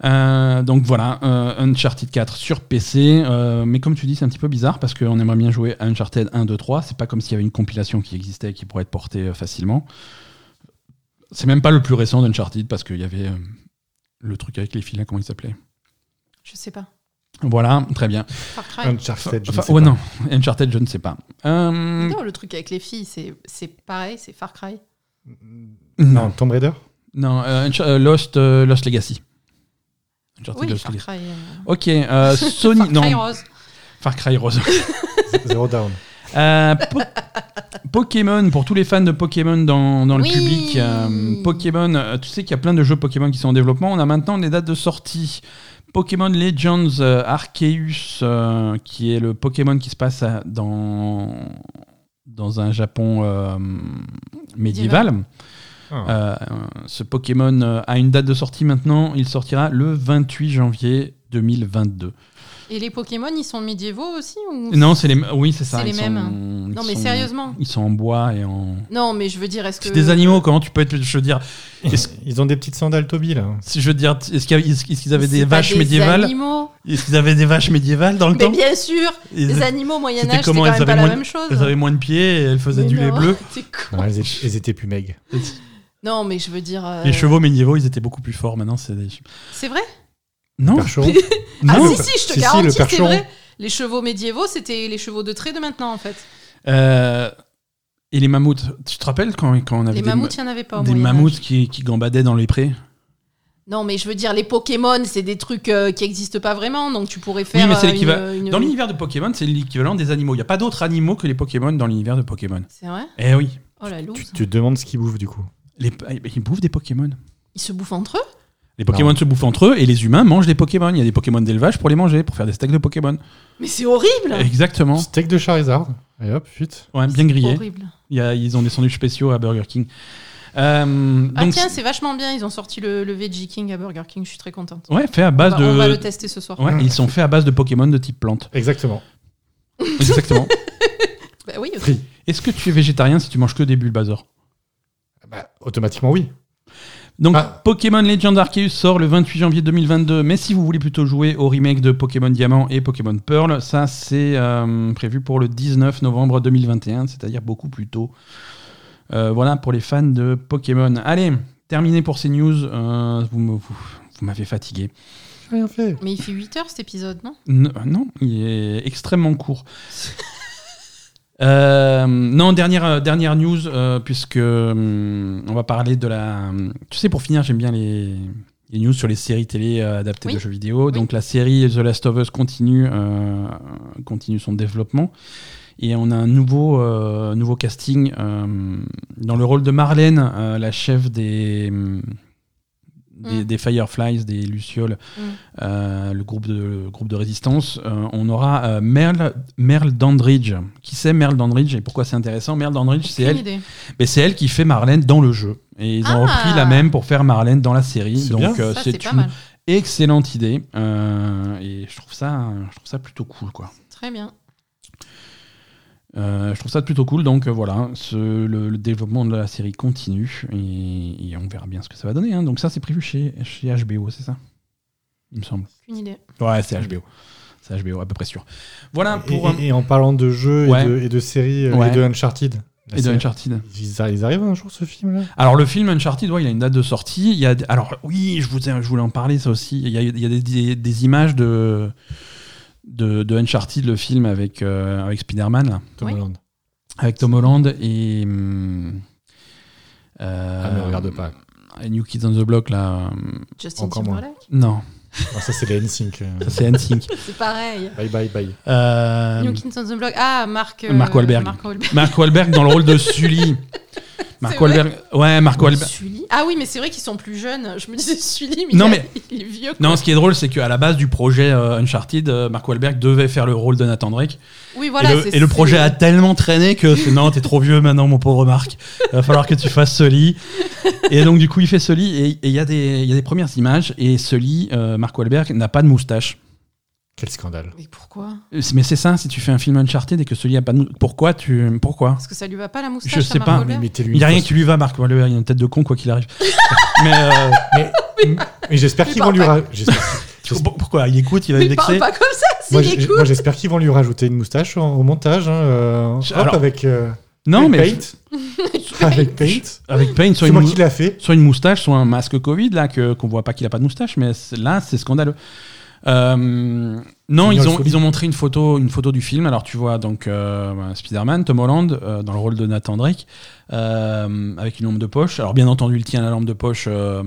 Euh, donc voilà, euh, Uncharted 4 sur PC. euh, mais comme tu dis, c'est un petit peu bizarre parce qu'on aimerait bien jouer à Uncharted 1, 2, 3. C'est pas comme s'il y avait une compilation qui existait et qui pourrait être portée facilement. C'est même pas le plus récent d'Uncharted parce qu'il y avait euh, le truc avec les filets, comment il s'appelait? Je sais pas. Voilà, très bien. Far Cry. Uncharted, je ne Enfin, sais ouais, pas. non, Uncharted, je ne sais pas. Euh, Non, le truc avec les filles, c'est c'est pareil, c'est Far Cry. Non, Tomb Raider? Non, Lost, euh, Lost Legacy. Uncharted Oui, Lost Far Legacy. Cry. euh, Ok, euh, [LAUGHS] Sony. Far Cry non, Rose. Far Cry Rose. [LAUGHS] Zero Down. Euh, Po- Pokémon, pour tous les fans de Pokémon dans, dans le public, euh, Pokémon, tu sais qu'il y a plein de jeux Pokémon qui sont en développement. On a maintenant des dates de sortie Pokémon Legends euh, Arceus, euh, qui est le Pokémon qui se passe à- dans, dans un Japon euh, médiéval. Ah. Euh, ce Pokémon euh, a une date de sortie maintenant. Il sortira le 28 janvier 2022. Et les Pokémon, ils sont médiévaux aussi ou... Non, c'est les, oui, c'est ça. C'est les mêmes. sont- Non, mais sont- sérieusement. Ils sont en bois et en. Non, mais je veux dire, est-ce que. C'est des animaux. Comment tu peux être, je veux dire, [LAUGHS] Ils ont des petites sandales Toby là. si je veux dire, est-ce qu'ils avaient des vaches des médiévales animaux. Est-ce qu'ils avaient des vaches médiévales dans le Mais temps bien sûr, Ils- les animaux au Moyen C'était quand comment même pas avaient la moins- même chose. Elles avaient moins de pieds et elles faisaient Mais du lait bleu. [LAUGHS] con. Non, elles, étaient, elles étaient plus maigres. [LAUGHS] Non, mais je veux dire. euh, Les chevaux médiévaux, ils étaient beaucoup plus forts. Maintenant, c'est des. C'est vrai? Non, Percheron. [LAUGHS] Ah non. si, si, je te Si, si, garantis le c'est percheron. vrai. Les chevaux médiévaux, c'était les chevaux de trait de maintenant, en fait. Euh, et les mammouths. Tu te rappelles quand, quand on avait Les des, mammouths, il n'y en avait pas au des Moyen Âge. mammouths qui, qui gambadaient dans les prés? Non, mais je veux dire, les Pokémon, c'est des trucs euh, qui n'existent pas vraiment, donc tu pourrais faire. mais c'est euh, l'équivalent- une- une- Dans l'univers de Pokémon, c'est l'équivalent des animaux. Il n'y a pas d'autres animaux que les Pokémon dans l'univers de Pokémon. C'est vrai? Eh oui. Oh la loose. Tu te demandes ce qu'ils bouffent du coup. Les, ils bouffent des Pokémon. Ils se bouffent entre eux? Les Pokémon Non. se bouffent entre eux et les humains mangent des Pokémon. Il y a des Pokémon d'élevage pour les manger, pour faire des steaks de Pokémon. Mais c'est horrible Exactement. Steak de Charizard. Et hop, fuite. Ouais, bien grillé. Horrible. Il y a- ils ont des sandwichs spéciaux à Burger King. Euh, Ah donc, tiens, c'est vachement bien, ils ont sorti le, le Veggie King à Burger King, je suis très contente. ouais, fait à On base va, de. on va le tester ce soir. Ouais, ils sont faits à base de Pokémon de type plante. Exactement. Exactement. [LAUGHS] Bah oui. Est-ce que tu es végétarien si tu manges que des Bulbasaur Bah, automatiquement, oui. Donc Ah. Pokémon Legend Arceus sort le 28 janvier 2022, mais si vous voulez plutôt jouer au remake de Pokémon Diamant et Pokémon Pearl, ça c'est euh, prévu pour le 19 novembre 2021, c'est-à-dire beaucoup plus tôt. Euh, voilà pour les fans de Pokémon. Allez, terminé pour ces news. Euh, vous me- vous- vous m'avez fatigué. Rien fait. Mais il fait 8 heures cet épisode, non? N- non, il est extrêmement court. [LAUGHS] Euh, non, dernière, euh, dernière news, euh, puisque hum, on va parler de la. Tu sais, pour finir, j'aime bien les, les news sur les séries télé euh, adaptées Oui. de jeux vidéo. Donc la série The Last of Us continue, euh, continue son développement. Et on a un nouveau, euh, nouveau casting euh, dans le rôle de Marlène, euh, la chef des, hum, des, Mm. des Fireflies, des Lucioles, Mm. euh, le, groupe de, le groupe de résistance. Euh, on aura euh, Merle, Merle Dandridge. Qui c'est Merle Dandridge et pourquoi c'est intéressant? Merle Dandridge, c'est elle, c'est elle qui fait Marlène dans le jeu. Et ils ont Ah. repris la même pour faire Marlène dans la série. Donc euh, c'est une mal. excellente idée. Euh, et je trouve ça, je trouve ça plutôt cool, quoi. Très bien. Euh, je trouve ça plutôt cool. Donc euh, voilà, ce- le, le développement de la série continue et, et on verra bien ce que ça va donner. hein. Donc ça, c'est prévu chez, chez HBO, c'est ça? Il me semble. Aucune idée. Ouais, c'est HBO. C'est HBO, à peu près sûr. Voilà Et, pour. et- et en parlant de jeux Ouais. et, de, et de séries euh, Ouais. et de Uncharted. et de Uncharted. Ils, arri- ils arrivent un jour ce film là Alors le film Uncharted, ouais, il a une date de sortie. Il y a, alors oui, je, vous ai- je voulais en parler ça aussi. Il y a, il y a des, des- des images de, de, de Uncharted, le film avec, euh, avec Spider-Man, là, Tom Oui. Holland. avec Tom Holland et... hum, euh, Ah, mais regarde pas. et New Kids on the Block, là. hum, Justin Encore moins. Timberlake Non, Ah, ça, c'est les NSYNC. euh. [LAUGHS] ça c'est NSYNC. [LAUGHS] C'est pareil. Bye bye bye. Euh, New Kids on the Block. Ah, Marc. euh, Mark Wahlberg. Mark Wahlberg. Mark Wahlberg dans le rôle de Sully. [LAUGHS] [LAUGHS] Mark Wahlberg. Ouais, Mark Wahlberg. Sully. Ah oui, mais c'est vrai qu'ils sont plus jeunes. Je me disais Sully, mais, Non, il, a- mais- il est vieux. quoi. Non, ce qui est drôle, c'est qu'à la base du projet euh, Uncharted, euh, Mark Wahlberg devait faire le rôle de Nathan Drake. Oui, voilà. et, le, c'est- et le projet a tellement traîné que c'est non, t'es trop vieux maintenant, mon pauvre Marc. Il va falloir que tu fasses Sully. Et donc, du coup, il fait Sully. Et il y, a des- il y a des premières images. Et Sully, euh, Mark Wahlberg, n'a pas de moustache. Quel scandale. Mais pourquoi? Mais c'est ça, si tu fais un film Uncharted et que Sully a pas de moustache. Pourquoi tu. Pourquoi? Parce que ça lui va pas la moustache Je sais pas, Mais Il n'y a rien qui lui va, Mark Wahlberg. Il a une tête de con, quoi qu'il arrive. [LAUGHS] mais. euh, Mais, mais j'espère Il qu'ils vont lui ra- [LAUGHS] pourquoi Il écoute, il va Il indexer. parle pas comme ça, Moi, écoute. j'espère qu'ils vont lui rajouter une moustache en- au montage. hein, euh, hop, Alors- avec, euh, Non, avec mais. Paint. [LAUGHS] avec Paint. Avec Payne, soit C'est une, moi mou- qui l'a fait. soit une moustache, soit un masque Covid, là, que, qu'on voit pas qu'il a pas de moustache, mais là, c'est scandaleux. Euh, Non, ils ont, folie. ils ont montré une photo, une photo du film. Alors tu vois donc euh, Spider-Man, Tom Holland euh, dans le rôle de Nathan Drake euh, avec une lampe de poche. Alors bien entendu, il tient la lampe de poche euh,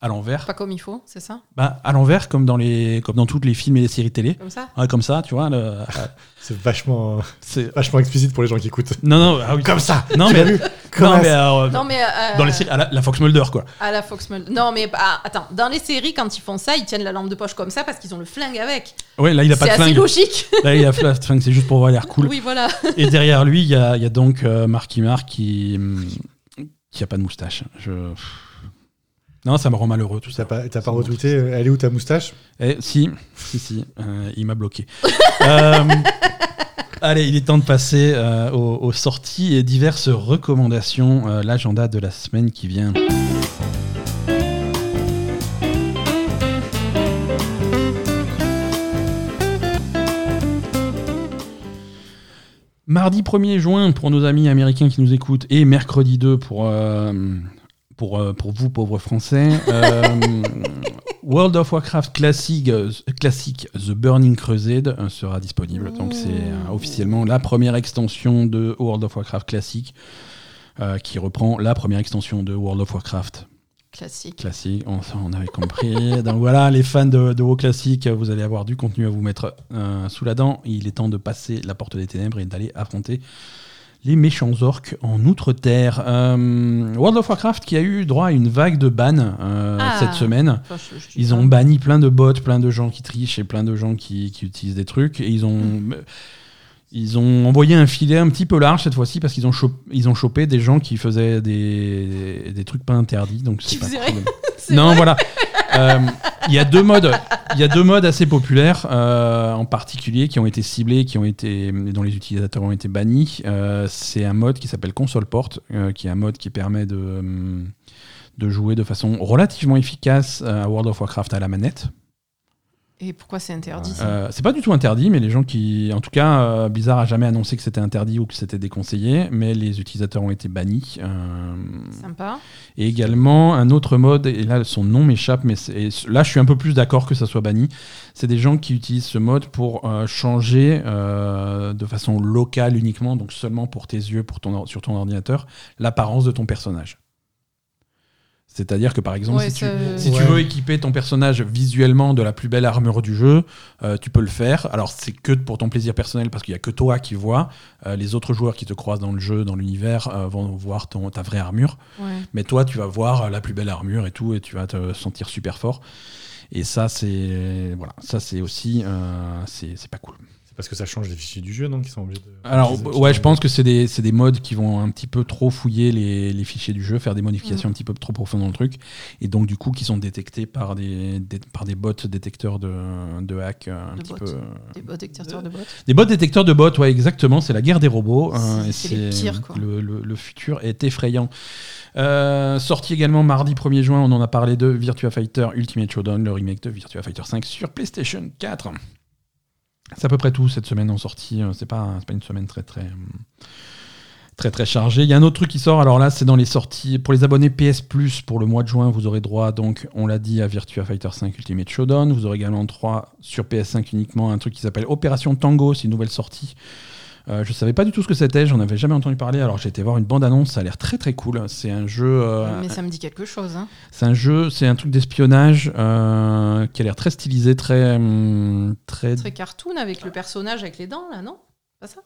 à l'envers. Pas comme il faut, c'est ça? Bah, à l'envers comme dans les comme dans tous les films et les séries télé. Comme ça? Ouais, comme ça, tu vois. le- C'est vachement, euh, [LAUGHS] c'est vachement explicite pour les gens qui écoutent. non non ah oui. Comme ça Non Tu mais non mais alors, euh, Non, mais. euh, dans les séries à la, la Fox Mulder quoi. À la Fox Mulder. Non, mais ah, attends, dans les séries, quand ils font ça, ils tiennent la lampe de poche comme ça parce qu'ils ont le flingue avec. Ouais, là il a pas C'est de flingue. logique. Là il a pas de flingue, c'est juste pour avoir l'air cool. [LAUGHS] Oui, voilà. Et derrière lui, il y a, il y a donc euh, Marky Mark qui qui a pas de moustache. Je non, ça me rend malheureux tout ça. T'as pas, t'as pas retweeté euh, Elle est où ta moustache? Eh, si, si, si, euh, il m'a bloqué. [LAUGHS] Euh, allez, il est temps de passer euh, aux, aux sorties et diverses recommandations. euh, L'agenda de la semaine qui vient. Mardi 1er juin pour nos amis américains qui nous écoutent et mercredi 2 pour, euh, pour, euh, pour vous pauvres français. Euh, [LAUGHS] World of Warcraft classique, classique The Burning Crusade sera disponible. Donc c'est officiellement la première extension de World of Warcraft classique euh, qui reprend la première extension de World of Warcraft Classique. classique. On, avait compris. [LAUGHS] Donc voilà, les fans de, de WoW classique, vous allez avoir du contenu à vous mettre euh, sous la dent. Il est temps de passer la porte des ténèbres et d'aller affronter les méchants orques en outre-terre. Euh, World of Warcraft qui a eu droit à une vague de bans euh, Ah. cette semaine. Enfin, je- je dis Ils ont banni plein de bots, plein de gens qui trichent et plein de gens qui, qui utilisent des trucs. Et ils ont, Mm. Ils ont envoyé un filet un petit peu large cette fois-ci parce qu'ils ont, chop- ils ont chopé des gens qui faisaient des, des trucs pas interdits. Donc c'est pas [LAUGHS] Non, voilà. Euh, Il y a deux modes. Il y a deux modes assez populaires euh, en particulier qui ont été ciblés, qui ont été dont les utilisateurs ont été bannis. Euh, c'est un mode qui s'appelle Console Port, euh, qui est un mode qui permet de hum, de jouer de façon relativement efficace à World of Warcraft à la manette. Et pourquoi c'est interdit Euh, c'est pas du tout interdit, mais les gens qui, en tout cas, euh, Blizzard a jamais annoncé que c'était interdit ou que c'était déconseillé, mais les utilisateurs ont été bannis. Euh, Sympa. et également un autre mode, et là son nom m'échappe, mais et là je suis un peu plus d'accord que ça soit banni. C'est des gens qui utilisent ce mode pour euh, changer euh, de façon locale uniquement, donc seulement pour tes yeux, pour ton, or- sur ton ordinateur, l'apparence de ton personnage. C'est-à-dire que par exemple, Ouais, si, tu, ça- si tu Ouais. veux équiper ton personnage visuellement de la plus belle armure du jeu, euh, tu peux le faire. Alors c'est que pour ton plaisir personnel parce qu'il y a que toi qui vois. Euh, les autres joueurs qui te croisent dans le jeu, dans l'univers, euh, vont voir ton, ta vraie armure. Ouais. Mais toi, tu vas voir euh, la plus belle armure et tout, et tu vas te sentir super fort. Et ça, c'est voilà, ça c'est aussi, euh, c'est c'est pas cool. C'est parce que ça change les fichiers du jeu, donc ils sont obligés de. Alors ouais, je pense que c'est des, c'est des modes qui vont un petit peu trop fouiller les, les fichiers du jeu, faire des modifications un petit peu trop profondes dans le truc, et donc du coup qui sont détectés par des, des- par des bots détecteurs de, de hack euh, un De petit bots. peu. euh, Des bots détecteurs de bots. Des bots détecteurs de bots, ouais, exactement. C'est la guerre des robots. hein, C'est les pires, quoi. Le, le- le futur est effrayant. Euh, sorti également mardi 1er juin, on en a parlé de Virtua Fighter Ultimate Showdown, le remake de Virtua Fighter 5 sur PlayStation 4. C'est à peu près tout cette semaine en sortie. euh, C'est pas, pas une semaine très très hum, très très chargée. Il y a un autre truc qui sort. Alors là, c'est dans les sorties pour les abonnés PS Plus pour le mois de juin. Vous aurez droit donc, on l'a dit, à Virtua Fighter 5 Ultimate Showdown. Vous aurez également droit sur PS5 uniquement un truc qui s'appelle Opération Tango. C'est une nouvelle sortie. Euh, je savais pas du tout ce que c'était, j'en avais jamais entendu parler. Alors j'ai été voir une bande annonce, ça a l'air très très cool. C'est un jeu, euh, Mais ça me dit quelque chose. Hein. c'est un jeu, c'est un truc d'espionnage euh, qui a l'air très stylisé, très hum, très. Très cartoon avec le personnage avec les dents, là, non? Pas ça?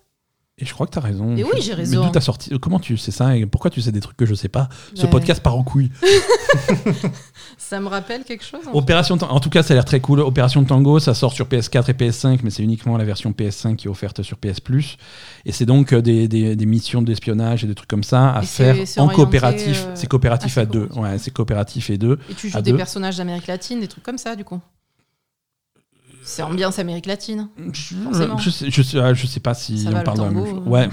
Et je crois que tu as raison. Et oui, j'ai Mais raison. d'où t'as sorti Comment tu sais ça et pourquoi tu sais des trucs que je sais pas? Ce Ben, podcast part en couille. [LAUGHS] Ça me rappelle quelque chose en Opération en tout cas, ça a l'air très cool. Opération Tango, ça sort sur PS4 et PS5, mais c'est uniquement la version PS5 qui est offerte sur PS Plus. Et c'est donc euh, des, des- des missions d'espionnage et des trucs comme ça à Et faire en coopératif. euh, C'est coopératif à deux. Ouais, c'est coopératif et deux. Et tu joues à des deux. personnages d'Amérique latine, des trucs comme ça, du coup C'est ambiance Amérique latine. Je, Forcément. je sais, je, sais, ah, je sais pas si Ça on va, le parle de la même tango, chose. euh. Ouais.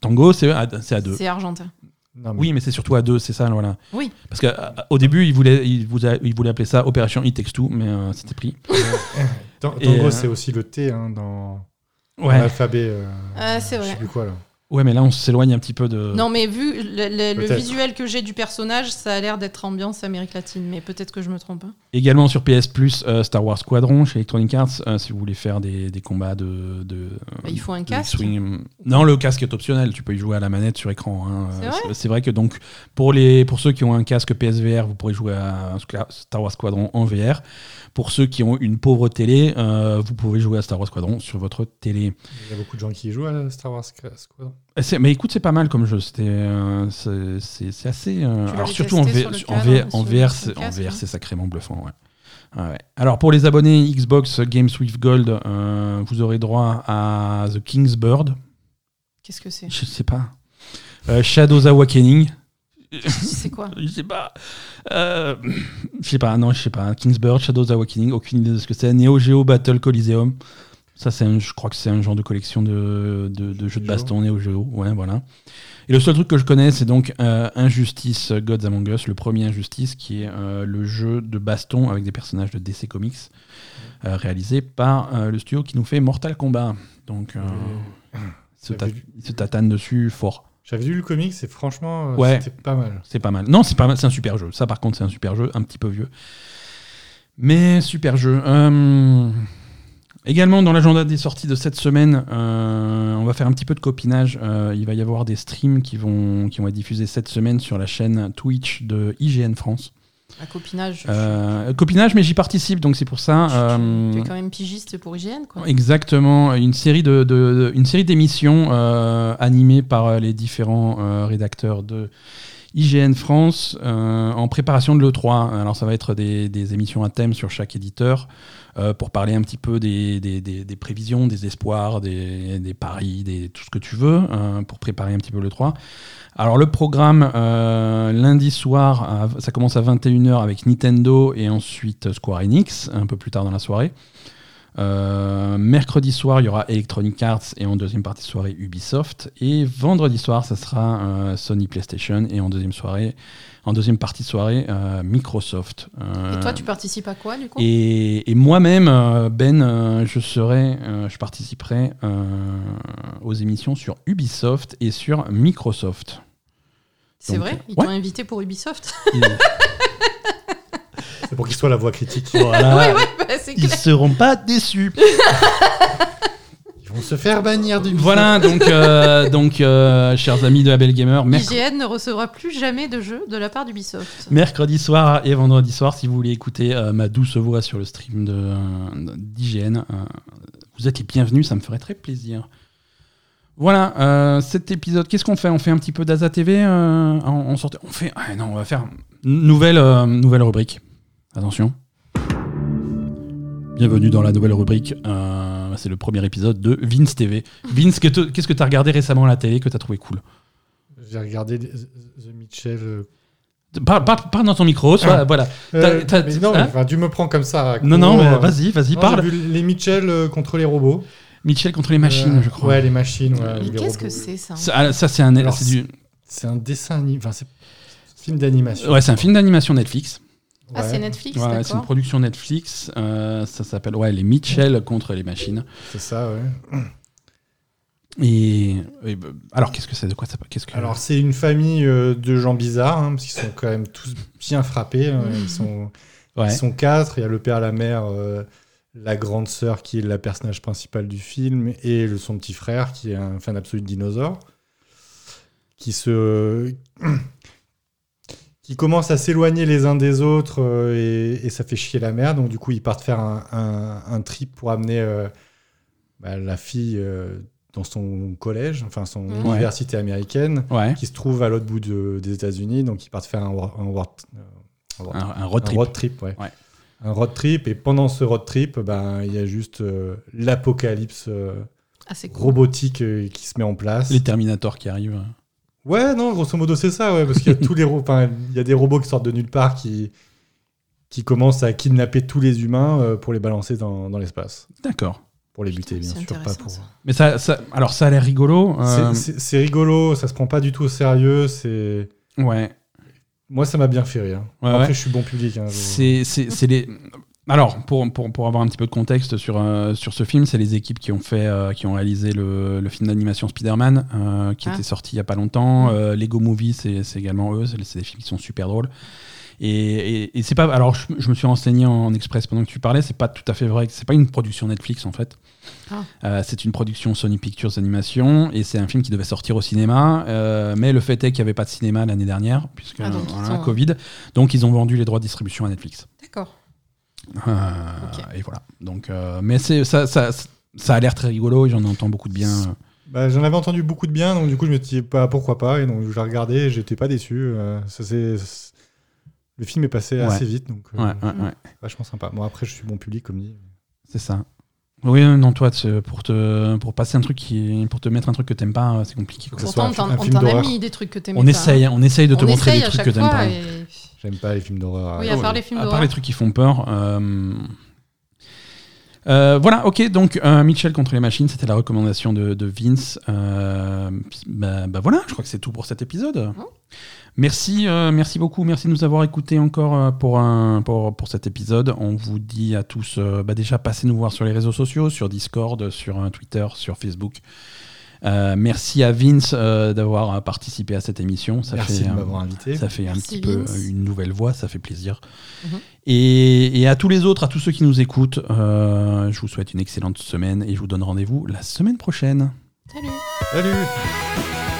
Tango, c'est à, c'est à deux. C'est argentin. Non, mais- Oui, mais c'est surtout à deux, c'est ça, voilà. Oui. Parce qu'au début, il voulait, il, vous a- il voulait appeler ça Opération It Takes Two, mais euh, c'était pris. [LAUGHS] Tango, euh, c'est aussi le T hein, dans, l'alphabet. euh, Ah, c'est Je vrai. sais plus quoi là. Ouais, mais là, on s'éloigne un petit peu de. Non, mais vu le, le- visuel que j'ai du personnage, ça a l'air d'être ambiance Amérique latine, mais peut-être que je me trompe. hein. Également sur PS Plus, euh, Star Wars Squadron chez Electronic Arts, euh, si vous voulez faire des, des combats de. de Bah, il faut un casque. X-Wing. Non, le casque est optionnel, tu peux y jouer à la manette sur écran. hein. C'est vrai C'est vrai que donc, pour, les, pour ceux qui ont un casque PSVR, vous pourrez jouer à Star Wars Squadron en VR. Pour ceux qui ont une pauvre télé, euh, vous pouvez jouer à Star Wars Squadron sur votre télé. Il y a beaucoup de gens qui y jouent à Star Wars Squadron. Euh, c'est- Mais écoute, c'est pas mal comme jeu. C'était, euh, c'est assez. euh, alors surtout en, V- sur en, V- VR, le en VR, ouais. c'est sacrément bluffant. Ouais. Ah ouais. Alors pour les abonnés Xbox Games with Gold, euh, vous aurez droit à The King's Bird. Qu'est-ce que c'est? Je sais pas. Euh, Shadows Awakening. C'est [LAUGHS] quoi? Je sais pas. Euh, je sais pas, non, je sais pas. Kingsbird, Shadows Awakening, aucune idée de ce que c'est. Neo Geo Battle Coliseum. Ça, c'est un- je crois que c'est un genre de collection de, de, de jeux de baston Neo Geo. Ouais, voilà. Et le seul truc que je connais, c'est donc euh, Injustice Gods Among Us, le premier Injustice, qui est euh, le jeu de baston avec des personnages de DC Comics, euh, réalisé par le studio qui nous fait Mortal Kombat. Donc, il se ta- vu- se tatane dessus fort. J'avais lu le comics et franchement, Ouais. c'était pas mal. C'est pas mal. Non, c'est pas mal. C'est un super jeu. Ça, par contre, c'est un super jeu, un petit peu vieux, mais super jeu. Également dans l'agenda des sorties de cette semaine, euh, on va faire un petit peu de copinage. Euh, il va y avoir des streams qui vont qui vont être diffusés cette semaine sur la chaîne Twitch de IGN France. Un copinage. Euh, copinage, mais j'y participe, donc c'est pour ça. tu- euh, Tu es quand même pigiste pour hygiène, quoi. Exactement, une série de, de- de- une série d'émissions euh, animées par euh, les différents euh, rédacteurs de IGN France euh, en préparation de l'E3. Alors ça va être des, émissions à thème sur chaque éditeur euh, pour parler un petit peu des, prévisions, des espoirs, des, paris, des, tout ce que tu veux euh, pour préparer un petit peu l'E3. Alors le programme lundi soir, ça commence à 21h avec Nintendo et ensuite Square Enix un peu plus tard dans la soirée. Euh, mercredi soir, il y aura Electronic Arts et en deuxième partie de soirée Ubisoft. Et vendredi soir, ça sera euh, Sony PlayStation et en deuxième soirée, en deuxième partie de soirée euh, Microsoft. Et toi, tu participes à quoi, du coup? et, et moi-même, Ben, je serai, je participerai aux émissions sur Ubisoft et sur Microsoft. C'est vrai? Ils ouais. t'ont invité pour Ubisoft? Et- [LAUGHS] C'est pour qu'il soit la voix critique. voilà, [LAUGHS] Ouais, ouais, bah, c'est ils clair. seront pas déçus. Ils vont se faire bannir du Voilà, donc, euh, donc euh, chers amis de la Belle Gamer, mercredi. IGN ne recevra plus jamais de jeu de la part d'Ubisoft. Mercredi soir et vendredi soir, si vous voulez écouter euh, ma douce voix sur le stream de, euh, d'IGN, euh, vous êtes les bienvenus, ça me ferait très plaisir. Voilà, euh, cet épisode, qu'est-ce qu'on fait? On fait un petit peu d'Aza TV euh, en, en On fait. ah non, on va faire une nouvelle, euh, nouvelle rubrique. Attention. Bienvenue dans la nouvelle rubrique. euh, c'est le premier épisode de Vince TV. Vince, qu'est-ce que tu as regardé récemment à la télé que tu as trouvé cool? J'ai regardé The Mitchell. euh, Parle, parle- parle dans ton micro, soit, Ah. voilà. euh, mais non, hein? mais, tu me prends comme ça. Non, non, euh, vas-y, vas-y, parle. Vu les Mitchell euh, contre les robots. Mitchell contre les machines, Euh, je crois. Ouais, les machines. ouais, Mais qu'est-ce que c'est, ça Ça, ah, ça, c'est un, c'est du- C'est un dessin animé. Enfin, c'est un film d'animation. ouais, c'est un film d'animation Netflix. Ah, Ouais, c'est Netflix, Ouais, c'est une production Netflix. euh, ça s'appelle ouais, les Mitchell contre les machines. C'est ça, ouais. Et, et, bah, alors, qu'est-ce que c'est De quoi ça Qu'est-ce que Alors, c'est une famille euh, de gens bizarres, hein, parce qu'ils sont quand même tous bien frappés. hein. Ils, sont, [LAUGHS] ouais. ils sont quatre. Il y a le père, la mère, euh, la grande sœur qui est la personnage principal du film, et le, son petit frère qui est un fan absolu de dinosaures. Qui se. [CLEARS THROAT] qui commencent à s'éloigner les uns des autres euh, et, et ça fait chier la mère. Donc, du coup, ils partent faire un, un- un trip pour amener euh, bah, la fille euh, dans son collège, enfin son Ouais. université américaine Ouais. qui se trouve à l'autre bout de- des États-Unis. Donc, ils partent faire un, wa- un, wa- Un, un road un trip. road trip. ouais. Ouais. Un road trip. Et pendant ce road trip, ben, il y a juste euh, l'apocalypse euh, Ah, cool. robotique euh, qui se met en place. Les Terminators qui arrivent. Ouais, non, grosso modo, c'est ça, ouais, parce qu'il y a tous les il y a des robots qui sortent de nulle part qui, qui commencent à kidnapper tous les humains euh, pour les balancer dans, dans l'espace. D'accord. Pour les buter, bien sûr, pas pour. ça. Mais ça, ça- alors ça a l'air rigolo. euh, C'est- rigolo, ça se prend pas du tout au sérieux. C'est ouais. moi, ça m'a bien fait rire. Ouais, Après, ouais. je suis bon public. hein, je- C'est, c'est, c'est les. Alors, pour, pour, pour avoir un petit peu de contexte sur, euh, sur ce film, c'est les équipes qui ont, fait, euh, qui ont réalisé le, le film d'animation Spider-Man, euh, qui Ah. était sorti il n'y a pas longtemps. Euh, Lego Movie, c'est c'est également eux. C'est des films qui sont super drôles. Et, et, et c'est pas. Alors, je, je me suis renseigné en express pendant que tu parlais. C'est pas tout à fait vrai. C'est pas une production Netflix en fait. Ah. C'est une production Sony Pictures Animation et c'est un film qui devait sortir au cinéma. mais le fait est qu'il n'y avait pas de cinéma l'année dernière, puisque Ah, donc voilà, Covid. Donc, ils ont vendu les droits de distribution à Netflix. D'accord. Euh. Et voilà. Donc, euh, mais c'est ça, ça, ça a l'air très rigolo et j'en entends beaucoup de bien. Bah, J'en avais entendu beaucoup de bien, donc du coup je me suis dit pas pourquoi pas, et donc je l'ai regardé, et j'étais pas déçu. euh, ça, Le film est passé Ouais. assez vite, donc euh, Ouais, ouais, vachement sympa. Bon après je suis bon public comme dit. C'est ça. Oui, non, toi, pour te, pour passer un truc qui, pour te mettre un truc que t'aimes pas, c'est compliqué. quoi. Pourtant, on t'en a mis des trucs que t'aimais On pas, essaye, on essaye de te On montrer des trucs que t'aimes pas. et- J'aime pas les films d'horreur. Oui, à part les films À part d'horreur. les trucs qui font peur. euh, euh, voilà, ok, donc euh, Mitchell contre les machines, c'était la recommandation de, de Vince. Euh, bah, bah voilà, je crois que c'est tout pour cet épisode. Merci, euh, merci beaucoup, merci de nous avoir écoutés encore pour, un, pour, pour cet épisode. On vous dit à tous, euh, bah déjà, passez nous voir sur les réseaux sociaux, sur Discord, sur euh, Twitter, sur Facebook. Euh, merci à Vince euh, d'avoir euh, participé à cette émission. Ça Merci fait, de m'avoir invité. ça fait un petit peu Vince. une nouvelle voix, ça fait plaisir. Mhm. et, et à tous les autres, à tous ceux qui nous écoutent, euh, je vous souhaite une excellente semaine et je vous donne rendez-vous la semaine prochaine. Salut Salut